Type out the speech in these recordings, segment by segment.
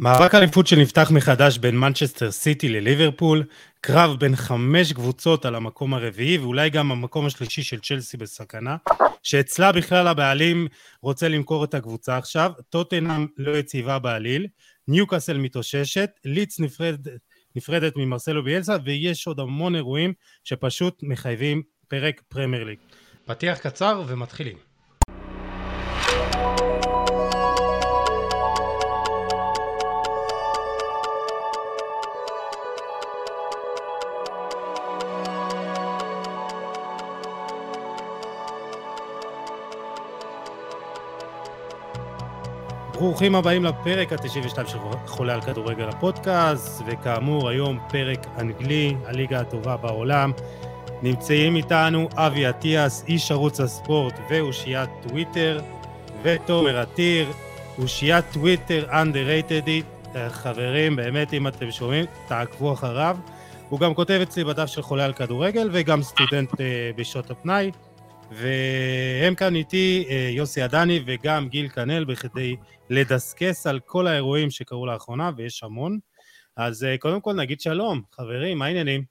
מאבק אליפות שנפתח מחדש בין מנצ'סטר סיטי לליברפול, קרב בין חמש קבוצות על המקום הרביעי ואולי גם המקום השלישי של צ'לסי בסכנה, שאצלה בכלל הבעלים רוצה למכור את הקבוצה עכשיו, טוטנאם לא יציבה בעליל, ניוקאסל מתאוששת, ליץ נפרד, נפרדת ממרסלו ביאלסה ויש עוד המון אירועים שפשוט מחייבים פרק פרמייר ליג. פתיח קצר ומתחילים. ברוכים הבאים לפרק ה-92 של חולה על כדורגל הפודקאסט, וכאמור היום פרק אנגלי, הליגה הטובה בעולם. נמצאים איתנו אבי אטיאס, איש ערוץ הספורט ואושיית טוויטר, ותומר עתיר, אושיית טוויטר underrated. חברים, באמת אם אתם שומעים, תעקבו אחריו. הוא גם כותב אצלי בדף של חולה על כדורגל וגם סטודנט uh, בשעות הפנאי. והם כאן איתי אה, יוסי עדני וגם גיל כנל בכדי לדסקס על כל האירועים שקרו לאחרונה, ויש המון. אז אה, קודם כל נגיד שלום, חברים, מה העניינים?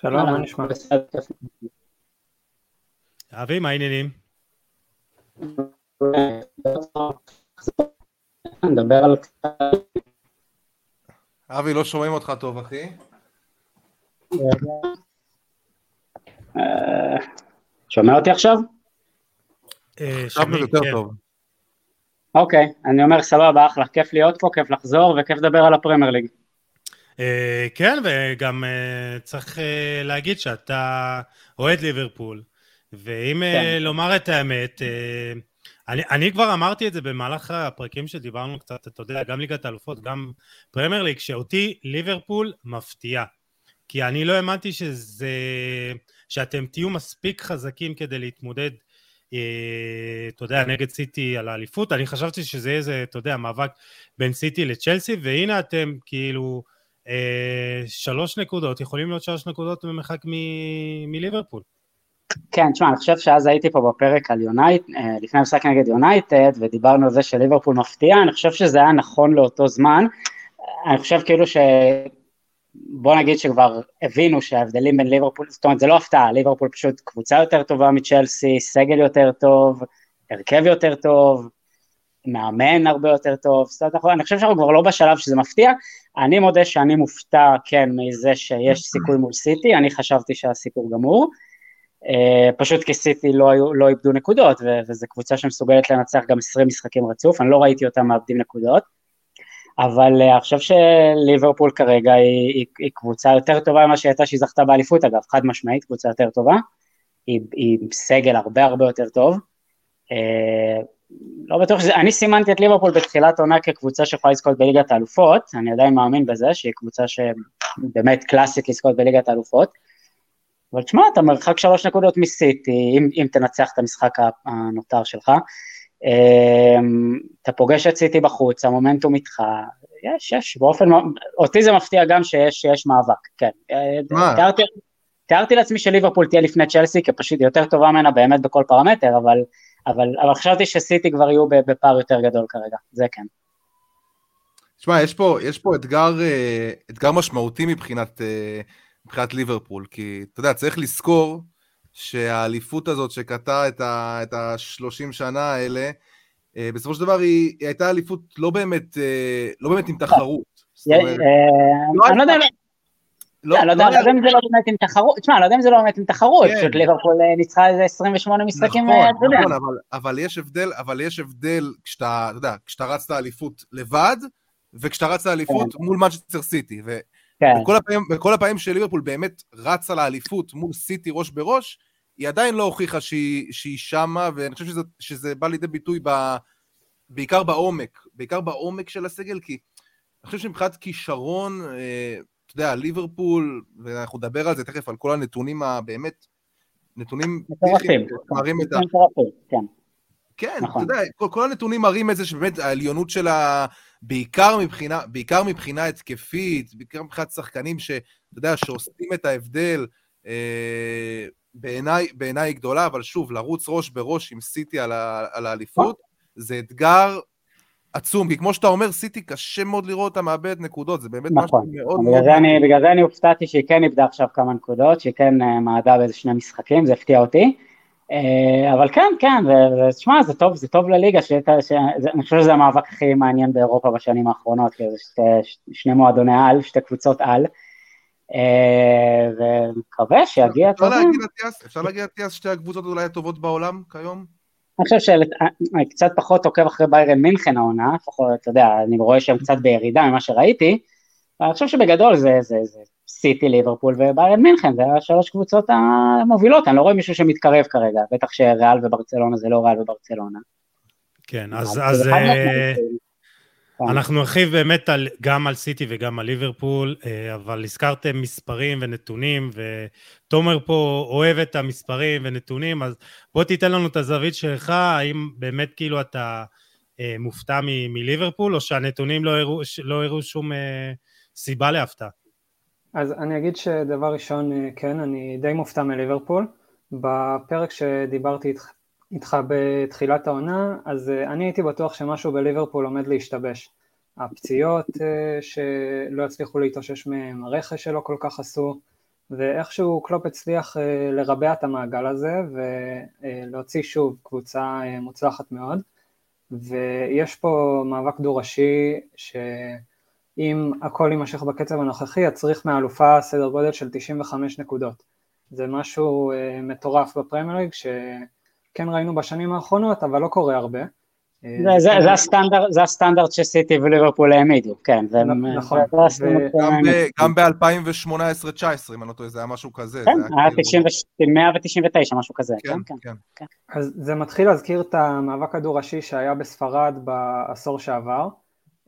שלום, מה נשמע? אבי, מה העניינים? נדבר על... אבי, לא שומעים אותך טוב, אחי. שומע אותי עכשיו? אה, עכשיו שומעים, יותר כן. טוב. אוקיי, אני אומר סבבה, אחלה, כיף להיות פה, כיף לחזור וכיף לדבר על הפרמייר ליג. אה, כן, וגם אה, צריך אה, להגיד שאתה אוהד ליברפול, ואם אה, כן. לומר את האמת, אה, אני, אני כבר אמרתי את זה במהלך הפרקים שדיברנו קצת, אתה יודע, גם ליגת האלופות, גם פרמייר ליג, שאותי ליברפול מפתיעה. כי אני לא האמנתי שזה, שאתם תהיו מספיק חזקים כדי להתמודד, אה, אתה יודע, נגד סיטי על האליפות. אני חשבתי שזה יהיה איזה, אתה יודע, מאבק בין סיטי לצ'לסי, והנה אתם כאילו אה, שלוש נקודות, יכולים להיות שלוש נקודות במרחק מ- מליברפול. כן, תשמע, אני חושב שאז הייתי פה בפרק על יונייט, אה, לפני המשחק נגד יונייטד, ודיברנו על זה שליברפול מפתיע, אני חושב שזה היה נכון לאותו זמן. אני חושב כאילו ש... בוא נגיד שכבר הבינו שההבדלים בין ליברפול, זאת אומרת זה לא הפתעה, ליברפול פשוט קבוצה יותר טובה מצ'לסי, סגל יותר טוב, הרכב יותר טוב, מאמן הרבה יותר טוב, זאת אומרת, אני חושב שאנחנו כבר לא בשלב שזה מפתיע, אני מודה שאני מופתע כן מזה שיש סיכוי מול סיטי, אני חשבתי שהסיפור גמור, אה, פשוט כי סיטי לא, לא איבדו נקודות, וזו קבוצה שמסוגלת לנצח גם 20 משחקים רצוף, אני לא ראיתי אותם מאבדים נקודות, אבל אה, אני חושב שליברפול כרגע היא, היא, היא קבוצה יותר טובה ממה שהיא הייתה שהיא זכתה באליפות אגב, חד משמעית, קבוצה יותר טובה, היא, היא סגל הרבה הרבה יותר טוב. אה, לא בטוח שזה, אני סימנתי את ליברפול בתחילת עונה כקבוצה שיכולה לזכות בליגת האלופות, אני עדיין מאמין בזה, שהיא קבוצה שבאמת קלאסית לזכות בליגת האלופות. אבל תשמע, אתה מרחק שלוש נקודות מסיטי, אם, אם תנצח את המשחק הנותר שלך. אמ, אתה פוגש את סיטי בחוץ, המומנטום איתך, יש, יש, באופן, אותי זה מפתיע גם שיש, שיש מאבק, כן. מה? תיארתי, תיארתי לעצמי שליברפול תהיה לפני צ'לסי, כי פשוט היא יותר טובה ממנה באמת בכל פרמטר, אבל, אבל, אבל חשבתי שסיטי כבר יהיו בפער יותר גדול כרגע, זה כן. תשמע, יש פה, יש פה אתגר, אה, אתגר משמעותי מבחינת, אה, מבחינת ליברפול, כי אתה יודע, צריך לזכור שהאליפות הזאת שקטעה את ה- את ה-30 שנה האלה, אה, בסופו של דבר היא, היא הייתה אליפות לא באמת, אה, לא באמת עם תחרות. אה, אני לא יודע, אני לא יודע לא לא אם זה לא באמת עם תחרות, תשמע, אני לא יודע אם זה לא באמת עם תחרות, כן. פשוט ליברפול ניצחה איזה 28 משחקים, אתה נכון, יודע. נכון, אבל, אבל יש הבדל, אבל יש הבדל כשאתה, אתה יודע, כשאתה רצת אליפות לבד, וכשאתה רצת אליפות מול מנצ'סטר סיטי, כן, וכל הפעמים, וכל הפעמים שליברפול באמת רצה לאליפות מול סיטי ראש בראש, היא עדיין לא הוכיחה שהיא, שהיא שמה, ואני חושב שזה, שזה בא לידי ביטוי ב, בעיקר בעומק, בעיקר בעומק של הסגל, כי אני חושב שמבחינת כישרון, אה, אתה יודע, ליברפול, ואנחנו נדבר על זה תכף, על כל הנתונים הבאמת, נתונים מטורפים. ה... מטורפים, כן. כן, נכון. אתה יודע, כל, כל הנתונים מראים את זה שבאמת העליונות שלה, בעיקר מבחינה, בעיקר מבחינה התקפית, בעיקר מבחינת שחקנים שאתה יודע, שעושים את ההבדל, אה, בעיניי היא גדולה, אבל שוב, לרוץ ראש בראש עם סיטי על, ה, על האליפות, זה אתגר עצום, כי כמו שאתה אומר, סיטי קשה מאוד לראות אותה מאבדת נקודות, זה באמת נכון. משהו מאוד בגלל מאוד... זה אני- בגלל זה אני הופתעתי שהיא כן איבדה עכשיו כמה נקודות, שהיא כן אה, מעדה באיזה שני משחקים, זה הפתיע אותי. אה, אבל כן, כן, ותשמע, זה טוב, זה טוב לליגה, שהייתה- ש- אני חושב שזה המאבק הכי מעניין באירופה בשנים האחרונות, כי זה שתי- שני מועדוני על, שתי קבוצות על, אה, ומקווה שיגיע אטיאס, אפשר להגיד, אטיאס, שתי הקבוצות אולי הטובות בעולם כיום? אני חושב שאני קצת פחות עוקב אחרי ביירן מינכן העונה, לפחות, אתה יודע, אני רואה שהם קצת בירידה ממה שראיתי, אני חושב שבגדול זה, זה, זה סיטי, ליברפול וביירן מינכן, זה השלוש קבוצות המובילות, אני לא רואה מישהו שמתקרב כרגע, בטח שריאל וברצלונה זה לא ריאל וברצלונה. כן, אז, אז אה. כן. אנחנו נרחיב באמת על, גם על סיטי וגם על ליברפול, אה, אבל הזכרתם מספרים ונתונים, ותומר פה אוהב את המספרים ונתונים, אז בוא תיתן לנו את הזווית שלך, האם באמת כאילו אתה אה, מופתע מ- מליברפול, או שהנתונים לא הראו, לא הראו שום סיבה להפתעה? אז אני אגיד שדבר ראשון, אה, כן, אני די מופתע מליברפול. בפרק שדיברתי איתך, איתך בתחילת העונה, אז אה, אני הייתי בטוח שמשהו בליברפול עומד להשתבש. הפציעות אה, שלא הצליחו להתאושש מהם, הרכש שלא כל כך עשו, ואיכשהו קלופ הצליח לרבע את המעגל הזה ולהוציא שוב קבוצה מוצלחת מאוד. ויש פה מאבק דו-ראשי שאם הכל יימשך בקצב הנוכחי יצריך מהאלופה סדר גודל של 95 נקודות. זה משהו אה, מטורף בפרמייר ליג שכן ראינו בשנים האחרונות אבל לא קורה הרבה. אה, זה, זה, זה, הסטנדרט, זה הסטנדרט שסיטי וליברפול העמידו, כן, זה, נ- נכון, זה, זה הסטנדרט ו- גם שהם ב- העמידו. גם ב-2018-2019, אם אני לא טועה, זה היה משהו כזה. כן, היה כאילו- 90 ו- 199, משהו כזה, כן, כן, כן. כן. אז זה מתחיל להזכיר את המאבק הדו-ראשי שהיה בספרד בעשור שעבר,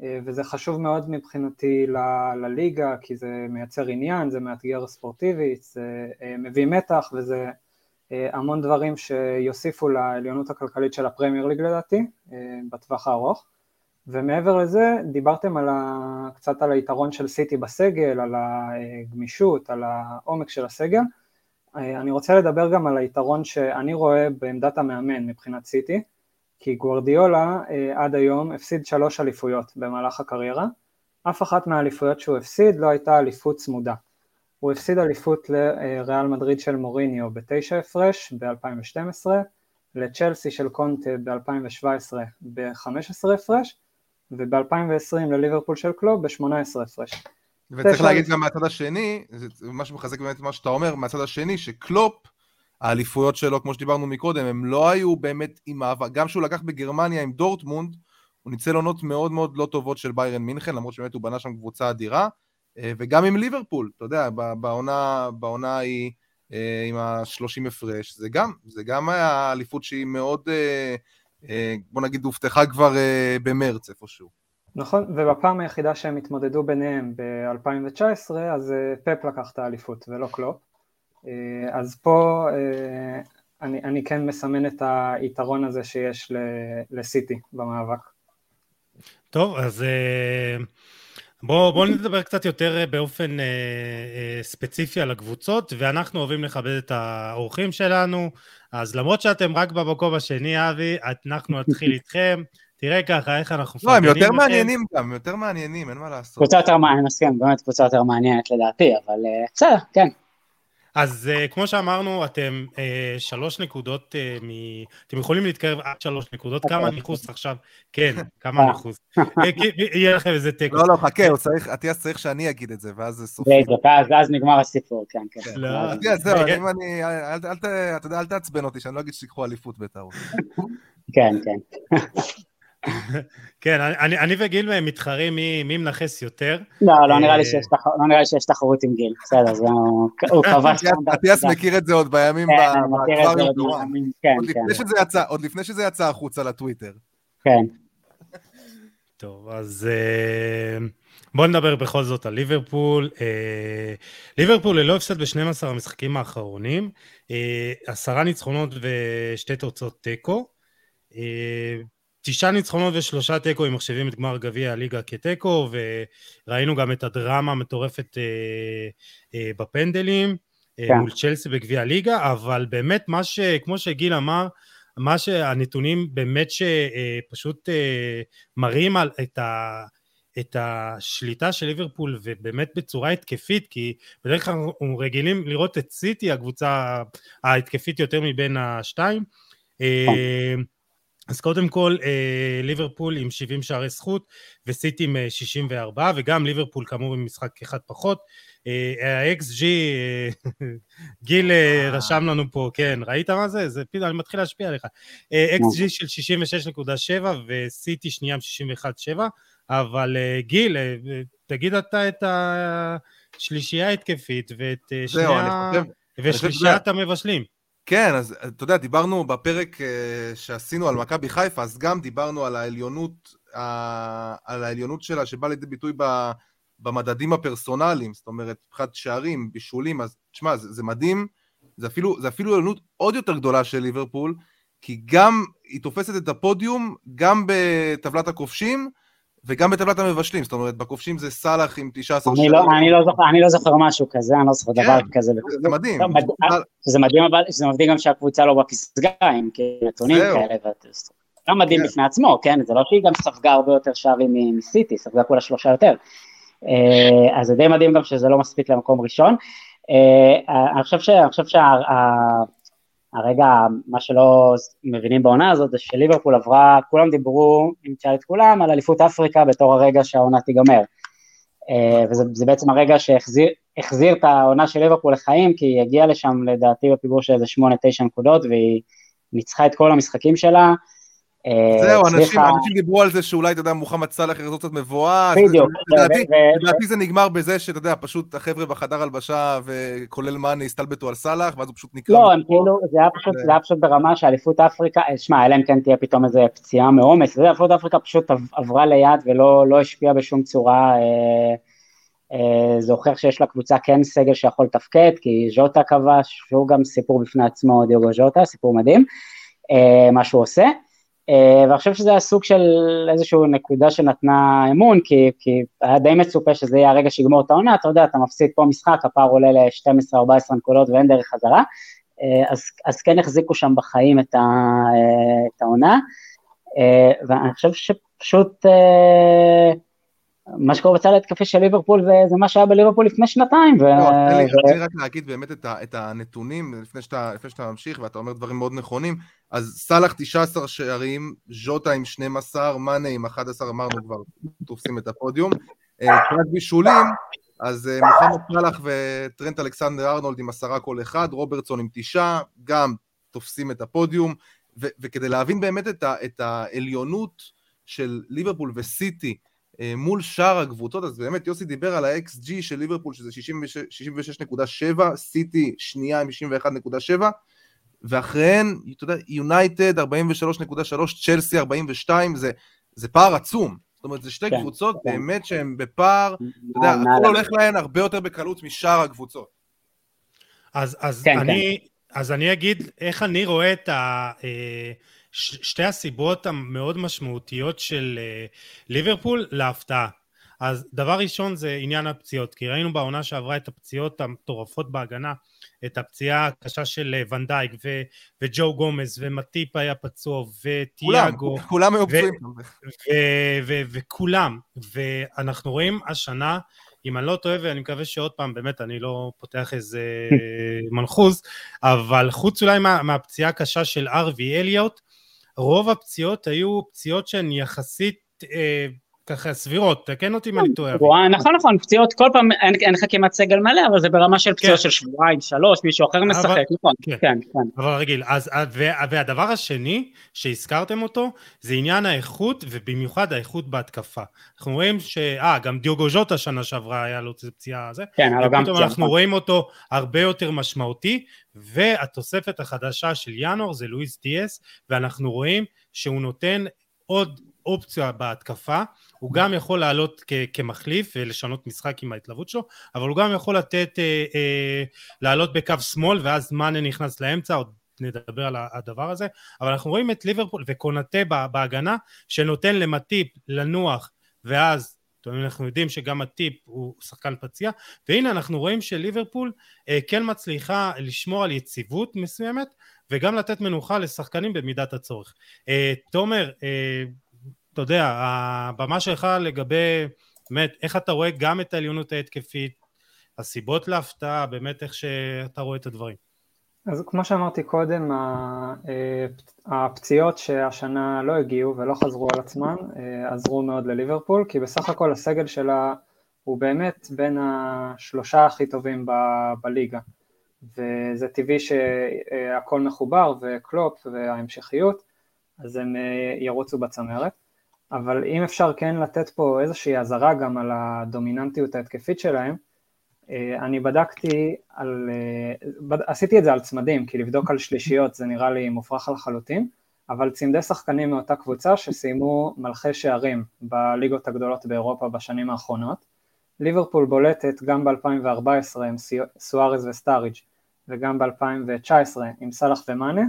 וזה חשוב מאוד מבחינתי ל- לליגה, כי זה מייצר עניין, זה מאתגר ספורטיבית, זה אה, מביא מתח, וזה אה, המון דברים שיוסיפו לעליונות הכלכלית של הפרמייר ליג לדעתי, אה, בטווח הארוך. ומעבר לזה, דיברתם על ה... קצת על היתרון של סיטי בסגל, על הגמישות, על העומק של הסגל. אה, אני רוצה לדבר גם על היתרון שאני רואה בעמדת המאמן מבחינת סיטי, כי גוורדיולה אה, עד היום הפסיד שלוש אליפויות במהלך הקריירה, אף אחת מהאליפויות שהוא הפסיד לא הייתה אליפות צמודה. הוא הפסיד אליפות לריאל מדריד של מוריניו בתשע הפרש ב-2012, לצ'לסי של קונטה ב-2017 ב-15 הפרש, וב-2020 לליברפול של קלוב ב-18 הפרש. וצריך להגיד גם מהצד השני, זה ממש מחזק באמת מה שאתה אומר, מהצד השני, שקלופ, האליפויות שלו, כמו שדיברנו מקודם, הם לא היו באמת עם מאבק, גם שהוא לקח בגרמניה עם דורטמונד, הוא ניצל עונות מאוד מאוד לא טובות של ביירן מינכן, למרות שבאמת הוא בנה שם קבוצה אדירה, אה, וגם עם ליברפול, אתה יודע, בעונה, בעונה ההיא, אה, עם ה-30 הפרש, זה גם, זה גם היה אליפות שהיא מאוד, אה, בוא נגיד, הובטחה כבר במרץ איפשהו. נכון, ובפעם היחידה שהם התמודדו ביניהם ב-2019, אז פפ לקח את האליפות ולא קלופ. אה, אז פה אה, אני, אני כן מסמן את היתרון הזה שיש ל- לסיטי במאבק. טוב, אז אה, בואו בוא נדבר קצת יותר באופן אה, אה, ספציפי על הקבוצות, ואנחנו אוהבים לכבד את האורחים שלנו, אז למרות שאתם רק במקום השני, אבי, אנחנו נתחיל איתכם. תראה ככה, איך אנחנו לא, הם מפרגנים יותר לכם. מעניינים גם, יותר מעניינים, אין מה לעשות. קבוצה יותר מעניינת, אני מסכים, באמת קבוצה יותר מעניינת לדעתי, אבל בסדר, כן. אז uh, כמו שאמרנו, אתם uh, שלוש נקודות, uh, מ... אתם יכולים להתקרב עד שלוש נקודות, כמה ניחוס עכשיו? כן, כמה ניחוס. יהיה לכם איזה תיקו. לא, לא, חכה, הוא צריך, אטיאס צריך שאני אגיד את זה, ואז זה סופי. בדיוק, ואז ואז נגמר הסיפור, כן, כן. כן. לא. אטיאס, זהו, רגע. אם אני, אל תעצבן אותי, שאני לא אגיד שתיקחו אליפות בטעות. כן, כן. כן, אני- אני, וגיל מתחרים מי, מי מנכס יותר. לא, לא נראה לי אה, שיש תח- לא נראה לי שיש תחרות עם גיל, בסדר, זה הוא- קבע אטיאס-. מכיר את זה עוד בימים, כן, ב- אני מכיר את בכפר זה עוד. מימים, כן, עוד כן, לפני שזה יצא- עוד לפני שזה יצא החוצה לטוויטר. כן. טוב, אז אה, בואו נדבר בכל זאת על ליברפול. אה, ליברפול ללא הפסד ב-12 המשחקים האחרונים, אה, עשרה ניצחונות ושתי תוצאות תיקו. אה, תשעה ניצחונות ושלושה תיקו אם מחשבים את גמר גביע הליגה כתיקו, וראינו גם את הדרמה המטורפת אה, אה, בפנדלים, אה, כן. מול צ'לסי בגביע הליגה, אבל באמת מה ש... כמו שגיל אמר, מה שהנתונים באמת שפשוט מראים על את ה... את השליטה של ליברפול ובאמת בצורה התקפית כי בדרך כלל אנחנו רגילים לראות את סיטי הקבוצה ההתקפית יותר מבין השתיים נכון. אז קודם כל אה, ליברפול עם 70 שערי זכות וסיטי עם 64 אה, וגם ליברפול כאמור עם משחק אחד פחות. ה-XG גיל רשם לנו פה כן ראית מה זה? זה פתאום אני מתחיל להשפיע עליך. XG של 66.7 וסיטי שנייה עם 61.7 אבל גיל תגיד אתה את השלישייה ההתקפית ואת שנייה ושלישיית המבשלים כן, אז אתה יודע, דיברנו בפרק uh, שעשינו על מכבי חיפה, אז גם דיברנו על העליונות, על העליונות שלה שבאה לידי ביטוי במדדים הפרסונליים, זאת אומרת, מבחינת שערים, בישולים, אז תשמע, זה, זה מדהים, זה אפילו, זה אפילו עליונות עוד יותר גדולה של ליברפול, כי גם היא תופסת את הפודיום, גם בטבלת הכובשים, וגם בטבלת המבשלים, זאת אומרת, בכובשים זה סאלח עם 19 שערים. לא, אני, לא זוכר, אני לא זוכר משהו כזה, אני לא זוכר כן, דבר כזה. זה מדהים. לא, זה מדהים, אבל זה מדהים גם שהקבוצה לא בפסגה, עם נתונים כאלה. לא מדהים כן. בפני עצמו, כן? זה לא שהיא גם ספגה הרבה יותר שערים מסיטי, ספגה כולה שלושה יותר. אה, אז זה די מדהים גם שזה לא מספיק למקום ראשון. אה, אני חושב שה... הרגע, מה שלא מבינים בעונה הזאת זה שליברפול עברה, כולם דיברו, אם תשאל את כולם, על אליפות אפריקה בתור הרגע שהעונה תיגמר. אה, וזה בעצם הרגע שהחזיר את העונה של ליברפול לחיים, כי היא הגיעה לשם לדעתי בפיגור של איזה 8-9 נקודות, והיא ניצחה את כל המשחקים שלה, זהו, אנשים, אנשים דיברו על זה שאולי, אתה יודע, מוחמד סאלח יחזור קצת מבואס. בדיוק. לדעתי זה נגמר בזה שאתה יודע, פשוט החבר'ה בחדר הלבשה, וכולל מאני, הסתלבטו על סאלח, ואז הוא פשוט נקרא. לא, הם כאילו, זה היה פשוט ברמה שאליפות אפריקה, אה, שמע, אלא אם כן תהיה פתאום איזה פציעה מעומס, זה אליפות אפריקה פשוט עברה ליד ולא לא השפיעה בשום צורה. אה, זה הוכיח שיש לקבוצה כן סגל שיכול לתפקד, כי ז'וטה כבש, שהוא גם סיפור בפני עצמו, דיוגו ז'וטה, סיפור מדהים, מה שהוא עושה. אה, ואני חושב שזה היה סוג של איזושהי נקודה שנתנה אמון, כי, כי היה די מצופה שזה יהיה הרגע שיגמור את העונה, אתה יודע, אתה מפסיד פה משחק, הפער עולה ל-12-14 נקודות ואין דרך חזרה, אה, אז, אז כן החזיקו שם בחיים את, ה, אה, את העונה, ואני חושב שפשוט מה שקורה בצד ההתקפי של ליברפול זה, זה מה שהיה בליברפול לפני שנתיים. ו... לא, תן לי, ו... רק להגיד באמת את, ה, את הנתונים לפני שאתה, לפני שאתה ממשיך ואתה אומר דברים מאוד נכונים. אז סאלח 19 שערים, ז'וטה עם 12, מאנה עם 11 אמרנו כבר תופסים את הפודיום. אה, מבחינת בישולים, אז אה, מוחמד סאלח וטרנט אלכסנדר ארנולד עם עשרה כל אחד, רוברטסון עם תשעה, גם תופסים את הפודיום. ו- וכדי להבין באמת את, ה- את העליונות של ליברפול וסיטי מול שאר הקבוצות, אז באמת יוסי דיבר על ה-XG של ליברפול שזה 66.7, סיטי שנייה עם 61.7, ואחריהן, אתה יודע, יונייטד 43.3, צ'לסי 42, זה, זה פער עצום. זאת אומרת, זה שתי כן, קבוצות כן. באמת שהן בפער, אתה יודע, הכל הולך להן הרבה יותר בקלות משאר הקבוצות. אז, אז, כן, אני, כן. אז אני אגיד איך אני רואה את ה... אה, שתי הסיבות המאוד משמעותיות של אה, ליברפול להפתעה. אז דבר ראשון זה עניין הפציעות, כי ראינו בעונה שעברה את הפציעות המטורפות בהגנה, את הפציעה הקשה של אה, ונדייק ו- וג'ו גומז ומטיפ היה פצוע וטיאגו. כולם, כולם היו פצועים. וכולם, ואנחנו רואים השנה, אם אני לא טועה ואני מקווה שעוד פעם באמת אני לא פותח איזה מנחוז, אבל חוץ אולי מה, מהפציעה הקשה של ארווי אליוט, רוב הפציעות היו פציעות שהן יחסית אה, ככה סבירות, תקן אותי אם אני טועה. נכון נכון, פציעות כל פעם, אין לך כמעט סגל מלא, אבל זה ברמה של פציעות כן. של שבועיים, שלוש, מישהו אחר משחק, נכון, כן, כן. אבל רגיל, אז, והדבר השני שהזכרתם אותו, זה עניין האיכות, ובמיוחד האיכות בהתקפה. אנחנו רואים ש... אה, גם דיוגו ז'וטה שנה שעברה היה לו פציעה הזה. כן, היה לו גם פציעה. אנחנו נכון. רואים אותו הרבה יותר משמעותי, והתוספת החדשה של ינואר זה לואיס דיאס, ואנחנו רואים שהוא נותן עוד אופציה בהתקפה, הוא גם יכול לעלות כ- כמחליף ולשנות משחק עם ההתלוות שלו, אבל הוא גם יכול לתת, אה, אה, לעלות בקו שמאל ואז מאנה נכנס לאמצע, עוד נדבר על הדבר הזה, אבל אנחנו רואים את ליברפול וקונטה בהגנה שנותן למטיפ לנוח ואז אנחנו יודעים שגם הטיפ הוא שחקן פציע והנה אנחנו רואים שליברפול אה, כן מצליחה לשמור על יציבות מסוימת וגם לתת מנוחה לשחקנים במידת הצורך. אה, תומר, אה, אתה יודע, הבמה שלך לגבי, באמת, איך אתה רואה גם את העליונות ההתקפית, הסיבות להפתעה, באמת איך שאתה רואה את הדברים. אז כמו שאמרתי קודם, אה, הפציעות שהשנה לא הגיעו ולא חזרו על עצמן עזרו מאוד לליברפול, כי בסך הכל הסגל שלה הוא באמת בין השלושה הכי טובים ב- בליגה, וזה טבעי שהכל מחובר, וקלופ וההמשכיות, אז הם אה, ירוצו בצמרת. אבל אם אפשר כן לתת פה איזושהי אזהרה גם על הדומיננטיות ההתקפית שלהם, אה, אני בדקתי על, אה, עשיתי את זה על צמדים, כי לבדוק על שלישיות זה נראה לי מופרך לחלוטין, אבל צמדי שחקנים מאותה קבוצה שסיימו מלכי שערים בליגות הגדולות באירופה בשנים האחרונות, ליברפול בולטת גם ב-2014 עם סוארז וסטאריג' וגם ב-2019 עם סאלח ומאנה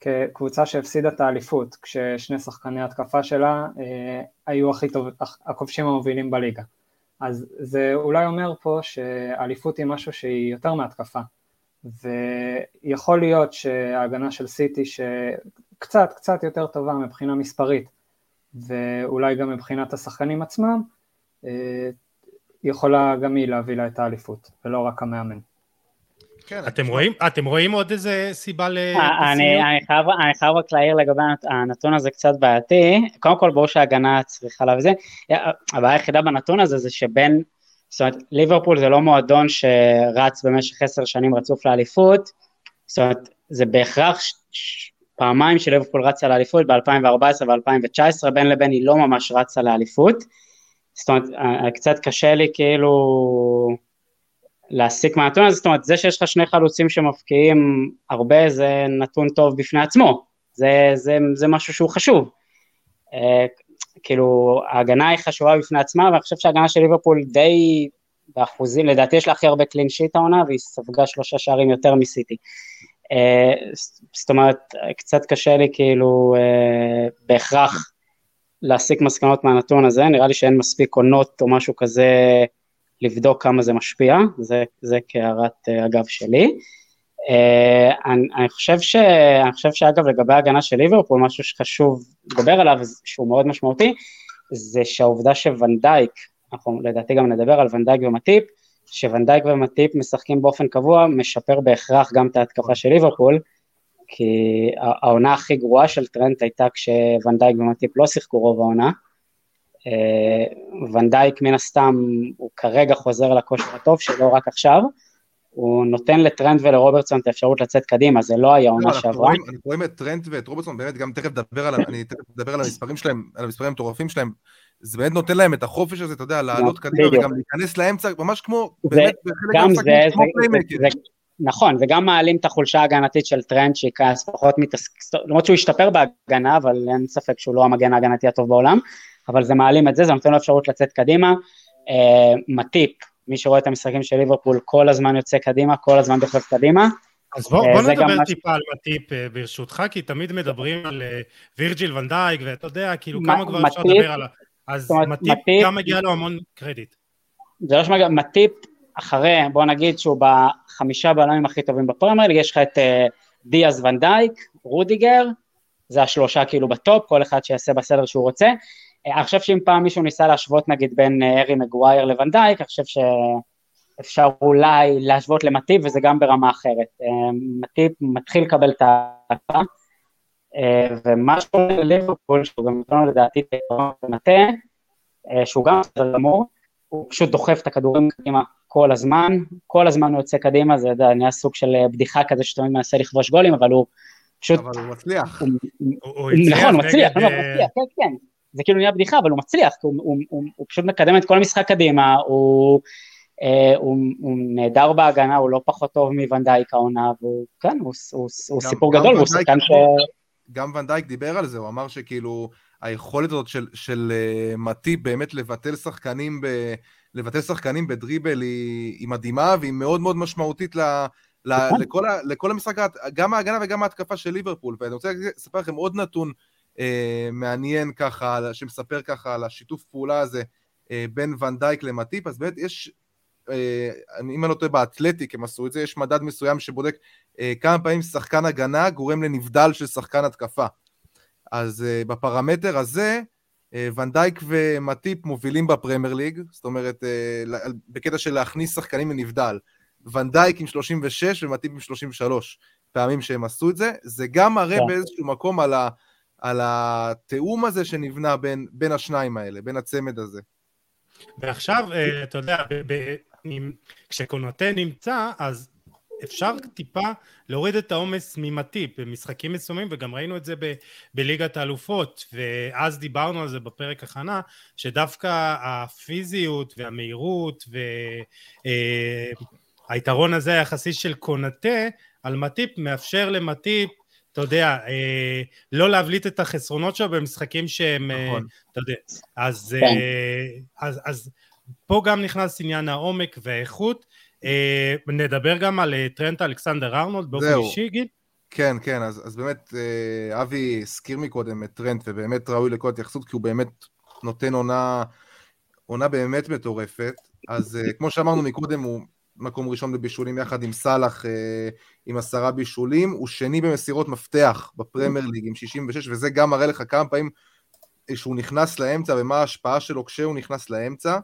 כקבוצה שהפסידה את האליפות כששני שחקני התקפה שלה אה, היו הכי טוב, הכובשים המובילים בליגה. אז זה אולי אומר פה שאליפות היא משהו שהיא יותר מהתקפה ויכול להיות שההגנה של סיטי שקצת קצת יותר טובה מבחינה מספרית ואולי גם מבחינת השחקנים עצמם אה, יכולה גם היא להביא לה את האליפות, ולא רק המאמן. כן, אתם רואים, אתם רואים עוד איזה סיבה. אה, אני, אני, חייב, אני חייב רק להעיר לגבי הנתון הזה קצת בעייתי, קודם כל ברור שההגנה צריכה להביא זה, הבעיה היחידה בנתון הזה זה שבין, זאת אומרת ליברפול זה לא מועדון שרץ במשך עשר שנים רצוף לאליפות, זאת אומרת זה בהכרח. פעמיים שליברפול רצה לאליפות ב-2014 ו-2019, בין לבין היא לא ממש רצה לאליפות, זאת אומרת, אה, קצת קשה לי כאילו להסיק מהנתון הזה, זאת אומרת, זה שיש לך שני חלוצים שמפקיעים הרבה זה נתון טוב בפני עצמו, זה, זה, זה משהו שהוא חשוב. אה, כאילו, ההגנה היא חשובה בפני עצמה, ואני חושב שההגנה של ליברפול די באחוזים, לדעתי יש לה הכי הרבה קלין שיט העונה, והיא ספגה שלושה שערים יותר מסיטי. זאת אומרת, קצת קשה לי כאילו בהכרח להסיק מסקנות מהנתון הזה, נראה לי שאין מספיק עונות או משהו כזה לבדוק כמה זה משפיע, זה, זה כהערת אה, אגב שלי. Uh, אני, אני, חושב ש, אני חושב שאגב לגבי ההגנה של ליברפול, משהו שחשוב לדבר עליו, שהוא מאוד משמעותי, זה שהעובדה שוונדייק, אנחנו לדעתי גם נדבר על ונדייק ומטיפ, שוונדייק ומטיפ משחקים באופן קבוע, משפר בהכרח גם את ההתקפה של ליברפול, כי העונה הכי גרועה של טרנט הייתה כשוואן דייק ומטיפ לא שיחקו רוב העונה. אה, ואן דייק מן הסתם הוא כרגע חוזר לכושר הטוב שלו רק עכשיו, הוא נותן לטרנט ולרוברטסון את האפשרות לצאת קדימה, זה לא היה עונה שעברה. אנחנו רואים את טרנט ואת רוברטסון, באמת גם תכף נדבר על, אני תכף נדבר על המספרים שלהם, על המספרים המטורפים שלהם, זה באמת נותן להם את החופש הזה, אתה יודע, לעלות קדימה וגם להיכנס לאמצע, ממש כמו, באמת, בחלק מהמשחקים, כמו playmaker. נכון, וגם מעלים את החולשה ההגנתית של טרנט שכעת פחות מתעסק, למרות שהוא השתפר בהגנה, אבל אין ספק שהוא לא המגן ההגנתי הטוב בעולם, אבל זה מעלים את זה, זה נותן לו אפשרות לצאת קדימה. אה, מטיפ, מי שרואה את המשחקים של ליברפול, כל הזמן יוצא קדימה, כל הזמן דוחף קדימה. אז בוא, בוא נדבר טיפה על מטיפ אה, ברשותך, כי תמיד מדברים על אה, וירג'יל ואן דייק, ואתה יודע, כאילו כמה כבר אפשר לדבר על... אז מטיפ, גם מגיע לו המון קרדיט. זה לא שמגיע, מטיפ אחרי, בוא נגיד שהוא בחמישה בלמים הכי טובים בפרמייר, יש לך את דיאז ואן דייק, רודיגר, זה השלושה כאילו ב top, כל אחד שיעשה בסדר שהוא רוצה. אני חושב שאם פעם מישהו ניסה להשוות נגיד בין uh, הארי מגווייר לוואן דייק, אני חושב שאפשר אולי להשוות למטיפ וזה גם ברמה אחרת. Uh, מטיפ מתחיל לקבל את uh, ומה שקורה לליברפול, שהוא גם נותן לדעתי uh, שהוא גם בסדר גמור, הוא פשוט דוחף את הכדורים קדימה כל הזמן, כל הזמן הוא יוצא קדימה, זה נהיה סוג של אה, בדיחה כזה שתמיד מנסה לכבוש גולים, אבל הוא פשוט... אבל הוא מצליח. הוא, הוא, נכון, הוא מצליח, נגד... הוא מצליח, כן, כן. זה כאילו נהיה בדיחה, אבל הוא מצליח, הוא, הוא, הוא, הוא פשוט מקדם את כל המשחק קדימה, הוא, אה, הוא, הוא נהדר בהגנה, הוא לא פחות טוב מוונדייק העונה, והוא, כן, הוא, הוא, הוא גם, סיפור גם גדול, הוא שחקן ש... גם ונדייק דיבר על זה, הוא אמר שכאילו היכולת הזאת של, של uh, מטיפ באמת לבטל שחקנים ב... לבטל שחקנים בדריבל היא, היא מדהימה והיא מאוד מאוד משמעותית ל, ל, נכון. לכל, ה, לכל המשחק, גם ההגנה וגם ההתקפה של ליברפול. ואני רוצה לספר לכם עוד נתון אה, מעניין ככה, שמספר ככה על השיתוף פעולה הזה אה, בין ונדייק למטיפ, אז באמת יש, אה, אם אני לא טועה באתלטיק הם עשו את זה, יש מדד מסוים שבודק אה, כמה פעמים שחקן הגנה גורם לנבדל של שחקן התקפה. אז אה, בפרמטר הזה, ונדייק ומטיפ מובילים בפרמייר ליג, זאת אומרת, בקטע של להכניס שחקנים לנבדל. ונדייק עם 36 ומטיפ עם 33 פעמים שהם עשו את זה, זה גם מראה כן. באיזשהו מקום על, ה, על התיאום הזה שנבנה בין, בין השניים האלה, בין הצמד הזה. ועכשיו, אתה יודע, כשקונוטה נמצא, אז אפשר טיפה להוריד את העומס ממטיפ במשחקים מסוימים וגם ראינו את זה ב- בליגת האלופות ואז דיברנו על זה בפרק הכנה שדווקא הפיזיות והמהירות והיתרון הזה היחסי של קונטה על מטיפ מאפשר למטיפ אתה יודע, אה, לא להבליט את החסרונות שלו במשחקים שהם, אה, נכון. אתה יודע, אז, כן. אה, אז, אז פה גם נכנס עניין העומק והאיכות. אה, נדבר גם על אה, טרנט אלכסנדר ארנולד באופן אישי, גיל? כן, כן, אז, אז באמת, אה, אבי הזכיר מקודם את טרנט, ובאמת ראוי לכל התייחסות, כי הוא באמת נותן עונה, עונה באמת מטורפת. אז כמו שאמרנו מקודם, הוא מקום ראשון בבישולים יחד עם סאלח עם עשרה בישולים, הוא שני במסירות מפתח בפרמייר ליג עם 66, וזה גם מראה לך כמה פעמים שהוא נכנס לאמצע ומה ההשפעה שלו כשהוא נכנס לאמצע.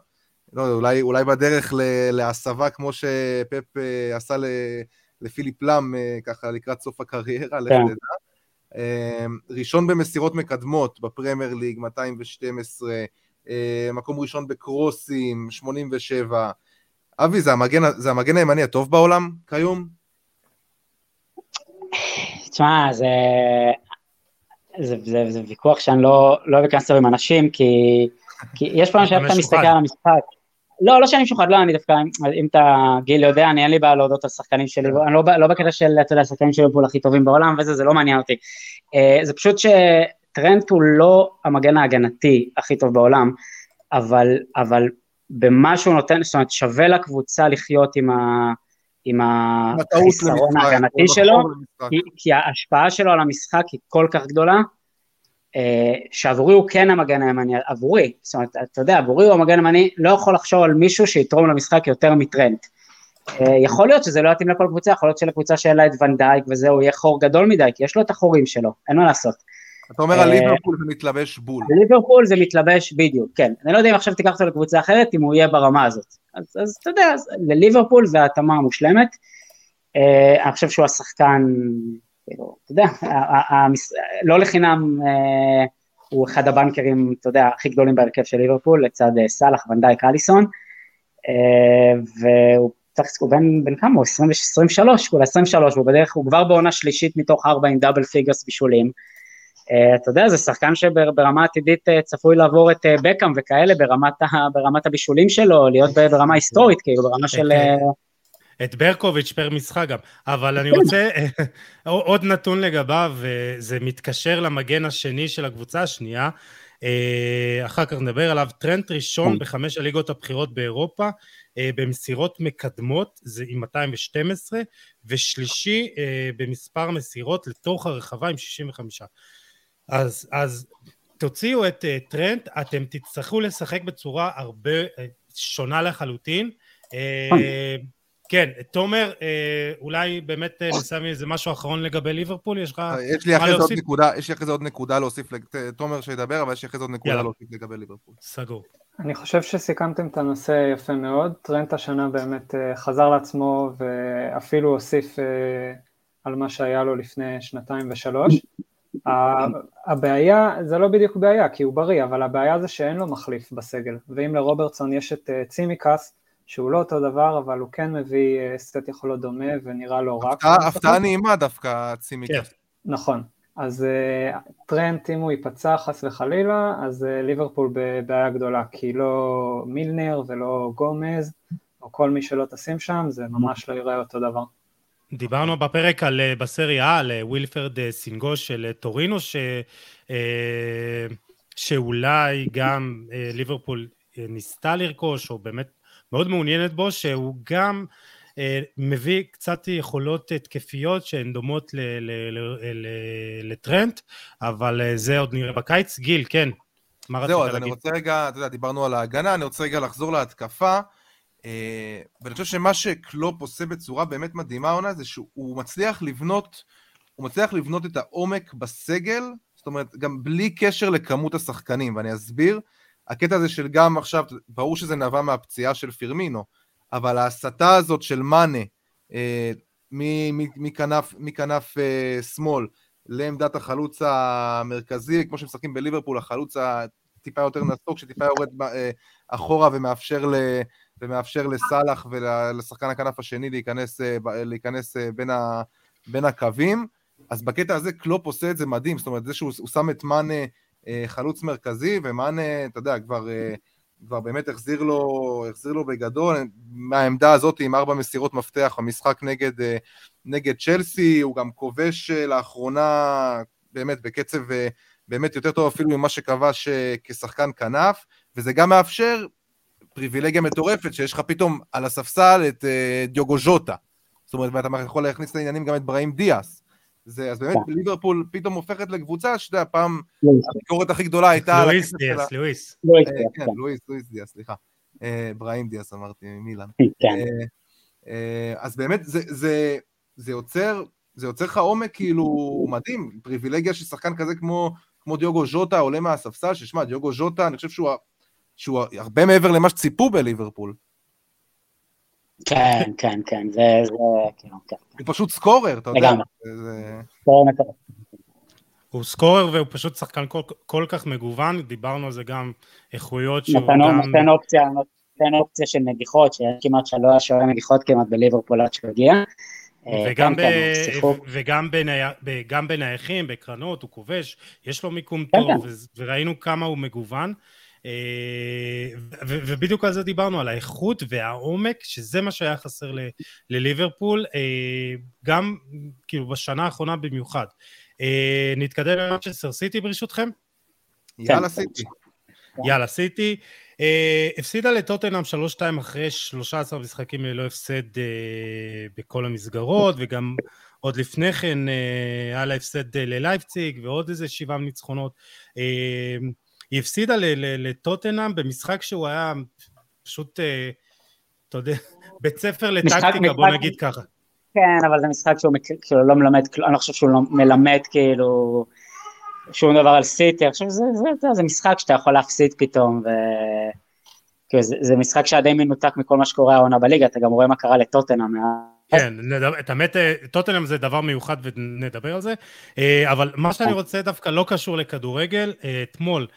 לא, אולי, אולי בדרך להסבה כמו שפפ אה, עשה לפיליפ לאם אה, ככה לקראת סוף הקריירה, לך תדע. כן. אה, ראשון במסירות מקדמות בפרמייר ליג, 212, מקום ראשון בקרוסים, 87. אבי, זה המגן, זה המגן הימני הטוב בעולם כיום? תשמע, זה, זה, זה, זה ויכוח שאני לא, לא אכנס עם אנשים, כי, כי יש פעם שאתה מסתכל על המשחק, לא, לא שאני משוחד, לא, אני דווקא, אם אתה גיל יודע, אני אין לי בעיה להודות על שחקנים שלי, אני לא, לא בקטע של, אתה יודע, השחקנים של ליברפול הכי טובים בעולם וזה, זה לא מעניין אותי. Uh, זה פשוט שטרנט הוא לא המגן ההגנתי הכי טוב בעולם, אבל, אבל במה שהוא נותן, זאת אומרת, שווה לקבוצה לחיות עם ה... עם החיסרון ההגנתי שלו, כי, כי ההשפעה שלו על המשחק היא כל כך גדולה, אה, שעבורי הוא כן המגן הימני, עבורי, זאת אומרת, אתה יודע, עבורי הוא המגן הימני, לא יכול לחשוב על מישהו שיתרום למשחק יותר מטרנד. אה, יכול להיות שזה לא יתאים לכל קבוצה, יכול להיות שלקבוצה שאין לה את ונדייק וזהו, יהיה חור גדול מדי, כי יש לו את החורים שלו, אין מה לעשות. אתה אומר על אה, ליברפול זה מתלבש בול. ליברפול זה מתלבש בדיוק, כן. אני לא יודע אם עכשיו תיקח אותו לקבוצה אחרת, אם הוא יהיה ברמה הזאת. אז, אז אתה יודע, לליברפול זה התאמה המושלמת. אני חושב שהוא השחקן כאילו, אתה יודע, לא לחינם אה, הוא אחד הבנקרים, אתה יודע, הכי גדולים בהרכב של ליברפול, לצד אה, סאלח, ואן דייק, אליסון, אה, והוא צריך, הוא בן, בן כמה הוא? 23, כולה 23, הוא בדרך, הוא כבר בעונה שלישית מתוך ארבע עם double figures בישולים. אתה יודע, זה שחקן שברמה עתידית צפוי לעבור את בקאם וכאלה ברמת, ברמת הבישולים שלו, להיות ברמה היסטורית, כאילו, ברמה של... את ברקוביץ' פר משחק גם, אבל אני רוצה עוד נתון לגביו, וזה מתקשר למגן השני של הקבוצה השנייה, אה, אחר כך נדבר עליו, טרנט ראשון כן. בחמש הליגות הבכירות באירופה, אה, במסירות מקדמות, זה עם 212, ושלישי אה, במספר מסירות לתוך הרחבה עם 65. אז, אז תוציאו את טרנט, אתם תצטרכו לשחק בצורה הרבה שונה לחלוטין. כן, תומר, אה, אולי באמת אה, נסיים איזה משהו אחרון לגבי ליברפול, יש לך מה להוסיף? יש לי אחרי זה עוד נקודה להוסיף, תומר שידבר, אבל יש לי אחרי זה עוד נקודה להוסיף לגבי ליברפול. סגור. אני חושב שסיכמתם את הנושא יפה מאוד, טרנט השנה באמת אה, חזר לעצמו ואפילו הוסיף על מה שהיה לו לפני שנתיים ושלוש. הבעיה, זה לא בדיוק בעיה, כי הוא בריא, אבל הבעיה זה שאין לו מחליף בסגל, ואם לרוברטסון יש את צימקס, שהוא לא אותו דבר, אבל הוא כן מביא אה, סט יכולות דומה ונראה לא רע. הפתעה נעימה דווקא, צימי. כן. נכון. אז uh, טרנט, אם הוא ייפצע חס וחלילה, אז ליברפול בבעיה גדולה, כי לא מילנר ולא גומז, או כל מי שלא תשים שם, זה ממש לא ייראה אותו דבר. דיברנו בפרק על, בסריה על ווילפרד סינגו של טורינו, ש, שאולי גם ליברפול ניסתה לרכוש, או באמת מאוד מעוניינת בו, שהוא גם אה, מביא קצת יכולות התקפיות שהן דומות לטרנט, אבל אה, זה עוד נראה בקיץ. גיל, כן, מה רצית להגיד? זהו, אז אני רוצה רגע, אתה יודע, דיברנו על ההגנה, אני רוצה רגע לחזור להתקפה. אה, ואני חושב שמה שקלופ עושה בצורה באמת מדהימה העונה זה שהוא מצליח לבנות, הוא מצליח לבנות את העומק בסגל, זאת אומרת, גם בלי קשר לכמות השחקנים, ואני אסביר. הקטע הזה של גם עכשיו, ברור שזה נבע מהפציעה של פירמינו, אבל ההסתה הזאת של מאנה אה, מכנף, מכנף אה, שמאל לעמדת החלוץ המרכזי, כמו שמשחקים בליברפול, החלוץ הטיפה יותר נסוק, שטיפה יורד אחורה ומאפשר, ל, ומאפשר לסאלח ולשחקן הכנף השני להיכנס, אה, להיכנס אה, בין, ה, בין הקווים. אז בקטע הזה קלופ עושה את זה מדהים, זאת אומרת, זה שהוא שם את מאנה חלוץ מרכזי, ומאנה, אתה יודע, כבר, כבר באמת החזיר לו, החזיר לו בגדול, מהעמדה הזאת עם ארבע מסירות מפתח במשחק נגד, נגד צ'לסי, הוא גם כובש לאחרונה באמת בקצב באמת יותר טוב אפילו ממה שכבש כשחקן כנף, וזה גם מאפשר פריבילגיה מטורפת, שיש לך פתאום על הספסל את uh, דיוגו ז'וטה. זאת אומרת, ואתה יכול להכניס לעניינים גם את בראים דיאס. זה, אז באמת yeah. ליברפול פתאום הופכת לקבוצה, שאתה יודע, פעם הביקורת הכי גדולה הייתה... לואיס דיאס, לואיס. אה, כן, לואיס, לואיס דיאס, סליחה. אה, בראים דיאס אמרתי, מילאן. כן. אז באמת, זה יוצר, זה יוצר לך עומק כאילו מדהים, פריבילגיה של שחקן כזה כמו, כמו דיוגו ז'וטה עולה מהספסל, ששמע, דיוגו ז'וטה, אני חושב שהוא שהוא הרבה מעבר למה שציפו בליברפול. כן, כן, כן, זה, זה, כאילו, כן. הוא פשוט סקורר, אתה יודע. לגמרי. סקורר מטורף. הוא סקורר והוא פשוט שחקן כל, כל כך מגוון, דיברנו על זה גם איכויות שהוא נתנו, גם... נותן אופציה, נותן אופציה של נגיחות, שכמעט שלא היה שוער נגיחות כמעט בליברפול עד שהוא הגיע. וגם, כן, ב... כן, וגם בני... גם בנייחים, בקרנות, הוא כובש, יש לו מיקום כן, טוב. וראינו כמה הוא מגוון. אה, ובדיוק על זה דיברנו, על האיכות והעומק, שזה מה שהיה חסר לליברפול, אה, גם כאילו בשנה האחרונה במיוחד. אה, נתקדם למנצ'סטר סיטי ברשותכם? יאללה סיטי. יאללה סיטי. הפסידה לטוטנאם 3-2 אחרי 13 משחקים ללא הפסד בכל המסגרות, וגם עוד לפני כן היה לה הפסד ללייפציג ועוד איזה שבעה ניצחונות. היא הפסידה לטוטנאם במשחק שהוא היה פשוט, אה, אתה יודע, בית ספר לטקטיקה, בוא נגיד ככה. כן, אבל זה משחק שהוא כאילו לא מלמד, אני לא חושב שהוא לא מלמד כאילו שום דבר על סיטי, אני חושב שזה זה, זה, משחק שאתה יכול להפסיד פתאום, ו... כאילו זה, זה משחק שהיה די מנותק מכל מה שקורה העונה בליגה, אתה גם רואה מה קרה לטוטנאם. כן, את האמת, אה, טוטנאם זה דבר מיוחד ונדבר על זה, אה, אבל מה שאני כן. רוצה דווקא לא קשור לכדורגל, אתמול אה,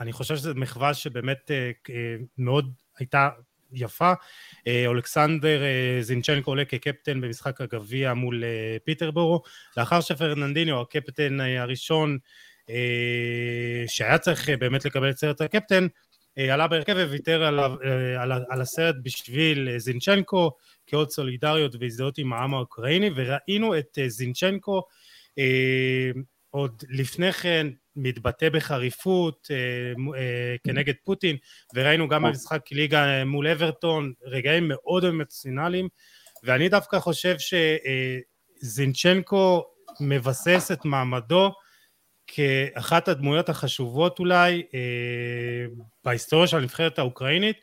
אני חושב שזו מחווה שבאמת אה, אה, מאוד הייתה יפה. אולכסנדר זינצ'נקו עולה כקפטן במשחק הגביע מול פיטרבורו, לאחר שפרננדיניו, הקפטן הראשון שהיה צריך באמת לקבל את סרט הקפטן, עלה בהרכב וויתר על, על, על הסרט בשביל זינצ'נקו כעוד סולידריות והזדהות עם העם האוקראיני וראינו את זינצ'נקו עוד לפני כן מתבטא בחריפות אה, אה, כנגד פוטין וראינו גם במשחק ליגה מול אברטון רגעים מאוד אמוציונליים ואני דווקא חושב שזינצ'נקו מבסס את מעמדו כאחת הדמויות החשובות אולי אה, בהיסטוריה של הנבחרת האוקראינית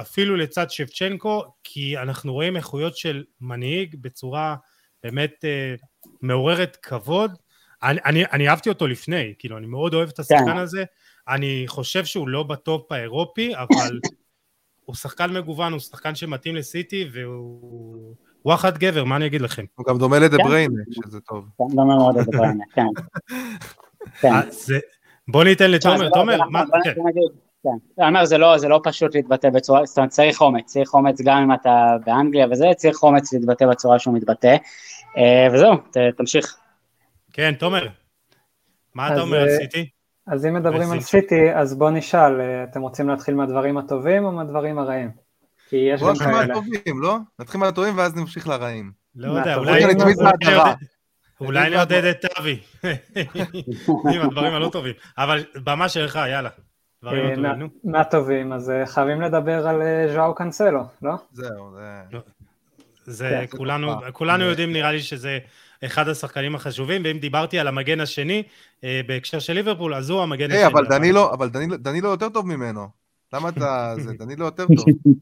אפילו לצד שבצ'נקו כי אנחנו רואים איכויות של מנהיג בצורה באמת מעוררת כבוד אני, אני, אני אהבתי אותו לפני, כאילו, אני מאוד אוהב את השחקן כן. הזה. אני חושב שהוא לא בטופ האירופי, אבל הוא שחקן מגוון, הוא שחקן שמתאים לסיטי, והוא וואחד גבר, מה אני אגיד לכם? הוא גם דומה לדה בריינה, כן. שזה טוב. כן, דומה מאוד לדה בריינה, כן. כן. בוא ניתן לתומר, תומר, מה, כן. אני אומר, זה לא, זה לא פשוט להתבטא בצורה, זאת אומרת, צריך אומץ, צריך אומץ גם אם אתה באנגליה וזה, צריך אומץ להתבטא בצורה שהוא מתבטא, אה, וזהו, תמשיך. כן, תומר, מה אתה אומר על אה, סיטי? אז אם מדברים על סיטי, אז בוא נשאל, אה, אתם רוצים להתחיל מהדברים הטובים או מהדברים הרעים? כי יש גם כאלה. בוא נתחיל מהטובים, לא? נתחיל מהטובים ואז נמשיך לרעים. לא יודע, אולי נעודד את אבי, עם הדברים הלא טובים, אבל במה שלך, יאללה. אה, מהטובים, אז חייבים לדבר על ז'או קאנסלו, לא? זהו, זה... לא. זה כן, כולנו יודעים נראה לי שזה אחד השחקנים החשובים, ואם דיברתי על המגן השני, אה, בהקשר של ליברפול, אז הוא המגן השני. אבל דנילו, אבל דנילו יותר טוב ממנו. למה אתה... זה, תעניד לו יותר טוב.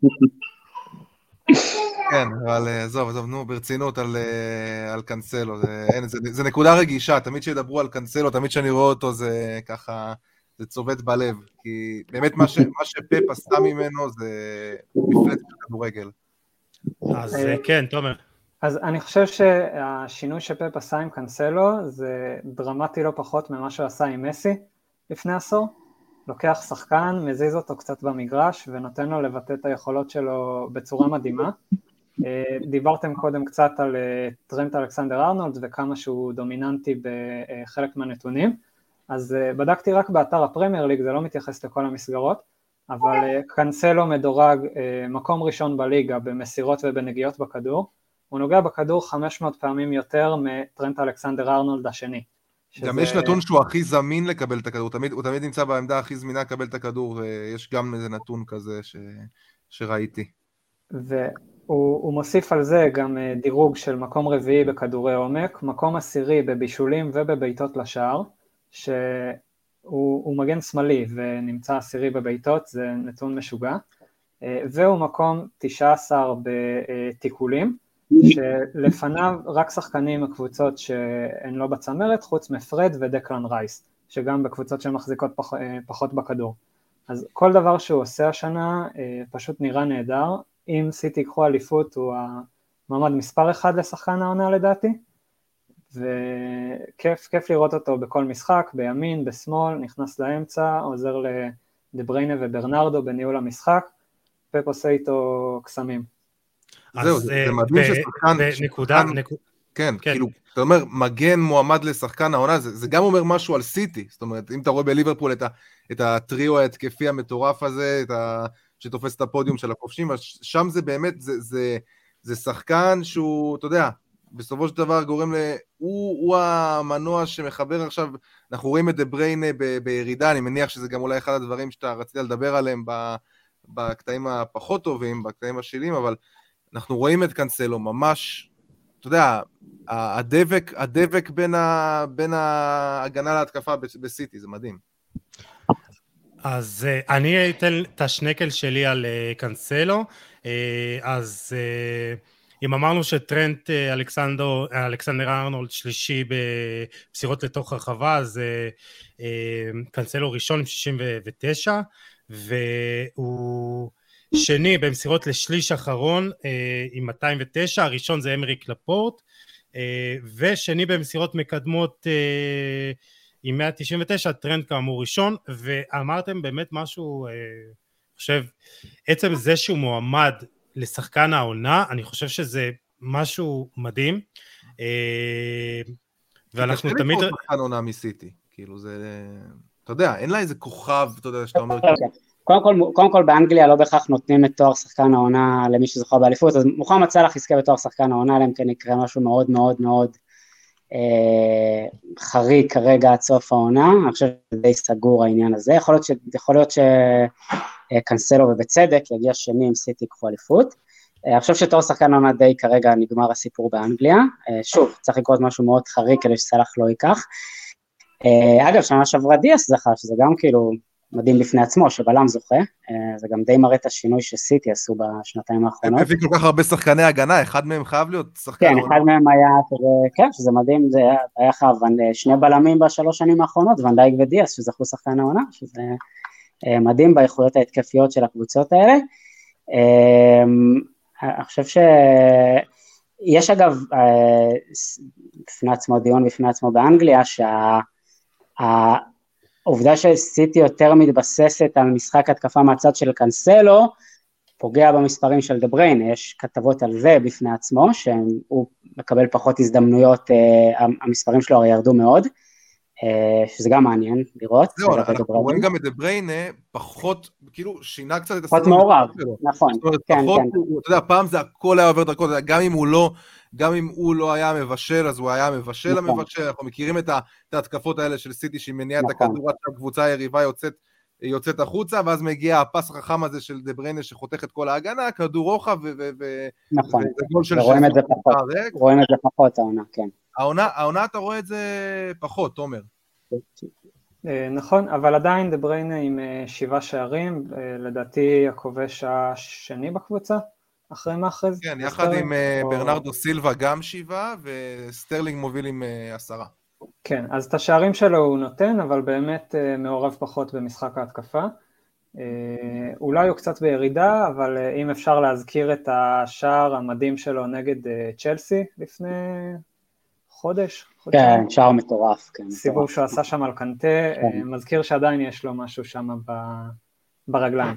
כן, אבל אה, עזוב, עזוב, נו, ברצינות על, אה, על קאנסלו. זה, אין, זה, זה נקודה רגישה, תמיד כשידברו על קאנסלו, תמיד כשאני רואה אותו זה ככה, זה צובט בלב. כי באמת מה, ש, מה שפפ עשה ממנו זה מפלט כדורגל. אז אה, כן, תומר. אז אני חושב שהשינוי שפפ עשה עם קאנסלו זה דרמטי לא פחות ממה שהוא עשה עם מסי לפני עשור. לוקח שחקן, מזיז אותו קצת במגרש ונותן לו לבטא את היכולות שלו בצורה מדהימה. אה, דיברתם קודם קצת על אה, טרנט אלכסנדר ארנולד וכמה שהוא דומיננטי בחלק מהנתונים, אז בדקתי רק באתר הפרמייר ליג, זה לא מתייחס לכל המסגרות, אבל קאנסלו מדורג מקום ראשון בליגה במסירות ובנגיעות בכדור, הוא נוגע בכדור 500 פעמים יותר מטרנט אלכסנדר ארנולד השני. שזה... גם יש נתון שהוא הכי זמין לקבל את הכדור, תמיד, הוא תמיד נמצא בעמדה הכי זמינה לקבל את הכדור, יש גם איזה נתון כזה ש... שראיתי. והוא מוסיף על זה גם אה, דירוג של מקום רביעי בכדורי עומק, מקום עשירי בבישולים ובבעיטות לשער, שהוא מגן שמאלי ונמצא עשירי בבעיטות, זה נתון משוגע, אה, והוא מקום 19 בתיקולים, שלפניו רק שחקנים מקבוצות שהן לא בצמרת, חוץ מפרד ודקלן רייס, שגם בקבוצות שמחזיקות פח, אה, פחות בכדור. אז כל דבר שהוא עושה השנה אה, פשוט נראה נהדר, אם סיטי ייקחו אליפות הוא המעמד מספר אחד לשחקן העונה לדעתי, וכיף כיף לראות אותו בכל משחק, בימין, בשמאל, נכנס לאמצע, עוזר לדבריינה וברנרדו בניהול המשחק, פפ עושה איתו קסמים. זהו, זה אה, מדהים ששחקן... נקודה, כן, כן, כאילו, אתה אומר, מגן מועמד לשחקן העונה, זה, זה גם אומר משהו על סיטי. זאת אומרת, אם אתה רואה בליברפול את, ה, את הטריו ההתקפי המטורף הזה, את ה, שתופס את הפודיום של הכובשים, שם זה באמת, זה, זה, זה שחקן שהוא, אתה יודע, בסופו של דבר גורם ל... הוא, הוא המנוע שמחבר עכשיו, אנחנו רואים את דה בריינה בירידה, אני מניח שזה גם אולי אחד הדברים שאתה רצית לדבר עליהם בקטעים הפחות טובים, בקטעים השליליים, אבל אנחנו רואים את קאנסלו ממש, אתה יודע, הדבק, הדבק בין, ה, בין ההגנה להתקפה בסיטי, זה מדהים. אז uh, אני אתן את השנקל שלי על uh, קאנסלו, אז אם אמרנו שטרנט uh, אלכסנדר, אלכסנדר ארנולד שלישי במסירות לתוך הרחבה, אז uh, uh, קאנסלו ראשון עם 69, והוא שני במסירות לשליש אחרון אה, עם 209, הראשון זה אמריק לפורט, אה, ושני במסירות מקדמות אה, עם 199, טרנד כאמור ראשון, ואמרתם באמת משהו, אני אה, חושב, עצם זה שהוא מועמד לשחקן העונה, אני חושב שזה משהו מדהים. אה, ואנחנו תמיד... קשה שחקן עונה מסיטי, כאילו זה... אתה יודע, אין לה איזה כוכב, אתה יודע, שאתה אומר... אוקיי. קודם כל, קודם כל באנגליה לא בהכרח נותנים את תואר שחקן העונה למי שזוכה באליפות, אז מוחמד סאלח יזכה בתואר שחקן העונה, אלא אם כן יקרה משהו מאוד מאוד מאוד אה, חריג כרגע עד סוף העונה, אני חושב שזה די סגור העניין הזה, יכול להיות, ש, יכול להיות שקנסלו ובצדק יגיע שני עם סיטי יקחו אליפות. אה, אני חושב שתואר שחקן העונה די כרגע נגמר הסיפור באנגליה, אה, שוב, צריך לקרות משהו מאוד חריג כדי שסאלח לא ייקח. אה, אגב, שנה שעברה דיאס זכה, שזה גם כאילו מדהים בפני עצמו, שבלם זוכה, אה, זה גם די מראה את השינוי שסיטי עשו בשנתיים האחרונות. הביא כל כך הרבה שחקני הגנה, אחד מהם חייב להיות שחקן... כן, אחד מהם היה, כן, שזה מדהים, זה היה חייב שני בלמים בשלוש שנים האחרונות, ונדייק ודיאס, שזכו שחקן העונה, שזה אה, מדהים באיכויות ההתקפיות של הקבוצות האלה. אה, אני חושב ש... יש אגב, בפני עצמו דיון בפני עצמו באנגליה, שה... העובדה שסיטי יותר מתבססת על משחק התקפה מהצד של קאנסלו, פוגע במספרים של דה בריין, יש כתבות על זה בפני עצמו, שהוא מקבל פחות הזדמנויות, אה, המספרים שלו הרי ירדו מאוד, אה, שזה גם מעניין לראות. זהו, אנחנו רואים גם את דה בריינה פחות, כאילו שינה קצת את הסרט. פחות מעורב, נכון, כן, כן. אתה יודע, פעם זה הכל היה עובר דרכו, גם אם הוא לא... גם אם הוא לא היה מבשל, אז הוא היה מבשל נכון. המבשל, אנחנו מכירים את ההתקפות האלה של סיטי שהיא מניעה נכון. את הכדור עד שהקבוצה היריבה יוצאת, יוצאת החוצה, ואז מגיע הפס החכם הזה של דה בריינה שחותך את כל ההגנה, כדור רוחב ו... נכון, ורואים את זה פחות, רואים את זה פחות העונה, כן. העונה, העונה אתה רואה את זה פחות, תומר. נכון, אבל עדיין דה בריינה עם שבעה שערים, לדעתי הכובש השני בקבוצה, אחרי מאחרז. כן, יחד עם או... ברנרדו סילבה גם שבעה, וסטרלינג מוביל עם עשרה. כן, אז את השערים שלו הוא נותן, אבל באמת מעורב פחות במשחק ההתקפה. אה, אולי הוא קצת בירידה, אבל אה, אם אפשר להזכיר את השער המדהים שלו נגד אה, צ'לסי לפני חודש. כן, שער מטורף. כן, סיבוב שהוא עשה שם על קנטה, כן. מזכיר שעדיין יש לו משהו שם ברגליים.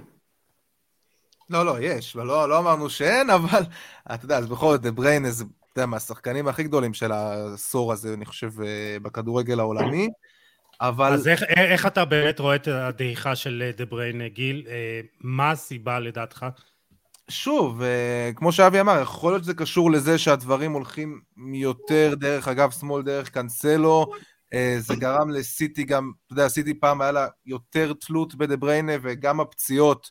לא, לא, יש, לא, לא, לא אמרנו שאין, אבל אתה יודע, אז בכל זאת, דה בריין, אתה יודע, מהשחקנים הכי גדולים של העשור הזה, אני חושב, בכדורגל העולמי. אבל... אז איך, איך אתה באמת רואה את הדעיכה של דה בריין, גיל? אה, מה הסיבה לדעתך? שוב, אה, כמו שאבי אמר, יכול להיות שזה קשור לזה שהדברים הולכים יותר דרך אגב שמאל, דרך קאנסלו, אה, זה גרם לסיטי גם, אתה יודע, סיטי פעם היה לה יותר תלות בדה בריינה, וגם הפציעות,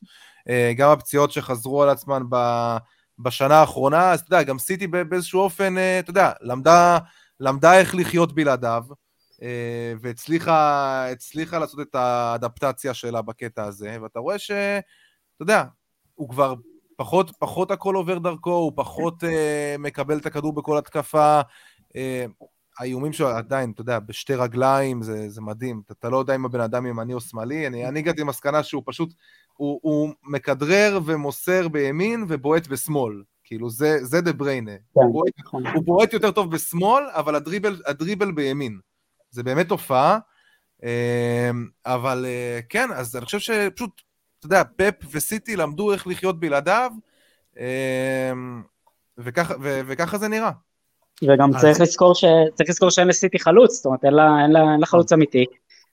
גם הפציעות שחזרו על עצמן בשנה האחרונה, אז אתה יודע, גם סיטי באיזשהו אופן, אתה יודע, למדה, למדה איך לחיות בלעדיו. אה, והצליחה לעשות את האדפטציה שלה בקטע הזה, ואתה רואה ש... אתה יודע, הוא כבר פחות, פחות הכל עובר דרכו, הוא פחות uh, מקבל את הכדור בכל התקפה. האיומים שלו עדיין, אתה יודע, בשתי רגליים, זה, זה מדהים. אתה, אתה לא יודע אם הבן אדם ימני או שמאלי. אני, אני הגעתי למסקנה שהוא פשוט, הוא, הוא מכדרר ומוסר בימין ובועט בשמאל. כאילו, זה, זה דה בריינה. כן, הוא, בועט, נכון. הוא בועט יותר טוב בשמאל, אבל הדריבל, הדריבל בימין. זה באמת תופעה, אמ, אבל אה, כן, אז אני חושב שפשוט, אתה יודע, פפ וסיטי למדו איך לחיות בלעדיו, אמ, וככה, ו, וככה זה נראה. וגם אז... צריך לזכור, ש... צריך לזכור שאין לסיטי חלוץ, זאת אומרת, אין לה, אין לה, אין לה חלוץ אמיתי.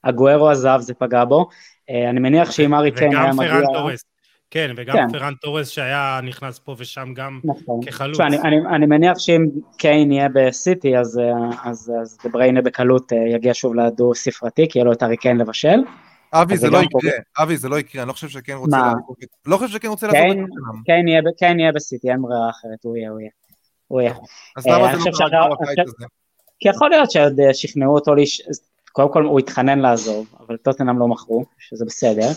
הגוארו עזב, זה פגע בו. אה, אני מניח שאם ארי קיין היה מגיע... וגם פרן טורס. כן, וגם כן. פרן טורס שהיה נכנס פה ושם גם נכון. כחלוץ. שוא, אני, אני, אני מניח שאם קיין יהיה בסיטי, אז, אז, אז דה בריינה בקלות אה, יגיע שוב לדו ספרתי, כי יהיה לו את ארי קיין לבשל. אבי זה לא יקרה, אבי זה לא יקרה, אני לא חושב שקיין רוצה לעזוב, לא חושב שקיין רוצה לעזוב את קיין יהיה בסיטי, אין ברירה אחרת, הוא יהיה, הוא יהיה. הוא יהיה. אז למה אה, זה לא קרה בקיץ הזה? כי יכול להיות שעוד אה, שכנעו אותו, קודם כל הוא התחנן לעזוב, אבל טוטנאם לא מכרו, שזה בסדר.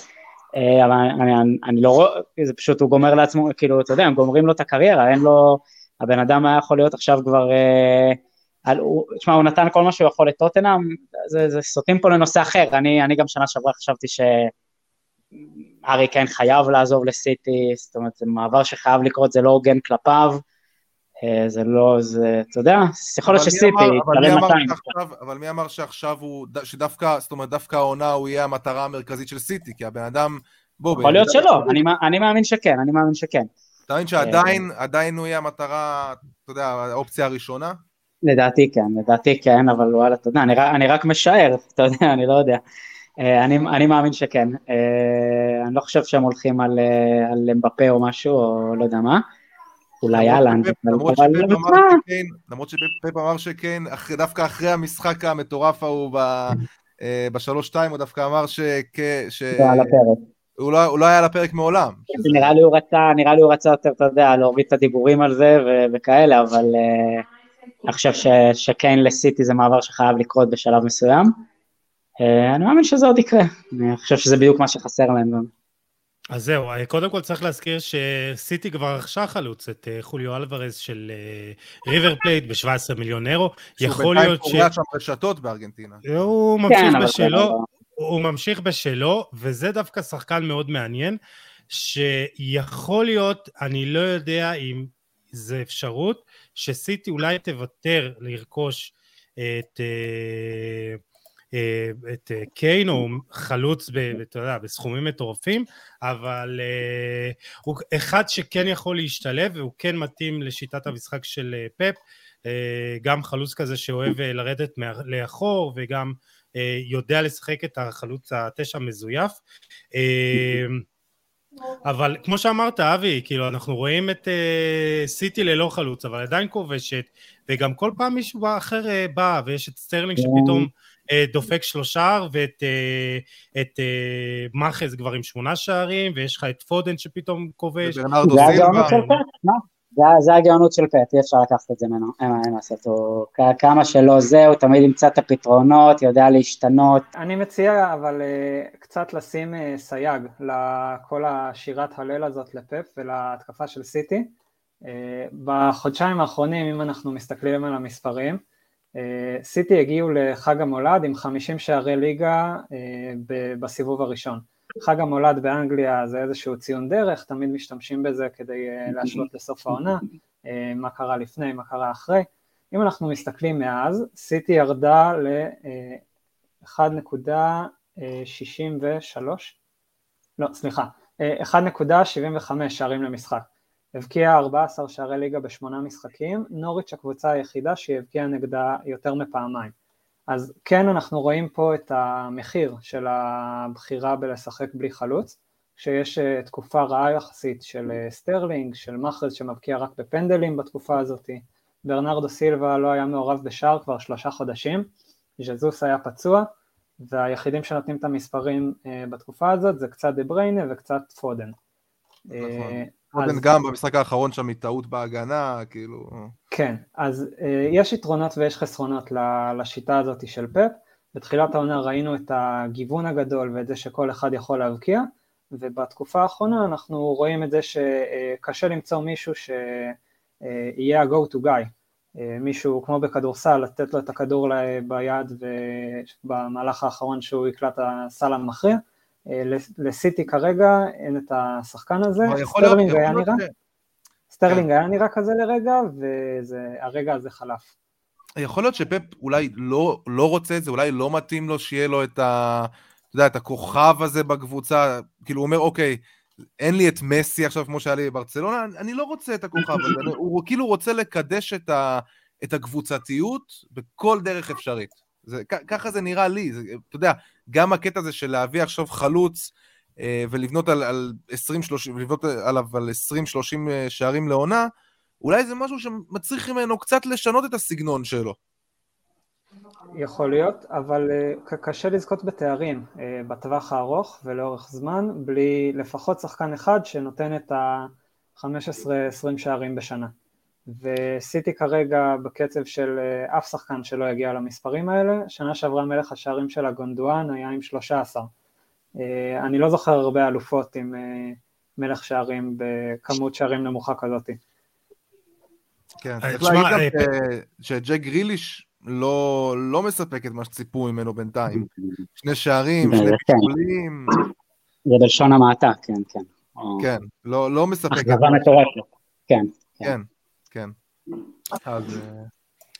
אה, אבל אני, אני, אני לא רואה, זה פשוט הוא גומר לעצמו, כאילו, אתה יודע, הם גומרים לו את הקריירה, אין לו, הבן אדם היה יכול להיות עכשיו כבר, אה, תשמע, הוא נתן כל מה שהוא יכול לטוטנאם, זה, זה סוטים פה לנושא אחר, אני, אני גם שנה שעברה חשבתי שארי קיין חייב לעזוב לסיטי, זאת אומרת, זה מעבר שחייב לקרות, זה לא הוגן כלפיו, אה, זה לא, זה, אתה יודע, יכול להיות שסיטי יתעלם 200. אבל מי אמר שעכשיו הוא, שדווקא, זאת אומרת, דווקא העונה הוא יהיה המטרה המרכזית של סיטי, כי הבן אדם, בוא... יכול להיות שלא, אני מאמין שכן, אני מאמין שכן. אתה מבין שעדיין, עדיין הוא יהיה המטרה, אתה יודע, האופציה הראשונה? לדעתי כן, לדעתי כן, אבל וואלה, אתה יודע, אני רק משער, אתה יודע, אני לא יודע. אה, אני, אני מאמין שכן. אה, אני לא חושב שהם הולכים על, על אמבפה או משהו, או לא יודע מה. אולי אהלן. למרות שפפ אמר שקיין, דווקא אחרי המשחק המטורף ההוא אה, בשלוש-שתיים, הוא דווקא אמר ש... הוא לא, הוא לא היה על הפרק מעולם. נראה לי הוא רצה, נראה לי הוא רצה יותר, אתה יודע, להוריד את הדיבורים על זה וכאלה, אבל uh, אני חושב שקיין לסיטי זה מעבר שחייב לקרות בשלב מסוים. Uh, אני מאמין שזה עוד יקרה, אני חושב שזה בדיוק מה שחסר להם. אז זהו, אה, קודם כל צריך להזכיר שסיטי כבר רכשה חלוץ, את אה, חוליו אלווארז של ריבר אה, פלייט ב-17 מיליון אירו. יכול להיות ש... שהוא בינתיים שם רשתות בארגנטינה. הוא ממשיך כן, בשלו, הוא ממשיך בשלו, וזה דווקא שחקן מאוד מעניין, שיכול להיות, אני לא יודע אם זה אפשרות, שסיטי אולי תוותר לרכוש את... אה, את אה, קיין הוא חלוץ, אתה יודע, בסכומים מטורפים, אבל אה, הוא אחד שכן יכול להשתלב והוא כן מתאים לשיטת המשחק של פפ, גם חלוץ כזה שאוהב לרדת לאחור וגם יודע לשחק את החלוץ התשע מזויף. אבל כמו שאמרת אבי, כאילו אנחנו רואים את סיטי ללא חלוץ, אבל עדיין כובשת, וגם כל פעם מישהו אחר בא, ויש את סטרלינג שפתאום אה, דופק שלושה ואת אה, את אה, מאחרז כבר עם שמונה שערים ויש לך את פודן שפתאום כובש. זה, זה הגאונות של פט, אי אפשר לקחת את זה ממנו, אין מה לעשות, הוא כמה שלא זה, הוא תמיד ימצא את הפתרונות, יודע להשתנות. אני מציע אבל קצת לשים סייג לכל השירת הלל הזאת לפפ ולהתקפה של סיטי. בחודשיים האחרונים, אם אנחנו מסתכלים על המספרים, סיטי הגיעו לחג המולד עם 50 שערי ליגה uh, בסיבוב הראשון. חג המולד באנגליה זה איזשהו ציון דרך, תמיד משתמשים בזה כדי אה, להשוות לסוף העונה, אה, מה קרה לפני, מה קרה אחרי. אם אנחנו מסתכלים מאז, סיטי ירדה ל-1.63, לא, סליחה, 1.75 שערים למשחק. הבקיעה 14 שערי ליגה בשמונה משחקים, נוריץ' הקבוצה היחידה שהיא הבקיעה נגדה יותר מפעמיים. אז כן אנחנו רואים פה את המחיר של הבחירה בלשחק בלי חלוץ, שיש אה, תקופה רעה יחסית של אה, סטרלינג, של מאחרז שמבקיע רק בפנדלים בתקופה הזאת, ברנרדו סילבה לא היה מעורב בשער כבר שלושה חודשים, ז'זוס היה פצוע, והיחידים שנותנים את המספרים אה, בתקופה הזאת זה קצת דה בריינה וקצת פודן. נכון. פודן גם במשחק האחרון שם מטעות בהגנה, כאילו... כן, אז אה, יש יתרונות ויש חסרונות לשיטה הזאת של פפ. בתחילת העונה ראינו את הגיוון הגדול ואת זה שכל אחד יכול להבקיע, ובתקופה האחרונה אנחנו רואים את זה שקשה למצוא מישהו שיהיה ה-go to guy, אה, מישהו כמו בכדורסל, לתת לו את הכדור ביד ובמהלך האחרון שהוא יקלע את הסל המכריע, אה, לסיטי כרגע אין את השחקן הזה, סטרלינג היה נראה, סטרלינג כן. היה נראה כזה לרגע, והרגע הזה חלף. יכול להיות שפפ אולי לא, לא רוצה את זה, אולי לא מתאים לו שיהיה לו את, ה, אתה יודע, את הכוכב הזה בקבוצה, כאילו הוא אומר, אוקיי, אין לי את מסי עכשיו כמו שהיה לי בברצלונה, אני לא רוצה את הכוכב הזה, הוא כאילו רוצה לקדש את, ה, את הקבוצתיות בכל דרך אפשרית. זה, ככה זה נראה לי, זה, אתה יודע, גם הקטע הזה של להביא עכשיו חלוץ אה, ולבנות על, על 20, 30, ולבנות עליו על 20-30 אה, שערים לעונה, אולי זה משהו שמצריך ממנו קצת לשנות את הסגנון שלו. יכול להיות, אבל uh, קשה לזכות בתארים uh, בטווח הארוך ולאורך זמן, בלי לפחות שחקן אחד שנותן את ה-15-20 שערים בשנה. וסיטי כרגע בקצב של אה, אף שחקן שלא יגיע למספרים האלה, שנה שעברה מלך השערים של הגונדואן היה עם 13. אה, אני לא זוכר הרבה אלופות עם אה, מלך שערים בכמות שערים נמוכה כזאת. כן, צריך להגיד גם שג'ק גריליש לא, לא מספק את מה שציפו ממנו בינתיים. שני שערים, שני פיגולים. זה בלשון המעטה, כן, כן. כן, לא, לא מספק. אכזבה מטורפת, כן. כן. כן. אז... אה,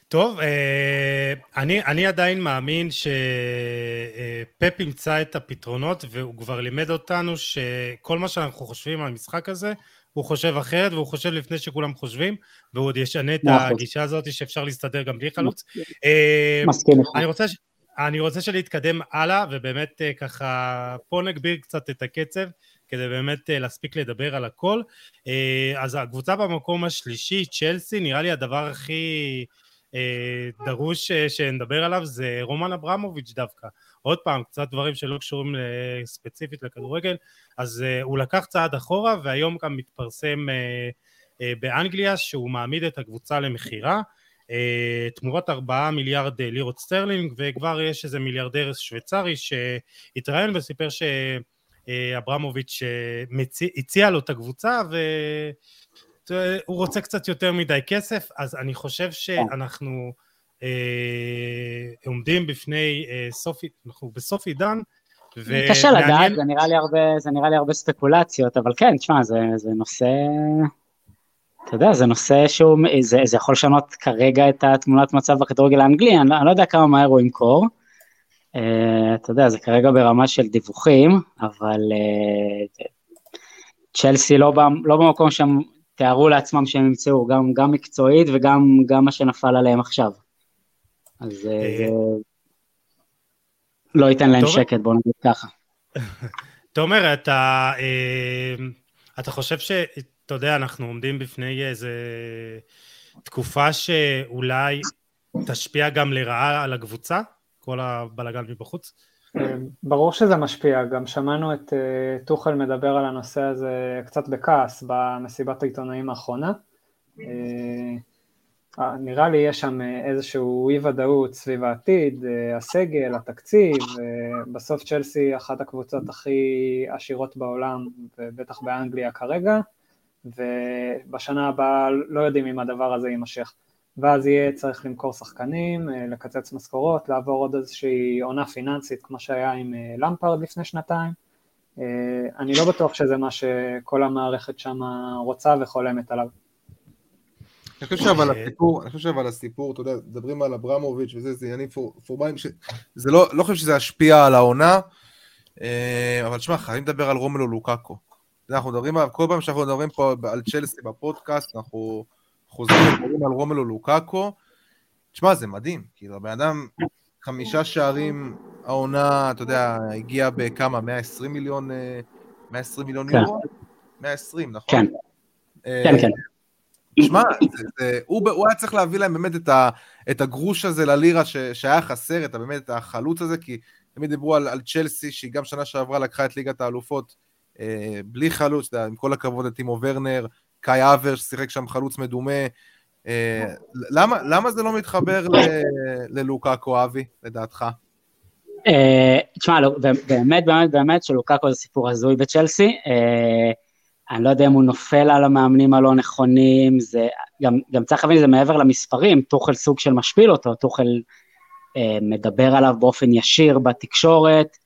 טוב, אה, אני, אני עדיין מאמין שפפ ימצא את הפתרונות והוא כבר לימד אותנו שכל מה שאנחנו חושבים על המשחק הזה הוא חושב אחרת והוא חושב לפני שכולם חושבים והוא עוד ישנה את הגישה הזאת שאפשר להסתדר גם בלי חלוץ. אה, מסכים לך. אני רוצה, אני רוצה שנתקדם הלאה ובאמת ככה פה נגביר קצת את הקצב כדי באמת אה, להספיק לדבר על הכל. אה, אז הקבוצה במקום השלישי, צ'לסי, נראה לי הדבר הכי אה, דרוש שנדבר עליו זה רומן אברמוביץ' דווקא. עוד פעם, קצת דברים שלא קשורים ספציפית לכדורגל, אז הוא לקח צעד אחורה והיום גם מתפרסם באנגליה שהוא מעמיד את הקבוצה למכירה. תמורת ארבעה מיליארד לירות סטרלינג וכבר יש איזה מיליארדר שוויצרי שהתראיין וסיפר שאברמוביץ' אה, הציע לו את הקבוצה והוא רוצה קצת יותר מדי כסף אז אני חושב שאנחנו אה, עומדים בפני אה, סוף, אנחנו בסוף עידן קשה לדעת, זה נראה לי הרבה, זה נראה לי הרבה ספקולציות, אבל כן, תשמע, זה, זה נושא, אתה יודע, זה נושא שהוא, זה, זה יכול לשנות כרגע את התמונת מצב בכדורגל האנגלי, אני, אני לא יודע כמה מהר הוא ימכור, אתה יודע, זה כרגע ברמה של דיווחים, אבל uh, צ'לסי לא, לא במקום שהם תיארו לעצמם שהם ימצאו, גם, גם מקצועית וגם גם מה שנפל עליהם עכשיו. אז uh, זה לא ייתן להם שקט, בוא נגיד ככה. תומר, אתה, אתה חושב שאתה יודע, אנחנו עומדים בפני איזה תקופה שאולי תשפיע גם לרעה על הקבוצה? כל הבלגן מבחוץ? ברור שזה משפיע, גם שמענו את uh, טוחל מדבר על הנושא הזה קצת בכעס במסיבת העיתונאים האחרונה. אה, נראה לי יש שם איזשהו אי ודאות סביב העתיד, הסגל, התקציב, בסוף צ'לסי אחת הקבוצות הכי עשירות בעולם, ובטח באנגליה כרגע, ובשנה הבאה לא יודעים אם הדבר הזה יימשך. ואז יהיה צריך למכור שחקנים, לקצץ משכורות, לעבור עוד איזושהי עונה פיננסית כמו שהיה עם למפרד לפני שנתיים. אני לא בטוח שזה מה שכל המערכת שם רוצה וחולמת עליו. אני חושב שאבל הסיפור, אני חושב שאבל הסיפור, אתה יודע, מדברים על אברמוביץ' וזה, זה עניינים פורמליים, זה לא, לא חושב שזה ישפיע על העונה, אה, אבל תשמע, חייבים לדבר על רומלו לוקאקו. אנחנו מדברים, כל פעם שאנחנו מדברים פה על צ'לסי בפודקאסט, אנחנו חוזרים על רומלו לוקאקו. תשמע, זה מדהים, כאילו, הבן אדם, חמישה שערים העונה, אתה יודע, הגיע בכמה? 120 מיליון, 120 אה, מיליון כן. יורו? 120, נכון? כן, אה, כן, כן. שמע, הוא, הוא היה צריך להביא להם באמת את, ה, את הגרוש הזה ללירה ש, שהיה חסר, את באמת את החלוץ הזה, כי תמיד דיברו על, על צ'לסי, שהיא גם שנה שעברה לקחה את ליגת האלופות אה, בלי חלוץ, עם כל הכבוד לטימו ורנר, קאי אבר ששיחק שם חלוץ מדומה. אה, למה, למה זה לא מתחבר ל, ללוקאקו, אבי, לדעתך? אה, תשמע, לא, באמת, באמת, באמת, שלוקאקו זה סיפור הזוי בצ'לסי. אה, אני לא יודע אם הוא נופל על המאמנים הלא נכונים, זה, גם, גם צריך להבין, זה מעבר למספרים, טוחל סוג של משפיל אותו, טוחל אה, מדבר עליו באופן ישיר בתקשורת,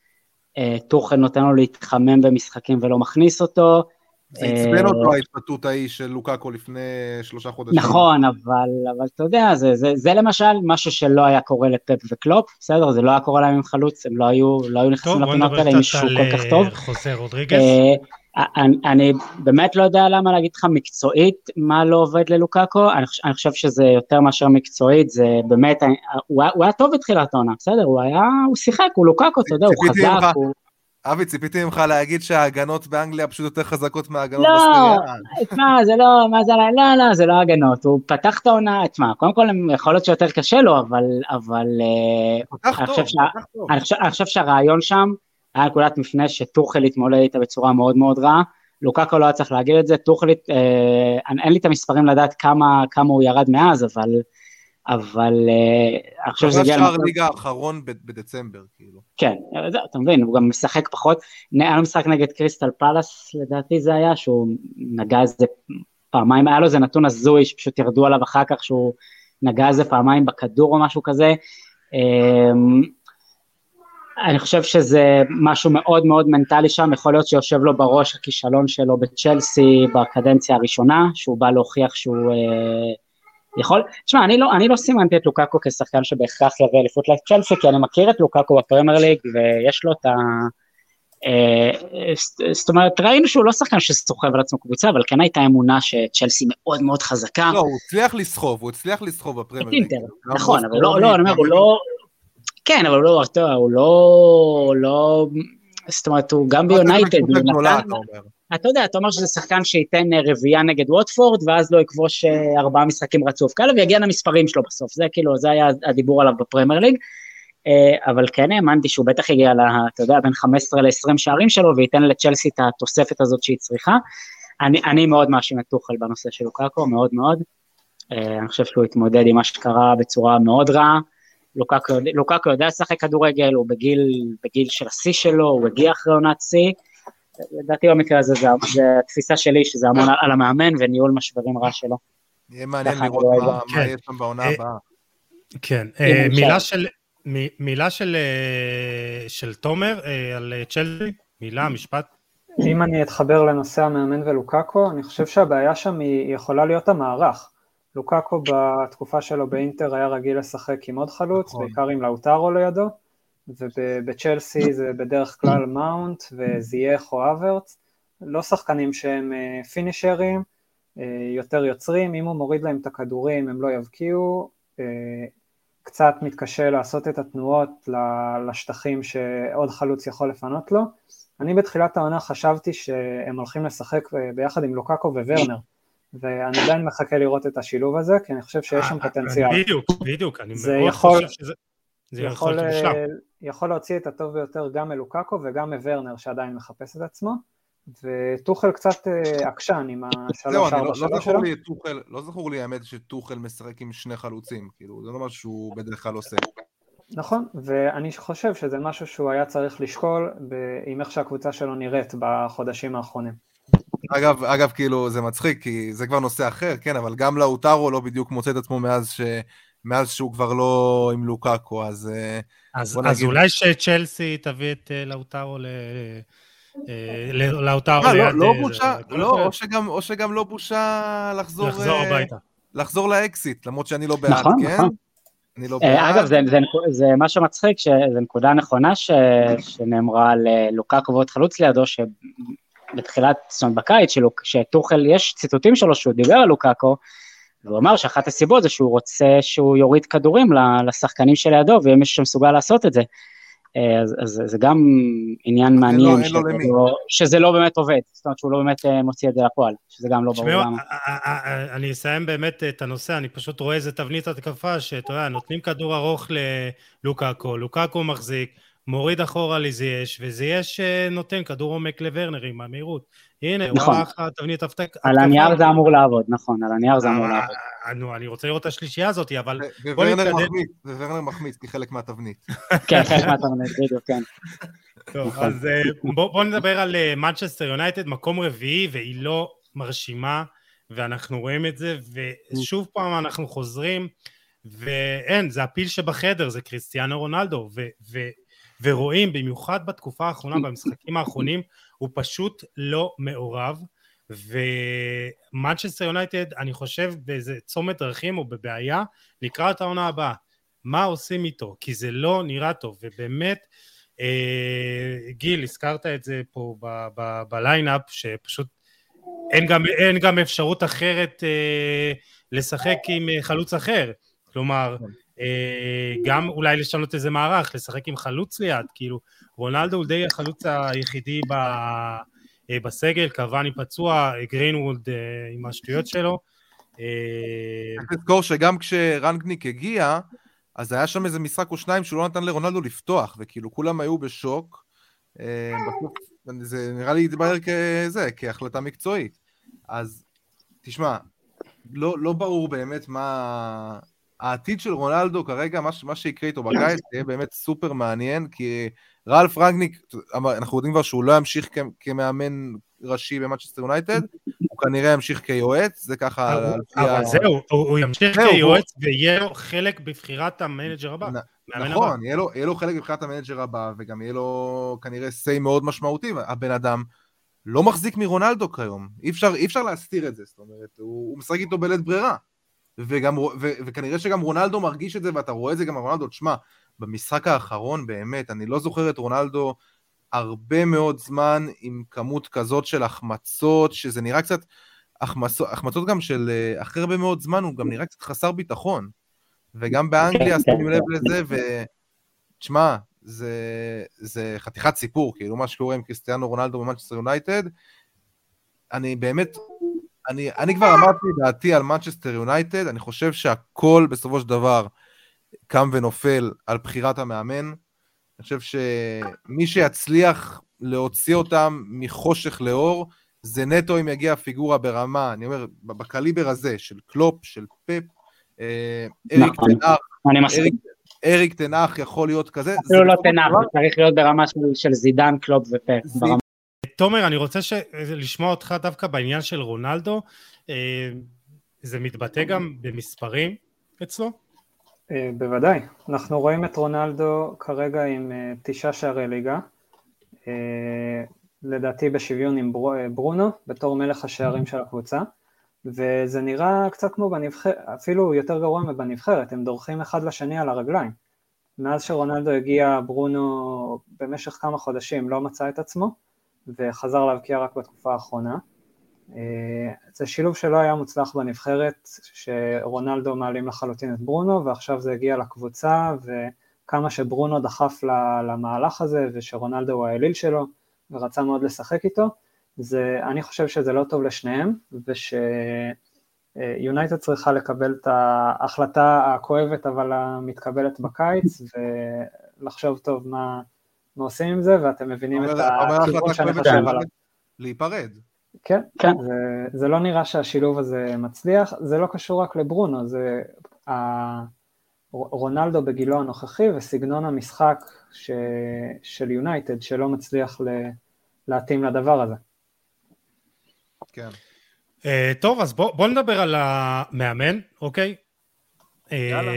אה, טוחל נותן לו להתחמם במשחקים ולא מכניס אותו. זה עצבן אה, אותו ההתפתות ההיא של לוקאקו לפני שלושה חודשים. נכון, אבל, אבל אתה יודע, זה, זה, זה למשל משהו שלא היה קורה לפפ וקלופ, בסדר? זה לא היה קורה להם עם חלוץ, הם לא היו, לא היו נכנסים לפינות האלה עם מישהו כל כך טוב. טוב, בוא נדבר קצת על חוסה רודריגז. אה, אני, אני באמת לא יודע למה להגיד לך מקצועית מה לא עובד ללוקאקו, אני, אני חושב שזה יותר מאשר מקצועית, זה באמת, אני, הוא, הוא היה טוב בתחילת העונה, בסדר, הוא היה, הוא שיחק, הוא לוקאקו, אתה יודע, הוא חזק, הוא... אבי, ציפיתי ממך להגיד שההגנות באנגליה פשוט יותר חזקות מההגנות לא, בסטריה. תשמע, זה לא, מה זה, לא, לא, זה לא הגנות, הוא פתח את העונה, תשמע, קודם כל יכול להיות שיותר קשה לו, אבל, אבל, אה, פתח טוב, פתח טוב. אני חושב שהרעיון שם, היה נקודת מפנה שטוחל התמודד איתה בצורה מאוד מאוד רעה, לוקקו לא היה צריך להגיד את זה, טוחל, אה, אין לי את המספרים לדעת כמה, כמה הוא ירד מאז, אבל, אבל אני חושב שזה הגיע... שער ליגה האחרון בדצמבר, כאילו. כן, אתה מבין, הוא גם משחק פחות, היה לו משחק נגד קריסטל פלאס, לדעתי זה היה, שהוא נגע איזה פעמיים, היה לו איזה נתון הזוי שפשוט ירדו עליו אחר כך, שהוא נגע איזה פעמיים בכדור או משהו כזה. אמ, אני חושב שזה משהו מאוד מאוד מנטלי שם, יכול להיות שיושב לו בראש הכישלון שלו בצ'לסי בקדנציה הראשונה, שהוא בא להוכיח שהוא אה, יכול, תשמע, אני לא, אני לא סימנתי את לוקאקו כשחקן שבהכרח יביא אליפות לצ'לסי, כי אני מכיר את לוקאקו בפרמייר ליג, ויש לו את ה... אה, זאת אומרת, ראינו שהוא לא שחקן שסוחב על עצמו קבוצה, אבל כן הייתה אמונה שצ'לסי מאוד מאוד חזקה. לא, הוא הצליח לסחוב, הוא הצליח לסחוב בפרמייר ליג. נכון, אבל לא, לא, אני אומר, הוא לא... כן, אבל לא, אתה יודע, הוא לא, לא, זאת אומרת, הוא גם ביונייטד, אתה יודע, אתה אומר שזה שחקן שייתן אה, רביעייה נגד ווטפורד, ואז לא יכבוש אה, ארבעה משחקים רצוף כאלה, ויגיע למספרים שלו בסוף, זה כאילו, זה היה הדיבור עליו בפרמייר ליג, אה, אבל כן האמנתי שהוא בטח יגיע, אתה יודע, בין 15 ל-20 שערים שלו, וייתן לצ'לסי את התוספת הזאת שהיא צריכה. אני, אני מאוד מאשים את טוחל בנושא של לוקאקו, מאוד מאוד. אני חושב שהוא התמודד עם מה שקרה בצורה מאוד רעה. לוקקו, לוקקו יודע לשחק כדורגל, הוא בגיל, בגיל של השיא שלו, הוא הגיע אחרי עונת שיא. לדעתי במקרה הזה זה, זה התפיסה שלי, שזה המון על המאמן וניהול משברים רע שלו. יהיה מעניין לראות מה כן. יהיה שם בעונה אה, הבאה. כן, אה, מילה של... מילה של, אה, של תומר על צ'לסי, מילה, משפט. אם אני אתחבר לנושא המאמן ולוקקו, אני חושב שהבעיה שם היא יכולה להיות המערך. לוקאקו בתקופה שלו באינטר היה רגיל לשחק עם עוד חלוץ, נכון. בעיקר עם לאוטרו לידו, ובצ'לסי זה בדרך כלל מאונט וזייח או אברץ, לא שחקנים שהם אה, פינישרים, אה, יותר יוצרים, אם הוא מוריד להם את הכדורים הם לא יבקיעו, אה, קצת מתקשה לעשות את התנועות לשטחים שעוד חלוץ יכול לפנות לו. אני בתחילת העונה חשבתי שהם הולכים לשחק ביחד עם לוקאקו וורנר, ואני עדיין מחכה לראות את השילוב הזה, כי אני חושב שיש שם פוטנציאל. בדיוק, בדיוק, אני מאוד חושב שזה... זה יכול, יכול, יכול להוציא את הטוב ביותר גם מלוקאקו וגם מוורנר שעדיין מחפש את עצמו, וטוחל קצת אה, עקשן עם השלוש ארבע שלוש לא שלו. לא זכור לי האמת שטוחל משחק עם שני חלוצים, כאילו זה לא משהו שהוא בדרך כלל עושה. נכון, ואני חושב שזה משהו שהוא היה צריך לשקול עם איך שהקבוצה שלו נראית בחודשים האחרונים. אגב, אגב, כאילו, זה מצחיק, כי זה כבר נושא אחר, כן, אבל גם לאוטרו לא בדיוק מוצא את עצמו מאז, ש... מאז שהוא כבר לא עם לוקאקו, אז... אה, אז, אז נגיד... אולי שצ'לסי תביא את אה, לאוטרו ל... אה, לאוטרו ליד... לא, לא בושה, לא, או שגם, או שגם לא בושה לחזור... לחזור הביתה. לחזור לאקסיט, למרות שאני לא בעד, נכון, כן? נכון. אני לא בעד. אגב, זה, זה, זה מה שמצחיק, שזו נקודה נכונה ש, שנאמרה על לוקאקו ועוד חלוץ לידו, שבתחילת, זאת אומרת בקיץ, שטוחל, יש ציטוטים שלו שהוא דיבר על לוקאקו, והוא אמר שאחת הסיבות זה שהוא רוצה שהוא יוריד כדורים לשחקנים שלידו, ואם יש שמסוגל לעשות את זה. אה, אז, אז זה גם עניין לא- מעניין, לא, שזה, לא, שזה לא באמת עובד, זאת אומרת שהוא לא באמת אה, מוציא את זה לפועל, שזה גם לא ברור למה. אני אסיים באמת את הנושא, אני פשוט רואה איזה תבנית התקפה, שאתה יודע, נותנים כדור ארוך ללוקאקו, לוקאקו מחזיק, מוריד אחורה לזייש, וזייש אה, נותן כדור עומק לוורנר עם המהירות. הנה, נכון. הוא הלך תבנית הבטק. על הנייר זה אמור לעבוד, נכון, על הנייר זה אמור לעבוד. נו, אני רוצה לראות את השלישייה הזאת, אבל... וורנר מחמיץ, וורנר מחמיץ כחלק מהתבנית. כן, חלק מהתבנית, בדיוק, כן. טוב, נכון. אז אה, בואו נדבר על מנצ'סטר אה, יונייטד, מקום רביעי, והיא לא מרשימה, ואנחנו רואים את זה, ושוב פעם אנחנו חוזרים, ואין, זה הפיל שבחדר, זה קריסטיאנו רונלדו, ורואים, במיוחד בתקופה האחרונה, במשחקים האחרונים, הוא פשוט לא מעורב. ומנצ'סטר יונייטד, אני חושב באיזה צומת דרכים או בבעיה לקראת העונה הבאה. מה עושים איתו? כי זה לא נראה טוב, ובאמת, אה, גיל, הזכרת את זה פה ב lineup, שפשוט אין גם, אין גם אפשרות אחרת אה, לשחק עם אה, חלוץ אחר. כלומר. אה, גם אולי לשנות איזה מערך, לשחק עם חלוץ ליד, כאילו, רונלדו הוא די החלוץ היחידי ב... אה, בסגל, קוואני פצוע, גרינוולד אה, עם השטויות שלו. צריך לזכור שגם כשרנגניק הגיע, אז היה שם איזה משחק או שניים שהוא לא נתן לרונלדו לפתוח, וכאילו כולם היו בשוק. זה נראה לי התברר כזה, כהחלטה מקצועית. אז תשמע, לא, לא ברור באמת מה, העתיד של רונלדו כרגע, מה, מה שיקרה איתו בקיץ, יהיה באמת סופר מעניין, כי רלף רנגניק, אנחנו יודעים כבר שהוא לא ימשיך כ- כמאמן ראשי במנצ'סטר יונייטד, הוא כנראה ימשיך כיועץ, זה ככה... אבל, אבל זהו, הוא, הוא ימשיך כיועץ ויהיה לו חלק בבחירת המנג'ר הבא. נכון, יהיה לו, יהיה לו חלק בבחירת המנג'ר הבא, וגם יהיה לו כנראה say מאוד משמעותי, הבן אדם לא מחזיק מרונלדו כיום, אי אפשר, אי אפשר להסתיר את זה, זאת אומרת, הוא, הוא משחק איתו בלית ברירה. וגם, ו, וכנראה שגם רונלדו מרגיש את זה, ואתה רואה את זה גם רונלדו, תשמע, במשחק האחרון באמת, אני לא זוכר את רונלדו הרבה מאוד זמן עם כמות כזאת של החמצות, שזה נראה קצת, החמצות, החמצות גם של אה, אחרי הרבה מאוד זמן, הוא גם נראה קצת חסר ביטחון. וגם באנגליה כן, שמים כן, לב כן. לזה, ותשמע, זה, זה חתיכת סיפור, כאילו מה שקורה עם קריסטיאנו רונלדו במנצ'סטר יונייטד, אני באמת אני, אני כבר אמרתי דעתי על מנצ'סטר יונייטד, אני חושב שהכל בסופו של דבר קם ונופל על בחירת המאמן. אני חושב שמי שיצליח להוציא אותם מחושך לאור, זה נטו אם יגיע פיגורה ברמה, אני אומר, בקליבר הזה, של קלופ, של פפ, אה, אריק נכון. טן האח, אריק טן האח יכול להיות כזה. אפילו לא טן האח, צריך להיות ברמה של זידן, קלופ ופפ. תומר, אני רוצה ש... לשמוע אותך דווקא בעניין של רונלדו. אה, זה מתבטא גם במספרים אצלו? אה, בוודאי. אנחנו רואים את רונלדו כרגע עם אה, תשעה שערי ליגה. לדעתי בשוויון עם ברונו, בתור מלך השערים של הקבוצה. וזה נראה קצת כמו בנבחרת, אפילו יותר גרוע מבנבחרת, הם דורכים אחד לשני על הרגליים. מאז שרונלדו הגיע, ברונו במשך כמה חודשים לא מצא את עצמו, וחזר להבקיע רק בתקופה האחרונה. אה, זה שילוב שלא היה מוצלח בנבחרת, שרונלדו מעלים לחלוטין את ברונו, ועכשיו זה הגיע לקבוצה, וכמה שברונו דחף למהלך הזה, ושרונלדו הוא האליל שלו, ורצה מאוד לשחק איתו, זה, אני חושב שזה לא טוב לשניהם, ושיונייטד צריכה לקבל את ההחלטה הכואבת אבל המתקבלת בקיץ, ולחשוב טוב מה עושים עם זה, ואתם מבינים את הכיוון שאני חושב עליו. להיפרד. כן, כן. זה, זה לא נראה שהשילוב הזה מצליח, זה לא קשור רק לברונו, זה ה... רונלדו בגילו הנוכחי וסגנון המשחק ש... של יונייטד שלא מצליח ל... להתאים לדבר הזה. כן. Uh, טוב, אז בואו בוא נדבר על המאמן, אוקיי? Uh,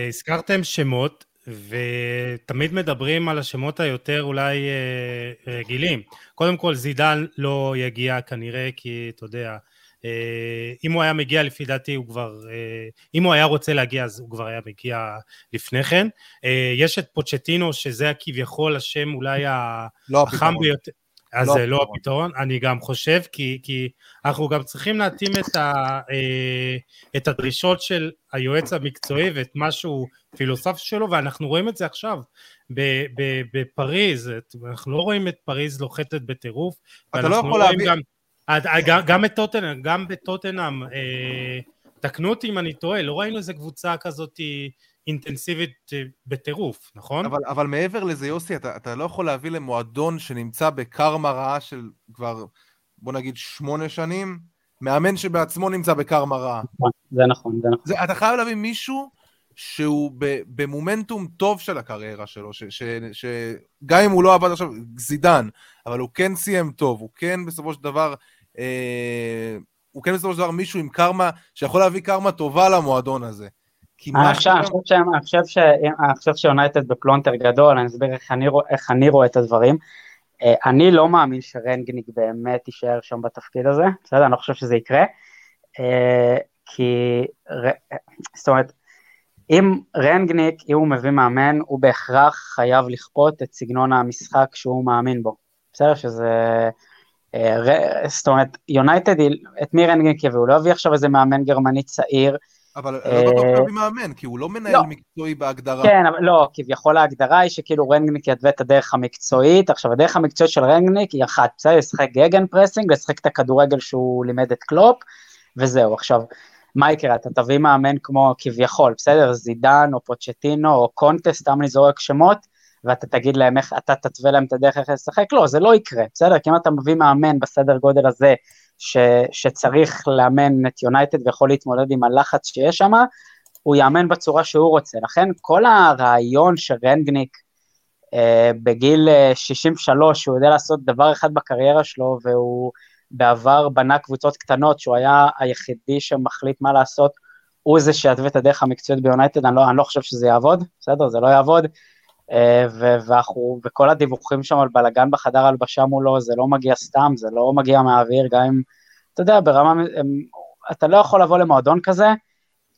הזכרתם שמות, ותמיד מדברים על השמות היותר אולי uh, רגילים. קודם כל, זידן לא יגיע כנראה, כי אתה יודע, אה, אם הוא היה מגיע לפי דעתי הוא כבר, אה, אם הוא היה רוצה להגיע אז הוא כבר היה מגיע לפני כן. אה, יש את פוצ'טינו שזה כביכול השם אולי לא החם ביותר. אז לא זה לא הפתרון, אני גם חושב, כי, כי אנחנו גם צריכים להתאים את, ה, את הדרישות של היועץ המקצועי ואת מה שהוא פילוסוף שלו, ואנחנו רואים את זה עכשיו. בפריז, אנחנו לא רואים את פריז לוחתת בטירוף, אתה לא יכול להביא... גם... גם, גם בטוטנאם, גם בטוטנאם, אה, תקנו אותי אם אני טועה, לא ראינו איזה קבוצה כזאת אינטנסיבית אה, בטירוף, נכון? אבל, אבל מעבר לזה, יוסי, אתה, אתה לא יכול להביא למועדון שנמצא בקרמה רעה של כבר, בוא נגיד, שמונה שנים, מאמן שבעצמו נמצא בקרמה רעה. נכון, זה נכון, זה נכון. זה, אתה חייב להביא מישהו שהוא במומנטום טוב של הקריירה שלו, שגם אם הוא לא עבד עכשיו, זידן, אבל הוא כן סיים טוב, הוא כן בסופו של דבר אה, הוא כן בסופו של דבר מישהו עם קרמה, שיכול להביא קרמה טובה למועדון הזה. אני חושב שיונייטד בפלונטר גדול, אני אסביר איך אני, איך אני רואה את הדברים. אה, אני לא מאמין שרנגניק באמת יישאר שם בתפקיד הזה, בסדר? אני לא חושב שזה יקרה. אה, כי, זאת אומרת, אם רנגניק, אם הוא מביא מאמן, הוא בהכרח חייב לכפות את סגנון המשחק שהוא מאמין בו. בסדר? שזה... אה, זאת אומרת, יונייטד, את מי רנגניק יביאו? לא יביא עכשיו איזה מאמן גרמני צעיר. אבל לא בטוח להביא מאמן, כי הוא לא מנהל לא. מקצועי בהגדרה. כן, אבל לא, כביכול ההגדרה היא שכאילו רנגניק יתווה את הדרך המקצועית. עכשיו, הדרך המקצועית של רנגניק היא אחת, בסדר? לשחק גגנפרסינג, לשחק את הכדורגל שהוא לימד את קלופ, וזהו. עכשיו, מה יקרה? אתה תביא מאמן כמו כביכול, בסדר? זידן או פוצ'טינו או קונטה, סתם אני זורק שמות, ואתה תגיד להם איך, אתה תתווה להם את הדרך איך לשחק, לא, זה לא יקרה, בסדר? כי אם אתה מביא מאמן בסדר גודל הזה, ש, שצריך לאמן את יונייטד ויכול להתמודד עם הלחץ שיש שם, הוא יאמן בצורה שהוא רוצה. לכן כל הרעיון שרנגניק אה, בגיל 63, אה, שהוא יודע לעשות דבר אחד בקריירה שלו, והוא בעבר בנה קבוצות קטנות, שהוא היה היחידי שמחליט מה לעשות, הוא זה שיתווה את הדרך המקצועית ביונייטד, אני, לא, אני לא חושב שזה יעבוד, בסדר? זה לא יעבוד. אה, ואנחנו, וכל הדיווחים שם על בלאגן בחדר הלבשה מולו, זה לא מגיע סתם, זה לא מגיע מהאוויר, גם אם, אתה יודע, ברמה, אתה לא יכול לבוא למועדון כזה,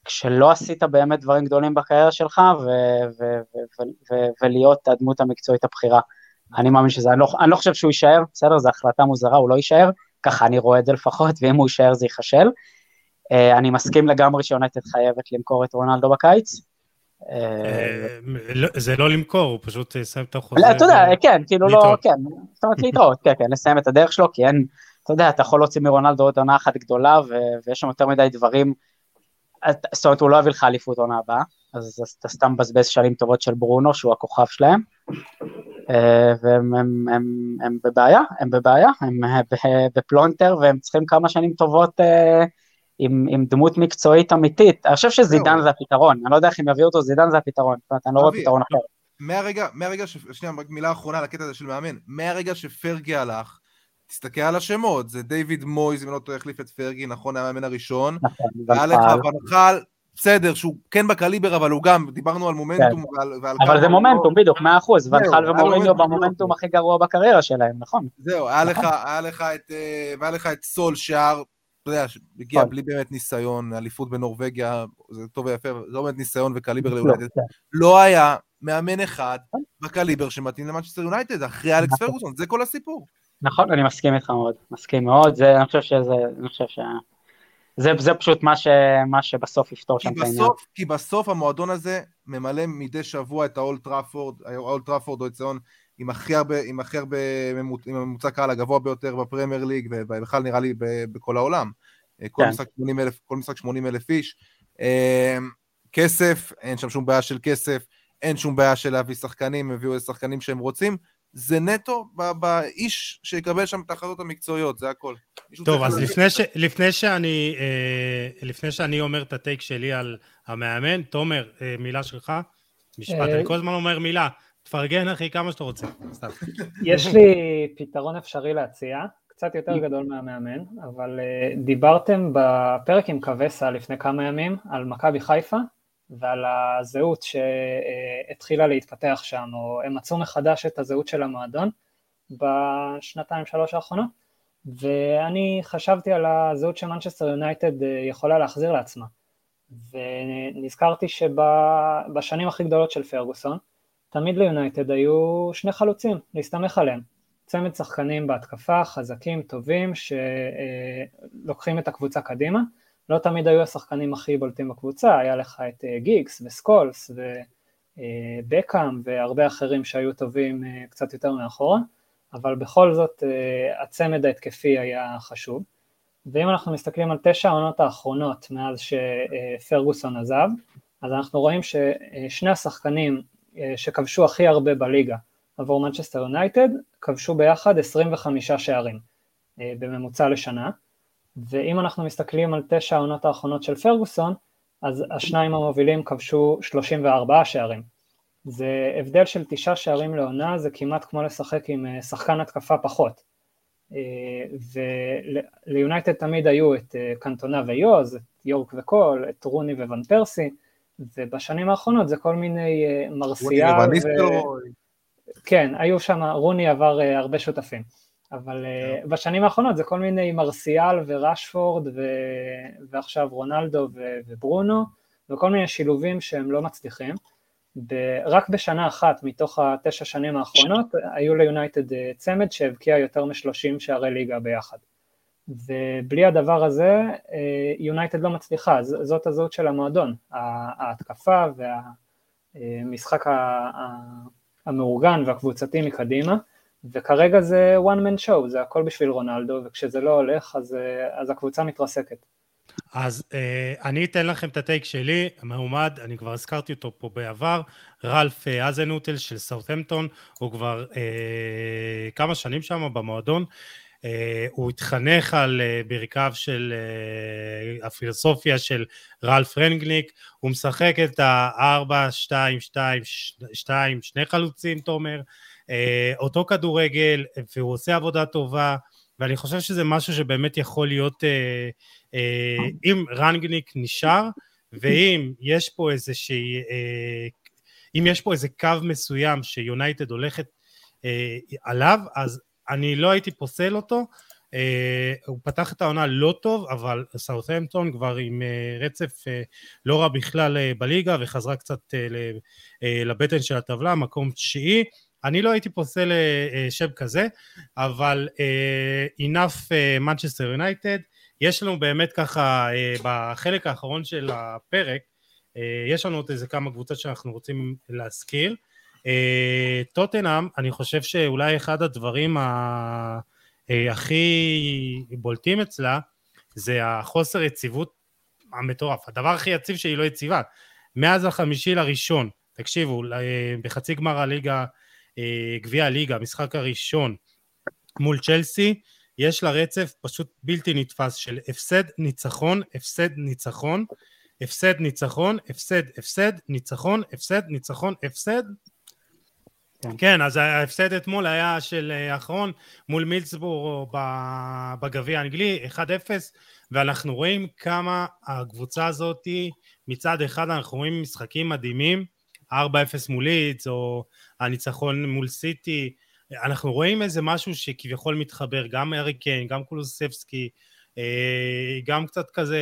כשלא עשית באמת דברים גדולים בקריירה שלך, ו- ו- ו- ולהיות הדמות המקצועית הבכירה. אני מאמין שזה, אני לא, אני לא חושב שהוא יישאר, בסדר, זו החלטה מוזרה, הוא לא יישאר, ככה אני רואה את זה לפחות, ואם הוא יישאר זה ייכשל. Uh, אני מסכים לגמרי שיונתת חייבת למכור את רונלדו בקיץ. אה, לא, זה לא למכור, הוא פשוט יסיים את החוזה. אתה יודע, כן, כאילו לא, כן, זאת אומרת להתראות, כן, כן, לסיים את הדרך שלו, כי אין, אתה יודע, אתה יכול להוציא מרונלדו עוד עונה אחת גדולה, ויש שם יותר מדי דברים, זאת אומרת, הוא לא יביא לך אליפות עונה הבאה, אז אתה סתם מבזבז שנים טובות של ברונו, שהוא הכוכב שלהם, אה, והם בבעיה, הם בבעיה, הם בפלונטר, והם צריכים כמה שנים טובות עם, עם דמות מקצועית אמיתית. אני חושב שזידן זה הפתרון, אני לא יודע איך הם יביאו אותו, זידן זה הפתרון, זאת אומרת, אני לא רואה פתרון אחר. מהרגע, מהרגע ש... שנייה, מילה אחרונה על הקטע הזה של מאמן. מהרגע שפרגי הלך, תסתכל על השמות, זה דיוויד מויז, אם לא טועה, החליף את פרגי, נכון, המאמן הראשון. והיה לך ונחל, בסדר, שהוא כן בקליבר, אבל הוא גם, דיברנו על מומנטום כן. ועל... ועל אבל זה מומנטום, בדיוק, מאה אחוז, ונחל ומוריניו במומנטום הכי גרוע בקריירה שלהם, נכון. זהו, היה לך, נכון. היה לך את, אה, אתה יודע, הגיע נכון. בלי באמת ניסיון, אליפות בנורבגיה, זה טוב ויפה, לא באמת ניסיון וקליבר לא, ליונייטד. כן. לא היה מאמן אחד. בקליבר שמתאים למנצ'סטר יונייטד, אחרי אלכס נכון. פרגוסון, זה כל הסיפור. נכון, אני מסכים איתך מאוד, מסכים מאוד, זה, אני חושב שזה, אני חושב ש... זה, זה פשוט מה, ש, מה שבסוף יפתור שם את העניין. כי בסוף המועדון הזה ממלא מדי שבוע את האולד טראפורד, האולד טראפורד הוא אצטדיון עם הכי הרבה, עם הכי הרבה, עם הממוצע קהל הגבוה ביותר בפרמייר ליג, ובכלל נראה לי בכל העולם. אה, כל, כן. משחק 80 אלף, כל משחק 80 אלף איש. אה, כסף, אין שם שום בעיה של כסף, אין שום בעיה של להביא שחקנים, הביאו איזה שחקנים שהם רוצים, זה נטו באיש שיקבל שם את ההחלטות המקצועיות, זה הכל. טוב, אז לפני, ש, לפני, שאני, אה, לפני שאני אומר את הטייק שלי על המאמן, תומר, אה, מילה שלך? משפט, אה, אני כל הזמן אומר מילה. תפרגן אחי כמה שאתה רוצה, יש לי פתרון אפשרי להציע, קצת יותר גדול מהמאמן, אבל דיברתם בפרק עם קווסה לפני כמה ימים על מכבי חיפה, ועל הזהות שהתחילה להתפתח שם, או הם מצאו מחדש את הזהות של המועדון בשנתיים שלוש האחרונות, ואני חשבתי על הזהות שמנצ'סטר יונייטד יכולה להחזיר לעצמה, ונזכרתי שבשנים הכי גדולות של פרגוסון, תמיד ליונייטד היו שני חלוצים להסתמך עליהם, צמד שחקנים בהתקפה, חזקים, טובים, שלוקחים את הקבוצה קדימה, לא תמיד היו השחקנים הכי בולטים בקבוצה, היה לך את אה, גיגס וסקולס ובקאם אה, והרבה אחרים שהיו טובים אה, קצת יותר מאחורה, אבל בכל זאת הצמד ההתקפי היה חשוב. ואם אנחנו מסתכלים על תשע העונות האחרונות מאז שפרגוסון עזב, אז אנחנו רואים ששני השחקנים שכבשו הכי הרבה בליגה עבור מנצ'סטר יונייטד, כבשו ביחד 25 שערים בממוצע לשנה, ואם אנחנו מסתכלים על תשע העונות האחרונות של פרגוסון, אז השניים המובילים כבשו 34 שערים. זה הבדל של תשעה שערים לעונה, זה כמעט כמו לשחק עם אה, שחקן התקפה פחות. אה, וליונייטד תמיד היו את אה, קנטונה ויוז, את יורק וקול, את רוני וואן פרסי, ובשנים האחרונות זה כל מיני מרסיאל. רוני ו... כן, היו שם, רוני עבר הרבה שותפים. אבל uh, בשנים האחרונות זה כל מיני מרסיאל וראשפורד ו... ועכשיו רונלדו ו... וברונו וכל מיני שילובים שהם לא מצליחים. ב... רק בשנה אחת מתוך התשע שנים האחרונות היו ליונייטד אה, צמד שהבקיע יותר משלושים שערי ליגה ביחד. ובלי הדבר הזה אה, יונייטד לא מצליחה, זאת הזהות של המועדון, ההתקפה והמשחק המאורגן והקבוצתי מקדימה. וכרגע זה one man show, זה הכל בשביל רונלדו, וכשזה לא הולך אז, אז הקבוצה מתרסקת. אז אה, אני אתן לכם את הטייק שלי, המעומד, אני כבר הזכרתי אותו פה בעבר, רלף אה, אזנוטל של סאות'מפטון, הוא כבר אה, כמה שנים שם במועדון, אה, הוא התחנך על אה, ברכיו של אה, הפילוסופיה של רלף רנגניק, הוא משחק את ה-4, 2, 2, 2, שני חלוצים, תומר, אה, אותו כדורגל, והוא עושה עבודה טובה, ואני חושב שזה משהו שבאמת יכול להיות, אה, אה, אם רנגניק נשאר, ואם יש פה איזה שהיא, אם יש פה איזה קו מסוים שיונייטד הולכת עליו, אז אני לא הייתי פוסל אותו. הוא פתח את העונה לא טוב, אבל סאות'המפטון כבר עם רצף לא רע בכלל בליגה, וחזרה קצת לבטן של הטבלה, מקום תשיעי. אני לא הייתי פוסל אה, אה, שם כזה, אבל enough מנצ'סטר יונייטד, יש לנו באמת ככה uh, בחלק האחרון של הפרק, uh, יש לנו עוד איזה כמה קבוצות שאנחנו רוצים להזכיר. טוטנאם, uh, אני חושב שאולי אחד הדברים ה... uh, הכי בולטים אצלה זה החוסר יציבות המטורף. הדבר הכי יציב שהיא לא יציבה. מאז החמישי לראשון, תקשיבו, בחצי גמר הליגה אה, גביע הליגה, המשחק הראשון מול צ'לסי, יש לה רצף פשוט בלתי נתפס של הפסד, ניצחון, הפסד, ניצחון, הפסד, ניצחון, הפסד, הפסד, ניצחון, הפסד, ניצחון, הפסד. כן, כן אז ההפסד אתמול היה של אה, האחרון מול מילסבורג בגביע האנגלי, 1-0, ואנחנו רואים כמה הקבוצה הזאת, מצד אחד אנחנו רואים משחקים מדהימים, 4-0 מול לידס, או הניצחון מול סיטי, אנחנו רואים איזה משהו שכביכול מתחבר, גם ארי קיין, גם קולוספסקי, אה, גם קצת כזה,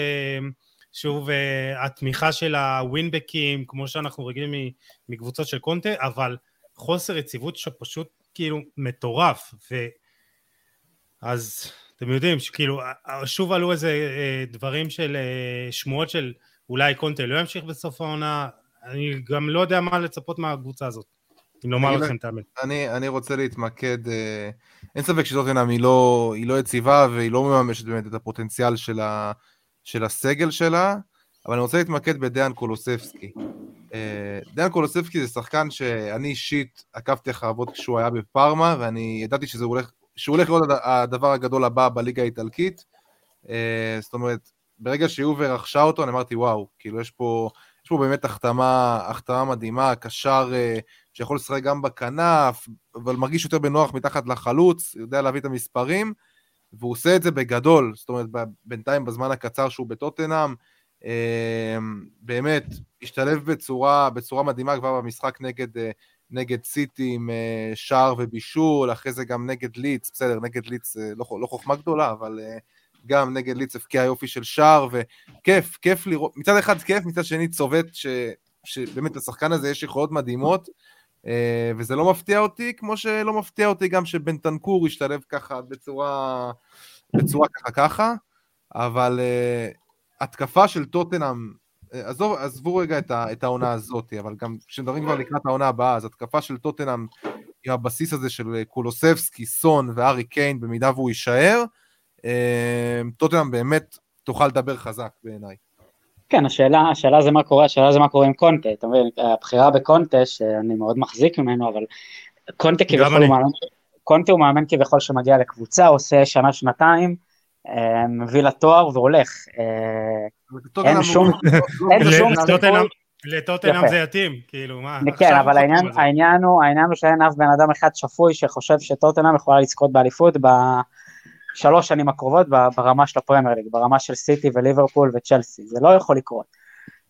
שוב, אה, התמיכה של הווינבקים, כמו שאנחנו רגילים מקבוצות של קונטה, אבל חוסר יציבות שפשוט כאילו מטורף, ו... אז אתם יודעים שכאילו שוב עלו איזה אה, דברים של שמועות של אולי קונטה לא ימשיך בסוף העונה, אני גם לא יודע מה לצפות מהקבוצה הזאת. אם לומר לכם את האמת. אני, אני רוצה להתמקד, אה, אין ספק שטוטנאם היא, לא, היא לא יציבה והיא לא מממשת באמת את הפוטנציאל של, ה, של הסגל שלה, אבל אני רוצה להתמקד בדיאן קולוספסקי. אה, דן קולוספסקי זה שחקן שאני אישית עקבתי אחריו עוד כשהוא היה בפארמה, ואני ידעתי שזה הולך, שהוא הולך להיות הדבר הגדול הבא בליגה האיטלקית. אה, זאת אומרת, ברגע שיובר רכשה אותו, אני אמרתי, וואו, כאילו יש פה, יש פה באמת החתמה, החתמה מדהימה, קשר אה, שיכול לשחק גם בכנף, אבל מרגיש יותר בנוח מתחת לחלוץ, יודע להביא את המספרים, והוא עושה את זה בגדול, זאת אומרת, בינתיים בזמן הקצר שהוא בטוטנאם, באמת, השתלב בצורה, בצורה מדהימה כבר במשחק נגד, אה, נגד סיטי עם אה, שער ובישול, אחרי זה גם נגד ליץ, בסדר, נגד ליץ אה, לא, לא חוכמה גדולה, אבל גם נגד ליץ הבקיע יופי של שער, וכיף, כיף לראות, מצד אחד כיף, מצד שני צובט ש, שבאמת לשחקן הזה יש יכולות מדהימות, וזה לא מפתיע אותי, כמו שלא מפתיע אותי גם שבן תנקור השתלב ככה בצורה, בצורה ככה ככה, אבל התקפה של טוטנאם, אה, עזוב, עזבו רגע את, ה, את העונה הזאת, אבל גם כשמדברים כבר לקראת העונה הבאה, אז התקפה של טוטנאם עם הבסיס הזה של אה, קולוסבסקי, סון וארי קיין, במידה והוא יישאר, אה, טוטנאם באמת תוכל לדבר חזק בעיניי. כן, השאלה, השאלה זה מה קורה, השאלה זה מה קורה עם קונטה, אתה מבין, הבחירה בקונטה, שאני מאוד מחזיק ממנו, אבל קונטה כביכול הוא מאמן, קונטה הוא מאמן כביכול שמגיע לקבוצה, עושה שנה, שנתיים, אה, מביא לתואר והולך. אה, אין שום... לטוטנאם זה יתאים, כאילו, מה? כן, אבל העניין, העניין הוא, העניין הוא שאין אף בן אדם אחד שפוי שחושב שטוטנאם יכולה לזכות באליפות בשלוש שנים הקרובות ברמה של הפרמייר ליג, ברמה של סיטי וליברפול וצ'לסי, זה לא יכול לקרות.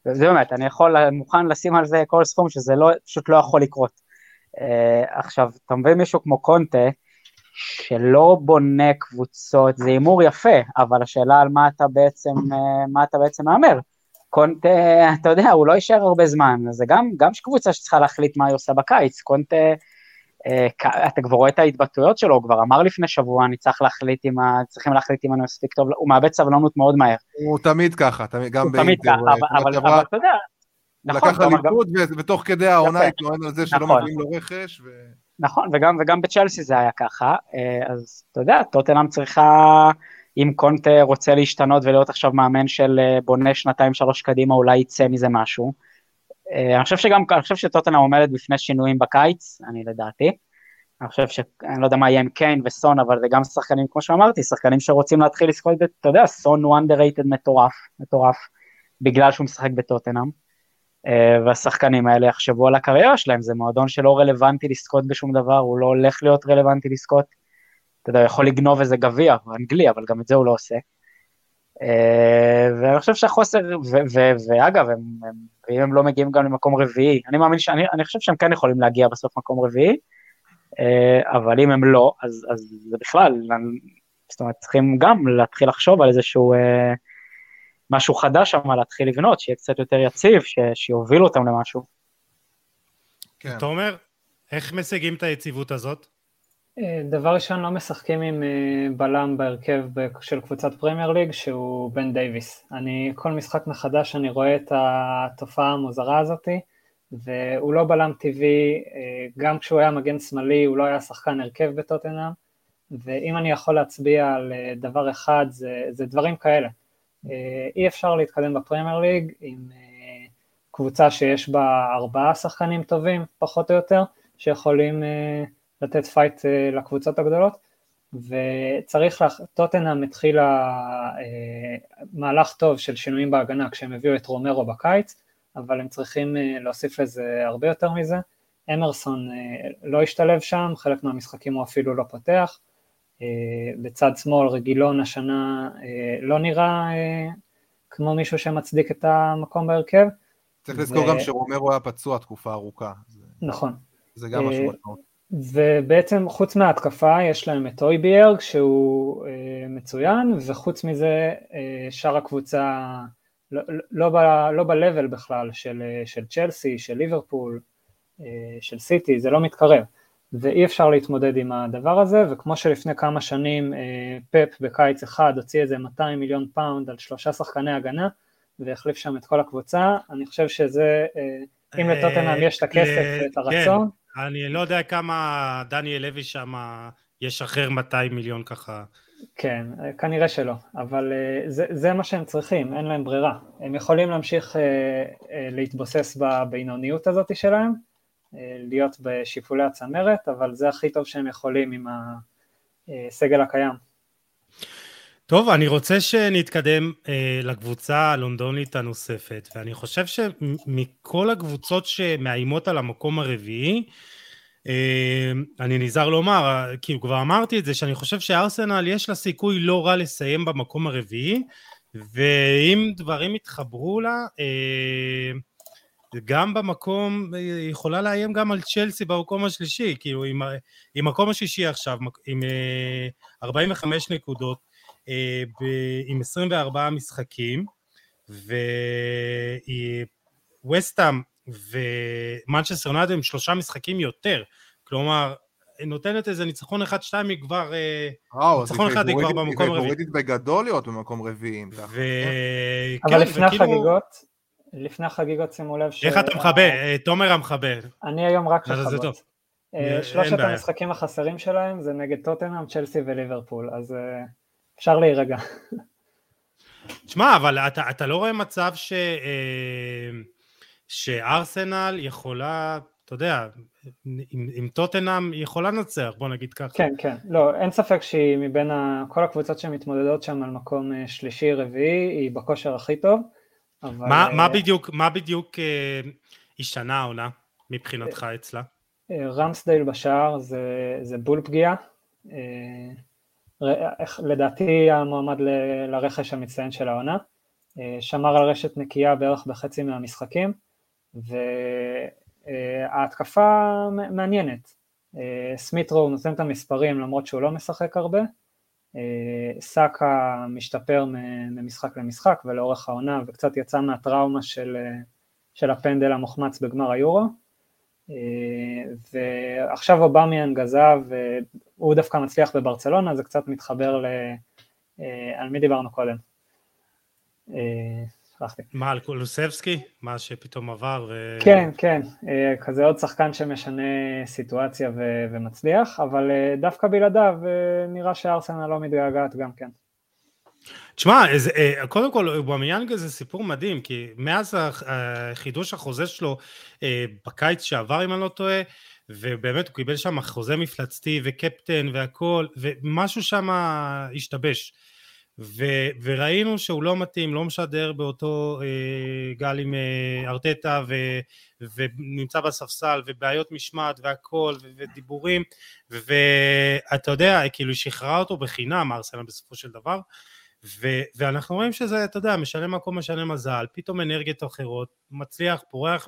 זה באמת, אני יכול, מוכן לשים על זה כל סכום שזה לא, פשוט לא יכול לקרות. Uh, עכשיו, אתה מבין מישהו כמו קונטה, שלא בונה קבוצות, זה הימור יפה, אבל השאלה על מה אתה בעצם, אה, מה אתה בעצם מהמר. קונטה, אתה יודע, הוא לא יישאר הרבה זמן, זה גם, גם קבוצה שצריכה להחליט מה היא עושה בקיץ, קונטה, אה, אתה כבר רואה את ההתבטאויות שלו, הוא כבר אמר לפני שבוע, אני צריך להחליט אם, צריכים להחליט אם אני מספיק טוב, הוא מאבד סבלנות מאוד מהר. הוא תמיד ככה, גם הוא תמיד ככה, אבל, אבל אתה יודע, נכון. לקח אליפות, ותוך כדי העונה התנוען על זה שלא נכון. מביאים לו רכש. נכון, וגם, וגם בצ'לסי זה היה ככה, אה, אז אתה יודע, טוטנאם צריכה, אם קונטה רוצה להשתנות ולהיות עכשיו מאמן של אה, בונה שנתיים שלוש קדימה, אולי יצא מזה משהו. אה, אני חושב שגם, אני חושב שטוטנאם עומדת בפני שינויים בקיץ, אני לדעתי. אני חושב ש... אני לא יודע מה יהיה עם קיין וסון, אבל זה גם שחקנים, כמו שאמרתי, שחקנים שרוצים להתחיל לזכות, אתה יודע, סון הוא underrated מטורף, מטורף, בגלל שהוא משחק בטוטנאם. אה, והשחקנים האלה יחשבו על הקריירה שלהם, זה מועדון שלא רלוונטי לזכות בשום דבר, הוא לא הולך להיות רלוונטי לזכות. אתה יודע, הוא יכול לגנוב איזה גביע אנגלי, אבל גם את זה הוא לא עושה. אה, ואני חושב שהחוסר, ואגב, אם הם לא מגיעים גם למקום רביעי, אני מאמין שאני אני חושב שהם כן יכולים להגיע בסוף מקום רביעי, אה, אבל אם הם לא, אז, אז זה בכלל, זאת אומרת, צריכים גם להתחיל לחשוב על איזשהו... משהו חדש שם להתחיל לבנות, שיהיה קצת יותר יציב, ש... שיוביל אותם למשהו. כן. תומר, איך משיגים את היציבות הזאת? אה, דבר ראשון, לא משחקים עם אה, בלם בהרכב של קבוצת פרמייר ליג שהוא בן דייוויס. אני, כל משחק מחדש אני רואה את התופעה המוזרה הזאתי, והוא לא בלם טבעי, אה, גם כשהוא היה מגן שמאלי הוא לא היה שחקן הרכב בטוטנאם, ואם אני יכול להצביע על דבר אחד זה, זה דברים כאלה. אה, אי אפשר להתקדם בפרמייר ליג עם אה, קבוצה שיש בה ארבעה שחקנים טובים, פחות או יותר, שיכולים אה, לתת fight לקבוצות הגדולות, וצריך, לה... טוטנאם התחילה מהלך טוב של שינויים בהגנה כשהם הביאו את רומרו בקיץ, אבל הם צריכים להוסיף לזה הרבה יותר מזה. אמרסון לא השתלב שם, חלק מהמשחקים הוא אפילו לא פותח, בצד שמאל רגילון השנה אה, לא נראה אה, כמו מישהו שמצדיק את המקום בהרכב. צריך לזכור ו... גם שרומרו היה פצוע תקופה ארוכה. נכון. זה גם משהו משמעות. ובעצם חוץ מההתקפה יש להם את אויביארג שהוא מצוין, וחוץ מזה שאר הקבוצה לא, לא, ב, לא ב-level בכלל של, של צ'לסי, של ליברפול, של סיטי, זה לא מתקרב. ואי אפשר להתמודד עם הדבר הזה, וכמו שלפני כמה שנים אה, פפ בקיץ אחד הוציא איזה 200 מיליון פאונד על שלושה שחקני הגנה, והחליף שם את כל הקבוצה, אני חושב שזה, אה, אם לטוטנאם יש את הכסף אה, ואת הרצון. כן, אני לא יודע כמה דניאל לוי שם ישחרר 200 מיליון ככה. כן, כנראה שלא, אבל זה, זה מה שהם צריכים, אין להם ברירה. הם יכולים להמשיך להתבוסס בבינוניות הזאת שלהם, להיות בשיפולי הצמרת, אבל זה הכי טוב שהם יכולים עם הסגל הקיים. טוב, אני רוצה שנתקדם אה, לקבוצה הלונדונית הנוספת, ואני חושב שמכל הקבוצות שמאיימות על המקום הרביעי, אה, אני נזהר לומר, כי כבר אמרתי את זה, שאני חושב שארסנל יש לה סיכוי לא רע לסיים במקום הרביעי, ואם דברים יתחברו לה, אה, גם במקום, היא יכולה לאיים גם על צ'לסי במקום השלישי, כאילו עם, עם מקום השישי עכשיו, עם 45 אה, נקודות, אה, עם 24 משחקים, וווסטאם ומנצ'סטר יונדד עם שלושה משחקים יותר, כלומר, נותנת איזה ניצחון אחד-שתיים היא כבר... אה, ניצחון אחד היא כבר במקום רביעי. היא פבוריטית בגדול להיות במקום רביעי. ו... אבל כן, לפני וכאילו... החגיגות, לפני החגיגות שימו לב ש... איך אתה מכבה? אה, תומר המכבה. אני היום רק לכבות. שלושת המשחקים החסרים שלהם זה נגד טוטנאם, צ'לסי וליברפול, אז אפשר להירגע. תשמע, אבל אתה, אתה לא רואה מצב ש, אה, שארסנל יכולה, אתה יודע, עם, עם טוטנאם היא יכולה לנצח, בוא נגיד ככה. כן, כן, לא, אין ספק שהיא מבין ה, כל הקבוצות שמתמודדות שם על מקום אה, שלישי, רביעי, היא בכושר הכי טוב. אבל... מה, מה אה, בדיוק, מה בדיוק אה, השתנה העונה מבחינתך אצלה? רמסדייל בשער זה, זה בול פגיעה. לדעתי המועמד לרכש המצטיין של העונה, אה, שמר על רשת נקייה בערך בחצי מהמשחקים, וההתקפה מעניינת. אה, סמית' רו נותן את המספרים למרות שהוא לא משחק הרבה, אה, סאקה משתפר ממשחק למשחק ולאורך העונה וקצת יצא מהטראומה של, של הפנדל המוחמץ בגמר היורו. ועכשיו אובמיאנג עזב, הוא דווקא מצליח בברצלונה, זה קצת מתחבר ל... אה, על מי דיברנו קודם? אה, שכחתי. מה, על קולוסבסקי? מה שפתאום עבר ו... כן, כן, אה, כזה עוד שחקן שמשנה סיטואציה ו- ומצליח, אבל דווקא בלעדיו נראה שארסנל לא מתגעגעת גם כן. תשמע, אה, קודם כל, אובמיאנג זה סיפור מדהים, כי מאז חידוש החוזה שלו אה, בקיץ שעבר, אם אני לא טועה, ובאמת הוא קיבל שם חוזה מפלצתי וקפטן והכל, ומשהו שם השתבש. ו, וראינו שהוא לא מתאים, לא משדר באותו אה, גל עם אה, ארטטה ו, ונמצא בספסל ובעיות משמעת והכל ו, ודיבורים ואתה יודע, כאילו שחררה אותו בחינם ארסנל בסופו של דבר ו- ואנחנו רואים שזה, אתה יודע, משנה מקום, משנה מזל, פתאום אנרגיות אחרות, מצליח, פורח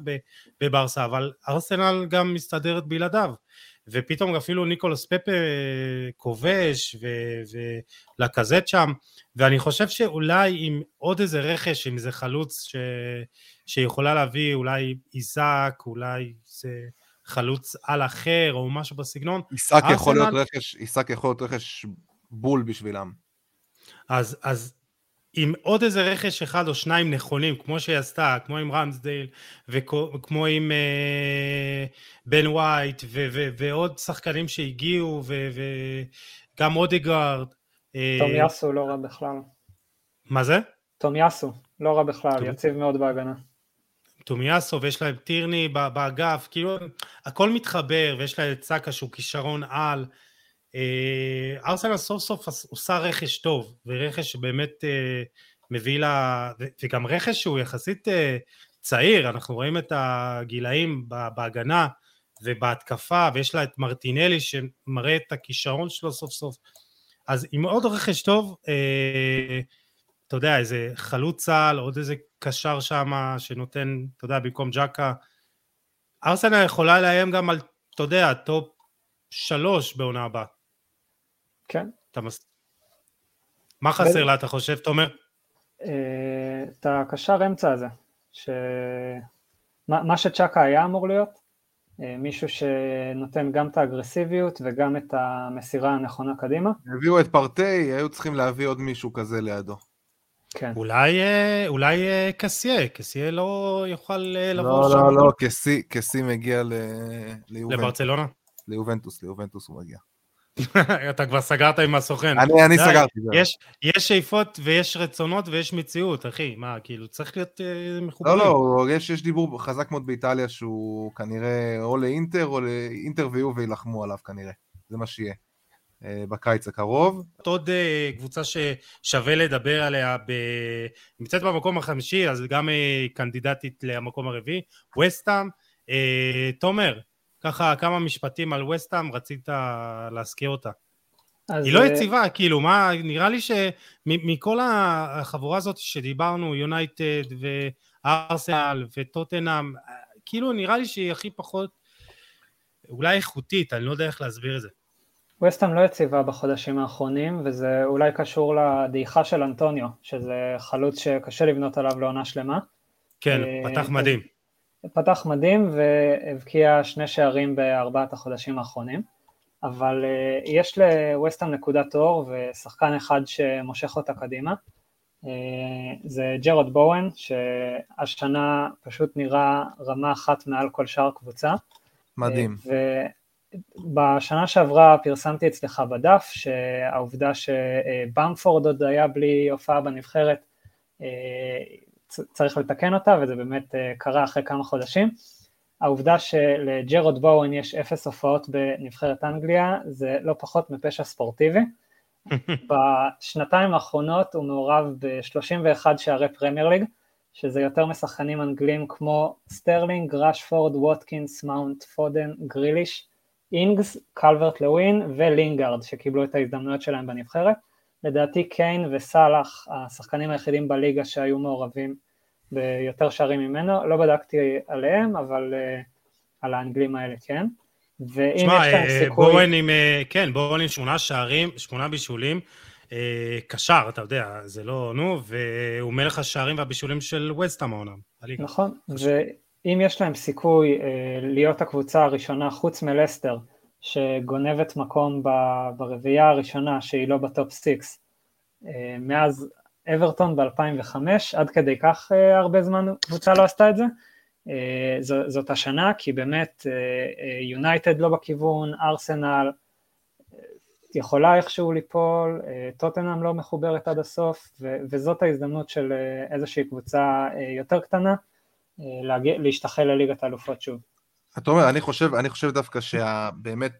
בברסה, אבל ארסנל גם מסתדרת בלעדיו. ופתאום אפילו ניקולוס פפה כובש ולקזט שם, ואני חושב שאולי עם עוד איזה רכש, עם איזה חלוץ ש... שיכולה להביא אולי איזק, אולי זה חלוץ על אחר או משהו בסגנון. איסק יכול להיות רכש, איסק יכול להיות רכש בול בשבילם. אז, אז עם עוד איזה רכש אחד או שניים נכונים, כמו שהיא עשתה, כמו עם רמסדייל, וכמו עם אה, בן וייט, ו, ו, ועוד שחקנים שהגיעו, וגם אודגרד. אה, תום יאסו לא רע בכלל. מה זה? תום יאסו, לא רע בכלל, תום... יציב מאוד בהגנה. תומיאסו ויש להם טירני באגף, כאילו הכל מתחבר ויש להם את סאקה שהוא כישרון על, ארסנל סוף סוף עושה רכש טוב, ורכש שבאמת אה, מביא לה, וגם רכש שהוא יחסית אה, צעיר, אנחנו רואים את הגילאים בהגנה ובהתקפה, ויש לה את מרטינלי שמראה את הכישרון שלו סוף סוף. אז עם עוד רכש טוב, אתה יודע, איזה חלוץ צה"ל, עוד איזה קשר שם שנותן, אתה יודע, במקום ג'קה, ארסנל יכולה לאיים גם על, אתה יודע, top שלוש בעונה הבאה. כן. אתה מס... מה חסר ו... לה, אתה חושב, תומר? אה, את הקשר אמצע הזה, ש... מה, מה שצ'אקה היה אמור להיות, אה, מישהו שנותן גם את האגרסיביות וגם את המסירה הנכונה קדימה. הביאו את פארטי, היו צריכים להביא עוד מישהו כזה לידו. כן. אולי, אה, אולי קסיה, קסיה לא יוכל לבוא לא, שם. לא, לא, לא, קסי, קסי מגיע ל... ליובנטוס. לברצלונה? ליובנטוס, ליובנטוס הוא מגיע. אתה כבר סגרת עם הסוכן. אני, אני די, סגרתי. יש, יש שאיפות ויש רצונות ויש מציאות, אחי. מה, כאילו, צריך להיות אה, מחוברים. לא, לא, יש, יש דיבור חזק מאוד באיטליה שהוא כנראה או לאינטר או לאינטר ויהיו וילחמו עליו כנראה. זה מה שיהיה. אה, בקיץ הקרוב. עוד אה, קבוצה ששווה לדבר עליה, ב... נמצאת במקום החמישי, אז גם קנדידטית למקום הרביעי, וסטאם. תומר, ככה כמה משפטים על וסטאם, רצית להזכיר אותה. היא לא אה, יציבה, כאילו, מה, נראה לי שמכל החבורה הזאת שדיברנו, יונייטד וארסנל וטוטנאם, כאילו נראה לי שהיא הכי פחות, אולי איכותית, אני לא יודע איך להסביר את זה. וסטהאם לא יציבה בחודשים האחרונים, וזה אולי קשור לדעיכה של אנטוניו, שזה חלוץ שקשה לבנות עליו לעונה שלמה. כן, אה, פתח מדהים. פתח מדהים והבקיע שני שערים בארבעת החודשים האחרונים, אבל אה, יש לווסטהאם נקודת אור ושחקן אחד שמושך אותה קדימה. אה, זה ג'ארוד בואן, שהשנה פשוט נראה רמה אחת מעל כל שאר קבוצה. מדהים. בשנה שעברה פרסמתי אצלך בדף שהעובדה שבמפורד עוד היה בלי הופעה בנבחרת צריך לתקן אותה וזה באמת קרה אחרי כמה חודשים. העובדה שלג'ארוד בואן יש אפס הופעות בנבחרת אנגליה זה לא פחות מפשע ספורטיבי. בשנתיים האחרונות הוא מעורב ב-31 שערי פרמייר ליג, שזה יותר משחקנים אנגלים כמו סטרלינג, ראשפורד, ווטקינס, מאונט, פודן, גריליש, אינגס, קלברט לווין ולינגארד שקיבלו את ההזדמנויות שלהם בנבחרת. לדעתי קיין וסאלח השחקנים היחידים בליגה שהיו מעורבים ביותר שערים ממנו, לא בדקתי עליהם, אבל uh, על האנגלים האלה כן. ואם שמה, יש להם אה, סיכוי... בורן עם, אה, כן, בורן עם שמונה שערים, שמונה בישולים, אה, קשר, אתה יודע, זה לא, נו, והוא מלך השערים והבישולים של וסטאם העונה. נכון, ואם יש להם סיכוי אה, להיות הקבוצה הראשונה חוץ מלסטר, שגונבת מקום ברביעייה הראשונה שהיא לא ב top six, אה, מאז אברטון ב-2005, עד כדי כך אה, הרבה זמן קבוצה לא עשתה את זה, אה, זאת השנה, כי באמת יונייטד לא בכיוון, ארסנל יכולה איכשהו ליפול, טוטנאם לא מחוברת עד הסוף, וזאת ההזדמנות של איזושהי קבוצה יותר קטנה, להשתחל לליגת האלופות שוב. אתה אומר, אני חושב, אני חושב דווקא שבאמת,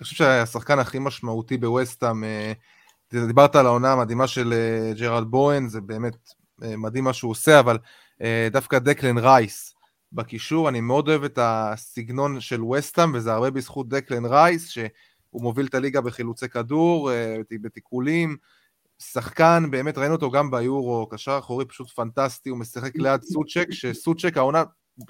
אני חושב שהשחקן הכי משמעותי בווסטהאם, אה, דיברת על העונה המדהימה של אה, ג'ארוד בואן, זה באמת אה, מדהים מה שהוא עושה, אבל דווקא דקלן רייס בקישור, אני מאוד אוהב את הסגנון של ווסטהאם, וזה הרבה בזכות דקלן רייס, שהוא מוביל את הליגה בחילוצי כדור, בתיקולים, שחקן, באמת ראינו אותו גם ביורו, קשר אחורי פשוט פנטסטי, הוא משחק ליד סוצ'ק, שסוצ'ק העונה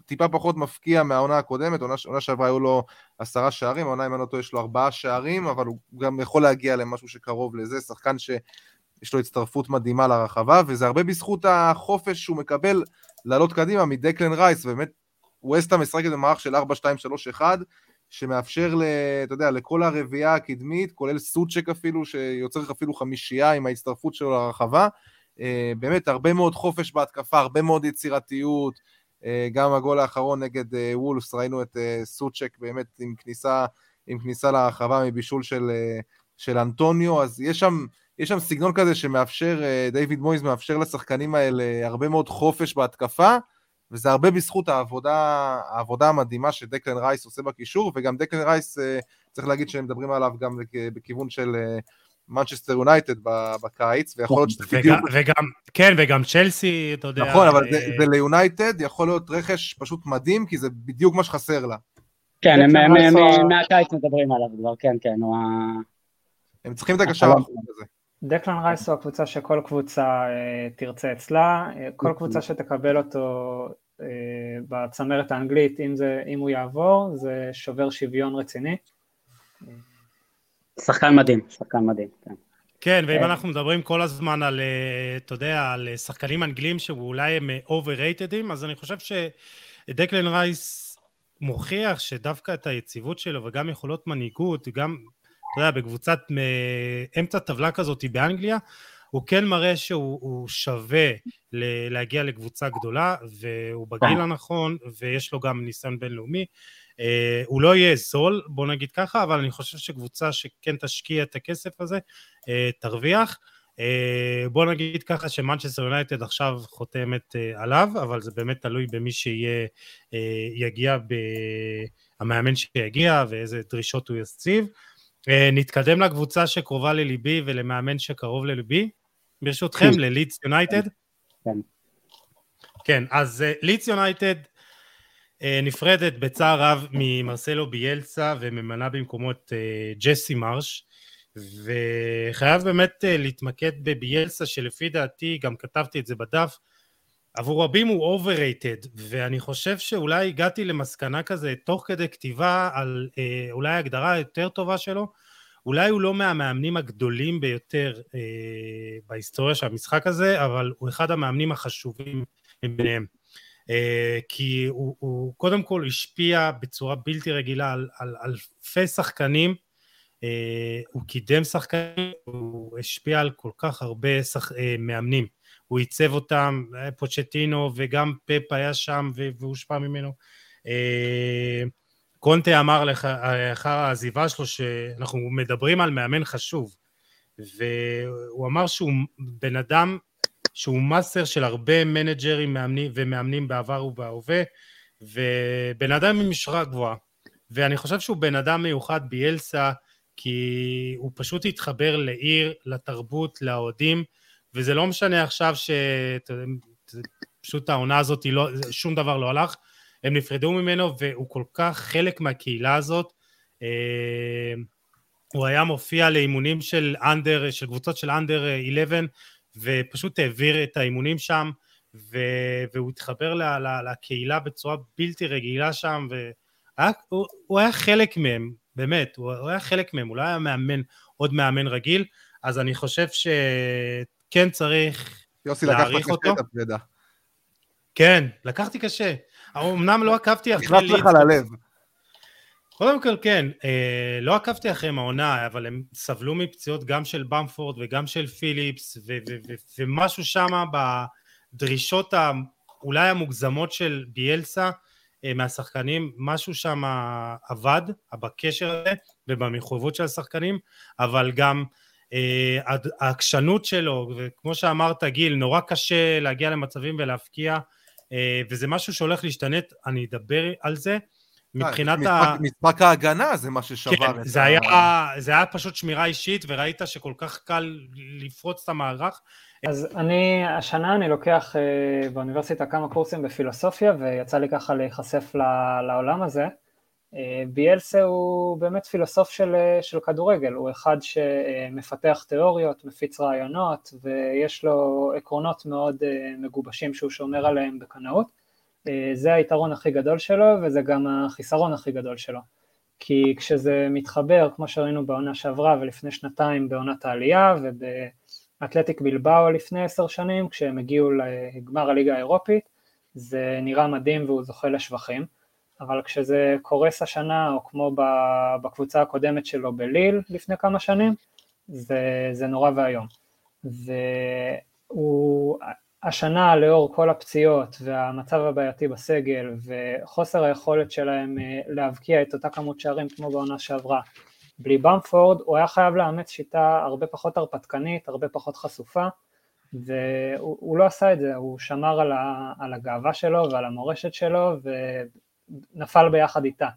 טיפה פחות מפקיע מהעונה הקודמת, עונה, עונה שעברה היו לו עשרה שערים, העונה אם אני לא טועה יש לו ארבעה שערים, אבל הוא גם יכול להגיע למשהו שקרוב לזה, שחקן שיש לו הצטרפות מדהימה לרחבה, וזה הרבה בזכות החופש שהוא מקבל לעלות קדימה מדקלן רייס, ובאמת ווסטה משחקת במערך של 4-2-3-1, שמאפשר, ל, אתה יודע, לכל הרביעייה הקדמית, כולל סוצ'ק אפילו, שיוצר לך אפילו חמישייה עם ההצטרפות שלו לרחבה. אה, באמת, הרבה מאוד חופש בהתקפה, הרבה מאוד יצירתיות. אה, גם הגול האחרון נגד אה, וולס, ראינו את סוצ'ק באמת עם כניסה, עם כניסה לרחבה מבישול של, של אנטוניו, אז יש שם, יש שם סגנון כזה שמאפשר, דיוויד מויז מאפשר לשחקנים האלה הרבה מאוד חופש בהתקפה, וזה הרבה בזכות העבודה, העבודה המדהימה שדקלן רייס עושה בקישור, וגם דקלן רייס, צריך להגיד שהם מדברים עליו גם בכיוון של מנצ'סטר יונייטד בקיץ, ויכול להיות שזה בדיוק... וגם, כן, וגם צ'לסי, אתה יודע... נכון, אבל זה, זה ליונייטד יכול להיות רכש פשוט מדהים, כי זה בדיוק מה שחסר לה. כן, הם מהקיץ מדברים עליו כבר, כן, כן, הוא ה... הם צריכים את הקשר האחורי הזה. דקלן רייס הוא הקבוצה שכל קבוצה אה, תרצה אצלה, אה, כל קבוצה שתקבל אותו אה, בצמרת האנגלית, אם, זה, אם הוא יעבור, זה שובר שוויון רציני. שחקן מדהים, שחקן מדהים, כן. כן, ואם אנחנו מדברים כל הזמן על, אתה יודע, על שחקנים אנגלים שאולי הם overratedים, אז אני חושב שדקלן רייס מוכיח שדווקא את היציבות שלו וגם יכולות מנהיגות, גם אתה יודע, בקבוצת אמצע טבלה כזאת באנגליה, הוא כן מראה שהוא שווה להגיע לקבוצה גדולה, והוא בגיל הנכון, ויש לו גם ניסיון בינלאומי. אה, הוא לא יהיה זול, בוא נגיד ככה, אבל אני חושב שקבוצה שכן תשקיע את הכסף הזה, אה, תרוויח. אה, בוא נגיד ככה שמנצ'סטר יונייטד עכשיו חותמת עליו, אבל זה באמת תלוי במי שיגיע, המאמן שיגיע ואיזה דרישות הוא יציב. נתקדם לקבוצה שקרובה לליבי ולמאמן שקרוב לליבי, ברשותכם, כן. ללידס יונייטד. כן. כן, אז לידס יונייטד נפרדת בצער רב ממרסלו ביאלסה וממנה במקומו את אה, ג'סי מרש. וחייב באמת אה, להתמקד בביאלסה שלפי דעתי גם כתבתי את זה בדף עבור רבים הוא overrated ואני חושב שאולי הגעתי למסקנה כזה תוך כדי כתיבה על אולי הגדרה יותר טובה שלו אולי הוא לא מהמאמנים הגדולים ביותר אה, בהיסטוריה של המשחק הזה אבל הוא אחד המאמנים החשובים מביניהם. אה, כי הוא, הוא קודם כל השפיע בצורה בלתי רגילה על, על אלפי שחקנים, אה, הוא קידם שחקנים, הוא השפיע על כל כך הרבה שח, אה, מאמנים, הוא עיצב אותם, פוצ'טינו וגם פפ היה שם והושפע ממנו. קונטה אמר לאחר העזיבה שלו שאנחנו מדברים על מאמן חשוב והוא אמר שהוא בן אדם שהוא מאסטר של הרבה מנג'רים מאמנים ומאמנים בעבר ובהווה, ובן אדם עם משרה גבוהה. ואני חושב שהוא בן אדם מיוחד ביאלסה, כי הוא פשוט התחבר לעיר, לתרבות, לאוהדים, וזה לא משנה עכשיו שפשוט העונה הזאת, לא, שום דבר לא הלך, הם נפרדו ממנו והוא כל כך חלק מהקהילה הזאת. אה, הוא היה מופיע לאימונים של אנדר, של קבוצות של אנדר 11 ופשוט העביר את האימונים שם, ו... והוא התחבר ל... ל... לקהילה בצורה בלתי רגילה שם, והוא היה חלק מהם, באמת, הוא, הוא היה חלק מהם, הוא לא היה מאמן, עוד מאמן רגיל, אז אני חושב שכן צריך להעריך אותו. יוסי, לקחת קשה את הפרידה. כן, לקחתי קשה. אמנם לא עקבתי אחרי לידס. נכנס לך ללב. קודם כל כן, אה, לא עקבתי אחריהם העונה, אבל הם סבלו מפציעות גם של במפורד וגם של פיליפס, ו- ו- ו- ומשהו שם בדרישות אולי המוגזמות של ביאלסה אה, מהשחקנים, משהו שם עבד, בקשר הזה ובמחויבות של השחקנים, אבל גם אה, העקשנות שלו, וכמו שאמרת גיל, נורא קשה להגיע למצבים ולהפקיע, אה, וזה משהו שהולך להשתנת, אני אדבר על זה. מבחינת ה... משחק ההגנה זה מה ששבר כן, את זה ה... היה, זה היה פשוט שמירה אישית, וראית שכל כך קל לפרוץ את המערך. אז אני, השנה אני לוקח uh, באוניברסיטה כמה קורסים בפילוסופיה, ויצא לי ככה להיחשף לעולם הזה. Uh, ביאלסה הוא באמת פילוסוף של, uh, של כדורגל, הוא אחד שמפתח תיאוריות, מפיץ רעיונות, ויש לו עקרונות מאוד מגובשים שהוא שומר עליהם בקנאות. אה, זה היתרון הכי גדול שלו וזה גם החיסרון הכי גדול שלו. כי כשזה מתחבר, כמו שראינו בעונה שעברה ולפני שנתיים בעונת העלייה ובאתלטיק בלבאו לפני עשר שנים, כשהם הגיעו לגמר הליגה האירופית, זה נראה מדהים והוא זוכה לשבחים, אבל כשזה קורס השנה, או כמו בקבוצה הקודמת שלו בליל לפני כמה שנים, זה, זה נורא ואיום. והוא, השנה לאור כל הפציעות והמצב הבעייתי בסגל וחוסר היכולת שלהם אה, להבקיע את אותה כמות שערים כמו בעונה שעברה בלי במפורד, הוא היה חייב לאמץ שיטה הרבה פחות הרפתקנית, הרבה פחות חשופה והוא לא עשה את זה, הוא שמר על, ה, על הגאווה שלו ועל המורשת שלו ונפל ביחד איתה.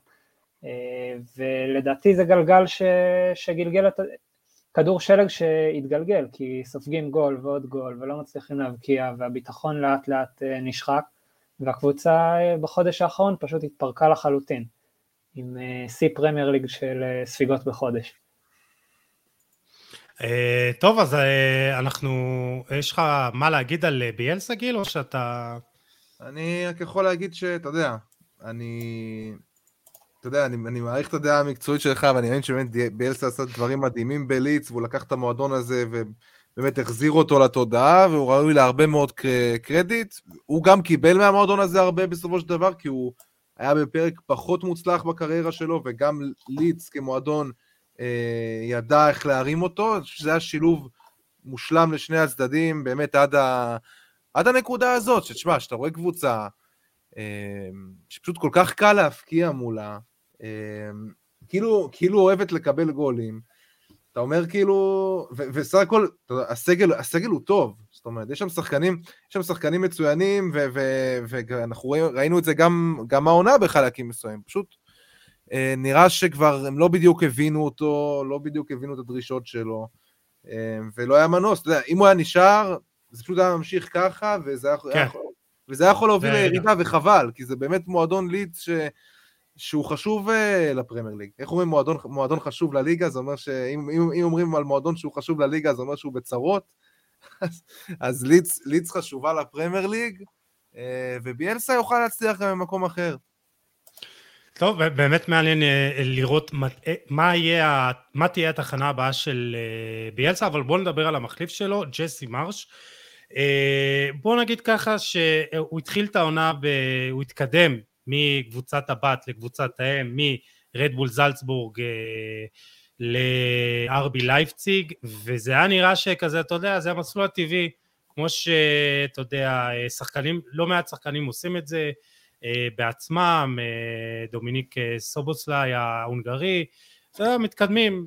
אה, ולדעתי זה גלגל ש, שגלגל את, כדור שלג שהתגלגל, כי סופגים גול ועוד גול ולא מצליחים להבקיע והביטחון לאט לאט אה, נשחק והקבוצה אה, בחודש האחרון פשוט התפרקה לחלוטין עם אה, שיא פרמייר ליג של ספיגות בחודש. טוב, אז אנחנו, יש לך מה להגיד על ביאלסה גיל או שאתה... אני רק יכול להגיד שאתה יודע, אני יודע, אני, אני מעריך את הדעה המקצועית שלך, ואני מאמין שבאמת ביאלסה עשה דברים מדהימים בליץ, והוא לקח את המועדון הזה ובאמת החזיר אותו לתודעה, והוא ראוי להרבה מאוד קרדיט. הוא גם קיבל מהמועדון הזה הרבה בסופו של דבר, כי הוא היה בפרק פחות מוצלח בקריירה שלו, וגם ליץ כמועדון אה, ידע איך להרים אותו. שזה היה שילוב מושלם לשני הצדדים, באמת עד, ה, עד הנקודה הזאת, שתשמע, שאתה רואה קבוצה אה, שפשוט כל כך קל להפקיע מולה, כאילו, כאילו אוהבת לקבל גולים, אתה אומר כאילו, וסך הכל, הסגל, הסגל הוא טוב, זאת אומרת, יש שם שחקנים, יש שם שחקנים מצוינים, ואנחנו ראינו את זה גם, גם העונה בחלקים מסוימים, פשוט אה, נראה שכבר הם לא בדיוק הבינו אותו, לא בדיוק הבינו את הדרישות שלו, אה, ולא היה מנוס, אתה יודע, אם הוא היה נשאר, זה פשוט היה ממשיך ככה, וזה היה, כן. יכול, וזה היה יכול להוביל לירידה, וחבל, כי זה באמת מועדון לידס ש... שהוא חשוב uh, לפרמייר ליג. איך אומרים מועדון, מועדון חשוב לליגה? זה אומר שאם אם, אם אומרים על מועדון שהוא חשוב לליגה, זה אומר שהוא בצרות. אז, אז ליץ, ליץ חשובה לפרמייר ליג, uh, וביאלסה יוכל להצליח גם במקום אחר. טוב, באמת מעניין אה, לראות מה, מה, יהיה, מה תהיה התחנה הבאה של ביאלסה, אבל בואו נדבר על המחליף שלו, ג'סי מרש. בואו נגיד ככה שהוא התחיל את העונה, הוא התקדם מקבוצת הבת לקבוצת האם, מרדבול זלצבורג אה, לארבי לייפציג, וזה היה נראה שכזה, אתה יודע, זה המסלול הטבעי, כמו שאתה יודע, שחקנים, לא מעט שחקנים עושים את זה אה, בעצמם, אה, דומיניק סובוסליי ההונגרי, מתקדמים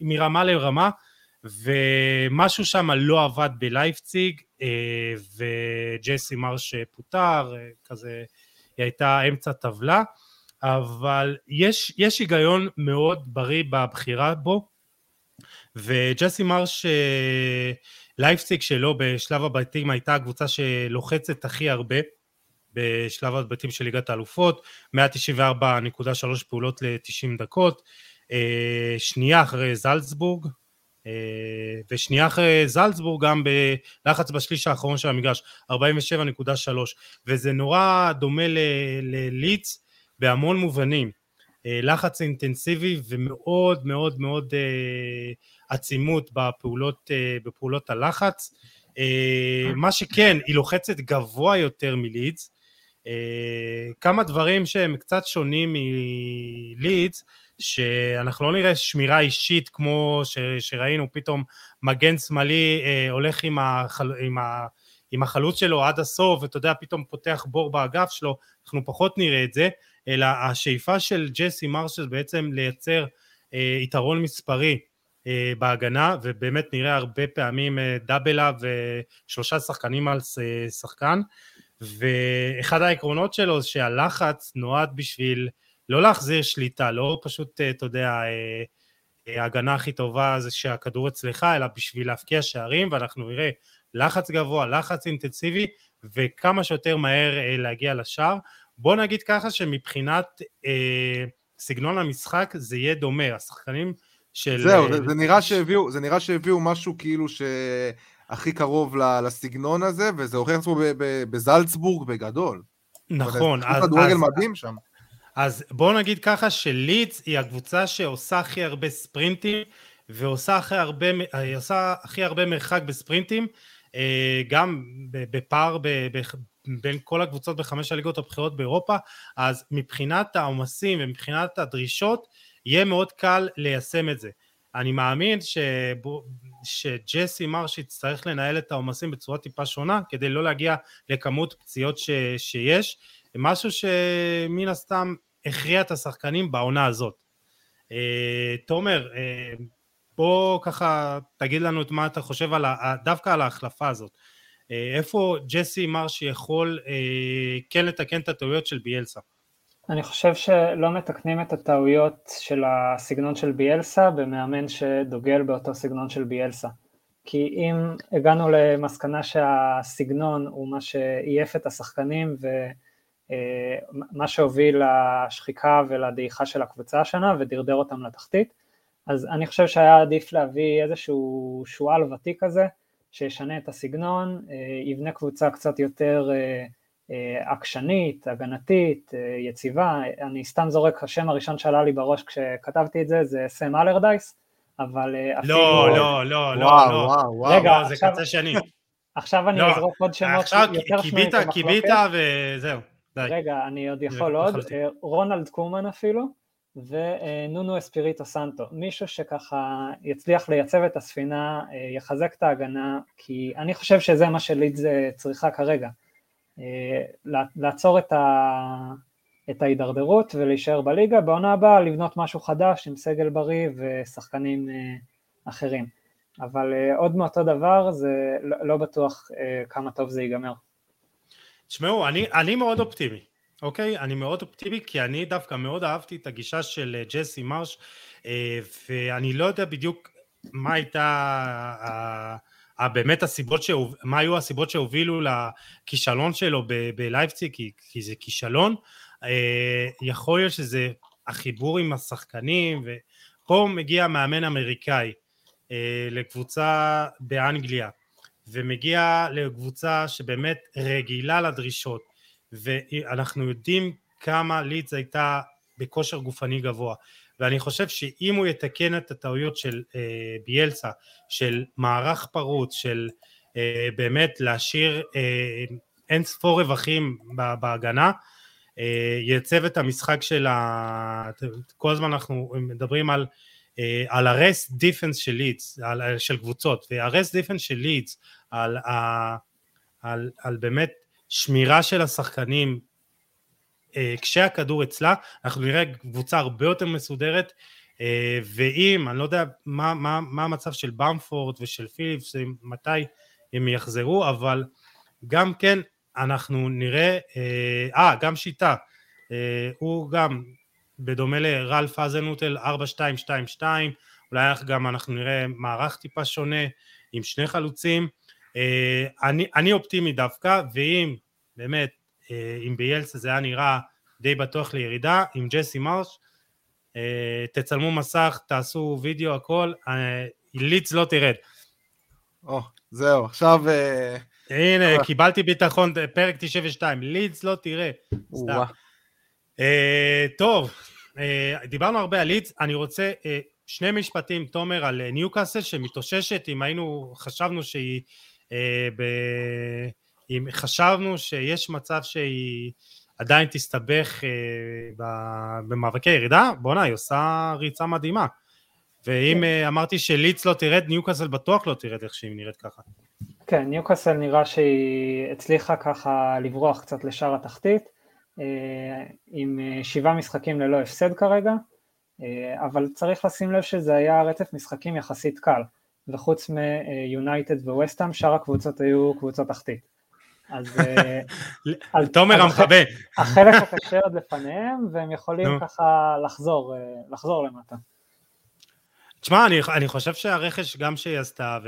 מרמה לרמה, ומשהו שם לא עבד בלייפציג, וג'סי מרש פוטר, כזה היא הייתה אמצע טבלה, אבל יש, יש היגיון מאוד בריא בבחירה בו, וג'סי מרש אה, לייפסיק שלו בשלב הבתים הייתה הקבוצה שלוחצת הכי הרבה בשלב הבתים של ליגת האלופות, 194.3 פעולות ל-90 דקות, אה, שנייה אחרי זלצבורג, ושנייה אחרי זלצבורג גם בלחץ בשליש האחרון של המגרש, 47.3, וזה נורא דומה לליץ בהמון מובנים. אה, לחץ אינטנסיבי ומאוד מאוד מאוד אה, עצימות בפעולות, בפעולות הלחץ. מה שכן, היא לוחצת גבוה יותר מליץ. כמה דברים שהם קצת שונים מליץ, שאנחנו לא נראה שמירה אישית כמו ש, שראינו, פתאום מגן שמאלי אה, הולך עם, החל, עם, ה, עם החלוץ שלו עד הסוף, ואתה יודע, פתאום פותח בור באגף שלו, אנחנו פחות נראה את זה, אלא השאיפה של ג'סי מרשל בעצם לייצר אה, יתרון מספרי אה, בהגנה, ובאמת נראה הרבה פעמים אה, דאבלה ושלושה שחקנים על שחקן, ואחד העקרונות שלו זה שהלחץ נועד בשביל לא להחזיר שליטה, לא פשוט, אה, אתה יודע, אה, אה, ההגנה הכי טובה זה שהכדור אצלך, אלא בשביל להבקיע שערים, ואנחנו נראה לחץ גבוה, לחץ אינטנסיבי, וכמה שיותר מהר להגיע לשער. בוא נגיד ככה שמבחינת אה, סגנון המשחק זה יהיה דומה, השחקנים של... זהו, זה, זה, נראה שהביאו, זה נראה שהביאו משהו כאילו שהכי קרוב לסגנון הזה, וזה הוכיח עצמו בזלצבורג בגדול. נכון. אז... כדורגל מדהים שם. אז בואו נגיד ככה שלידס היא הקבוצה שעושה הכי הרבה ספרינטים ועושה הכי הרבה, עושה הכי הרבה מרחק בספרינטים אה, גם בפער בין כל הקבוצות בחמש הליגות הבכירות באירופה אז מבחינת העומסים ומבחינת הדרישות יהיה מאוד קל ליישם את זה. אני מאמין שבו, שג'סי מרש יצטרך לנהל את העומסים בצורה טיפה שונה כדי לא להגיע לכמות פציעות ש, שיש משהו שמן הסתם הכריע את השחקנים בעונה הזאת. אה, תומר, אה, בוא ככה תגיד לנו את מה אתה חושב על ה, דווקא על ההחלפה הזאת. אה, איפה ג'סי מרש יכול כן לתקן את הטעויות של ביאלסה? אני חושב שלא מתקנים את הטעויות של הסגנון של ביאלסה במאמן שדוגל באותו סגנון של ביאלסה. כי אם הגענו למסקנה שהסגנון הוא מה שעייף את השחקנים ו... אה, מה שהוביל לשחיקה ולדעיכה של הקבוצה השנה ודרדר אותם לתחתית. אז אני חושב שהיה עדיף להביא איזשהו שועל ותיק כזה, שישנה את הסגנון, אה, יבנה קבוצה קצת יותר אה, עקשנית, הגנתית, יציבה. אני סתם זורק, השם הראשון שעלה לי בראש כשכתבתי את זה, זה סם אלרדייס, אבל אפילו... לא, לא, לא, לא, וואו, לא. וואו, וואו. רגע, לא, זה קצה שני. עכשיו אני אזרוק עוד שמות יותר שנויים במחלוקת. עכשיו קיבית וזהו. די. רגע, אני עוד יכול עוד, אה, רונלד קומן אפילו, ונונו אספיריטו סנטו, מישהו שככה יצליח לייצב את הספינה, יחזק את ההגנה, כי אני חושב שזה מה שלידס צריכה כרגע, לעצור את, ה... את ההידרדרות ולהישאר בליגה, בעונה הבאה לבנות משהו חדש עם סגל בריא ושחקנים אחרים. אבל עוד מאותו דבר, זה לא, לא בטוח כמה טוב זה ייגמר. תשמעו, אני, אני מאוד אופטימי. אוקיי? אני מאוד אופטימי כי אני דווקא מאוד אהבתי את הגישה של אה, ג'סי מרש אה, ואני לא יודע בדיוק מה הייתה באמת הסיבות, שהוב... מה היו הסיבות שהובילו לכישלון שלו בלייפציג, כי, כי זה כישלון, אה, יכול להיות שזה החיבור עם השחקנים, ופה מגיע מאמן אמריקאי לקבוצה באנגליה, ומגיע לקבוצה שבאמת רגילה לדרישות, ואנחנו יודעים כמה לידס הייתה בכושר גופני גבוה. ואני חושב שאם הוא יתקן את הטעויות של אה, ביאלסה של מערך פרוץ של אה, באמת להשאיר אה, אין ספור רווחים בהגנה אה, ייצב את המשחק של ה... כל הזמן אנחנו מדברים על אה, על הרסט דיפנס של לידס, של קבוצות, והרסט דיפנס של לידס, על, על, על, על באמת שמירה של השחקנים אה, כשהכדור אצלה, אנחנו נראה קבוצה הרבה יותר מסודרת, אה, ואם, אני לא יודע מה, מה, מה המצב של במפורד ושל פיליפס, מתי הם יחזרו, אבל גם כן אנחנו נראה, אה, אה גם שיטה, הוא גם בדומה לרלף אזנוטל 4222, אולי גם אנחנו נראה מערך טיפה שונה עם שני חלוצים, אני, אני אופטימי דווקא, ואם באמת, אה, אם ביאלסה זה היה נראה די בטוח לירידה, עם ג'סי מרש, אה, תצלמו מסך, תעשו וידאו, הכל, אה, ליץ לא תרד. או, זהו, עכשיו... הנה, קיבלתי ביטחון, פרק 92, ליץ לא תראה. טוב, דיברנו הרבה על ליץ, אני רוצה שני משפטים, תומר, על ניוקאסל שמתאוששת, אם היינו, חשבנו שהיא אם חשבנו שיש מצב שהיא עדיין תסתבך אה, במאבקי ירידה, בואנה, היא עושה ריצה מדהימה. ואם כן. אמרתי שליץ לא תרד, ניוקאסל בטוח לא תרד איך שהיא נראית ככה. כן, ניוקאסל נראה שהיא הצליחה ככה לברוח קצת לשער התחתית, עם שבעה משחקים ללא הפסד כרגע, אבל צריך לשים לב שזה היה רצף משחקים יחסית קל, וחוץ מיונייטד וווסטהאם, שאר הקבוצות היו קבוצות תחתית. אז... תומר המחבה. החלק הקשה עוד לפניהם, והם יכולים ככה לחזור, אה, לחזור למטה. תשמע, אני, אני חושב שהרכש גם שהיא עשתה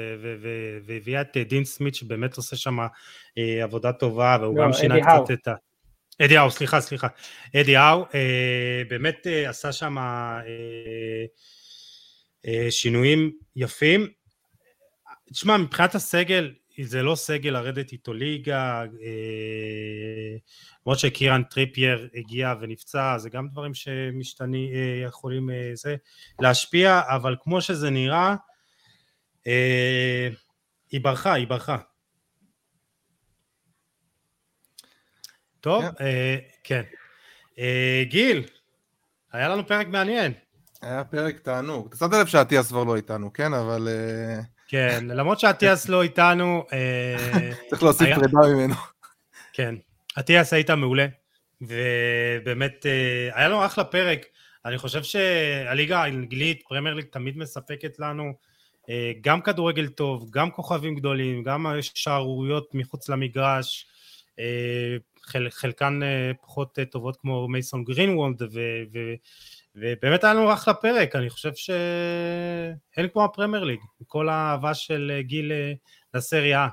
והביאה את אה, דין סמית שבאמת עושה שם אה, עבודה טובה והוא לא, גם שינה קצת את ה... אדי האו, סליחה, סליחה. אדי האו אה, באמת אה, עשה שם אה, אה, שינויים יפים. תשמע, מבחינת הסגל, זה לא סגל לרדת איתו ליגה, אה, למרות שקירן טריפייר הגיע ונפצע, זה גם דברים שמשתנים, אה, יכולים אה, זה, להשפיע, אבל כמו שזה נראה, היא ברחה, היא ברחה. טוב, כן. כן. גיל, היה לנו פרק מעניין. היה פרק תענוג. אתה שמת לב שאטיאס כבר לא איתנו, כן? אבל... כן, למרות שאטיאס לא איתנו... אה, צריך להוסיף פרידה ממנו. כן, אטיאס היית מעולה, ובאמת אה, היה לנו אחלה פרק. אני חושב שהליגה האנגלית, פרמייר ליג, תמיד מספקת לנו אה, גם כדורגל טוב, גם כוכבים גדולים, גם שערוריות מחוץ למגרש, חלקן פחות טובות כמו מייסון גרינוולד, ובאמת היה לנו אחלה פרק, אני חושב שאין כמו הפרמייר ליג, כל האהבה של אה, גיל אה, לסריה.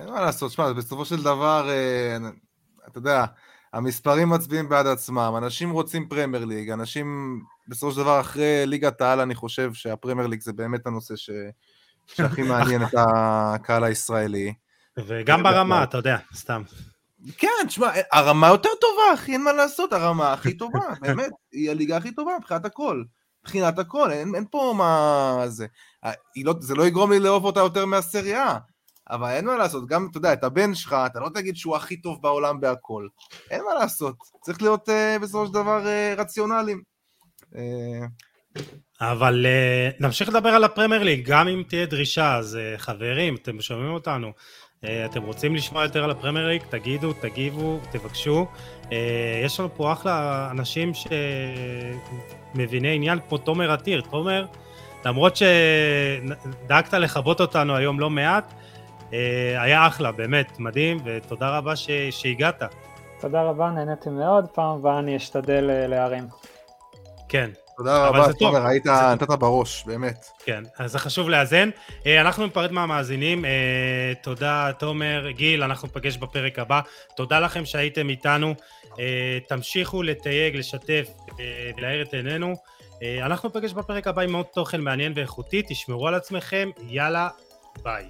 אין מה לעשות, שמע, בסופו של דבר, אה, אתה יודע, המספרים מצביעים בעד עצמם, אנשים רוצים פרמייר ליג, אנשים, בסופו של דבר, אחרי ליגת העל, אני חושב שהפרמייר ליג זה באמת הנושא ש... שהכי מעניין את הקהל הישראלי. וגם ברמה, אתה יודע, סתם. כן, תשמע, הרמה יותר טובה, אחי, אין מה לעשות, הרמה הכי טובה, באמת, היא הליגה הכי טובה מבחינת הכל. מבחינת הכל, אין, אין פה מה זה. לא, זה לא יגרום לי לאהוב אותה יותר מהסריה, אבל אין מה לעשות, גם, אתה יודע, את הבן שלך, אתה לא תגיד שהוא הכי טוב בעולם בהכל. אין מה לעשות, צריך להיות uh, בסופו של דבר uh, רציונליים. אה, אבל uh, נמשיך לדבר על הפרמייר ליג, גם אם תהיה דרישה, אז uh, חברים, אתם שומעים אותנו, אתם רוצים לשמוע יותר על הפרמייר ליג, תגידו, תגיבו, תבקשו. Uh, יש לנו פה אחלה אנשים שמביני עניין, כמו תומר עתיר. תומר, למרות שדאגת לכבות אותנו היום לא מעט, uh, היה אחלה, באמת, מדהים, ותודה רבה ש... שהגעת. תודה רבה, נהניתי מאוד, פעם הבאה אני אשתדל להרים. כן, תודה רבה, תומר, היית, נתת בראש, באמת. כן, אז זה חשוב לאזן. אה, אנחנו ניפרד מהמאזינים. אה, תודה, תומר, גיל, אנחנו נפגש בפרק הבא. תודה לכם שהייתם איתנו. אה, תמשיכו לתייג, לשתף ולהאיר את עינינו. אנחנו נפגש בפרק הבא עם עוד תוכן מעניין ואיכותי. תשמרו על עצמכם, יאללה, ביי.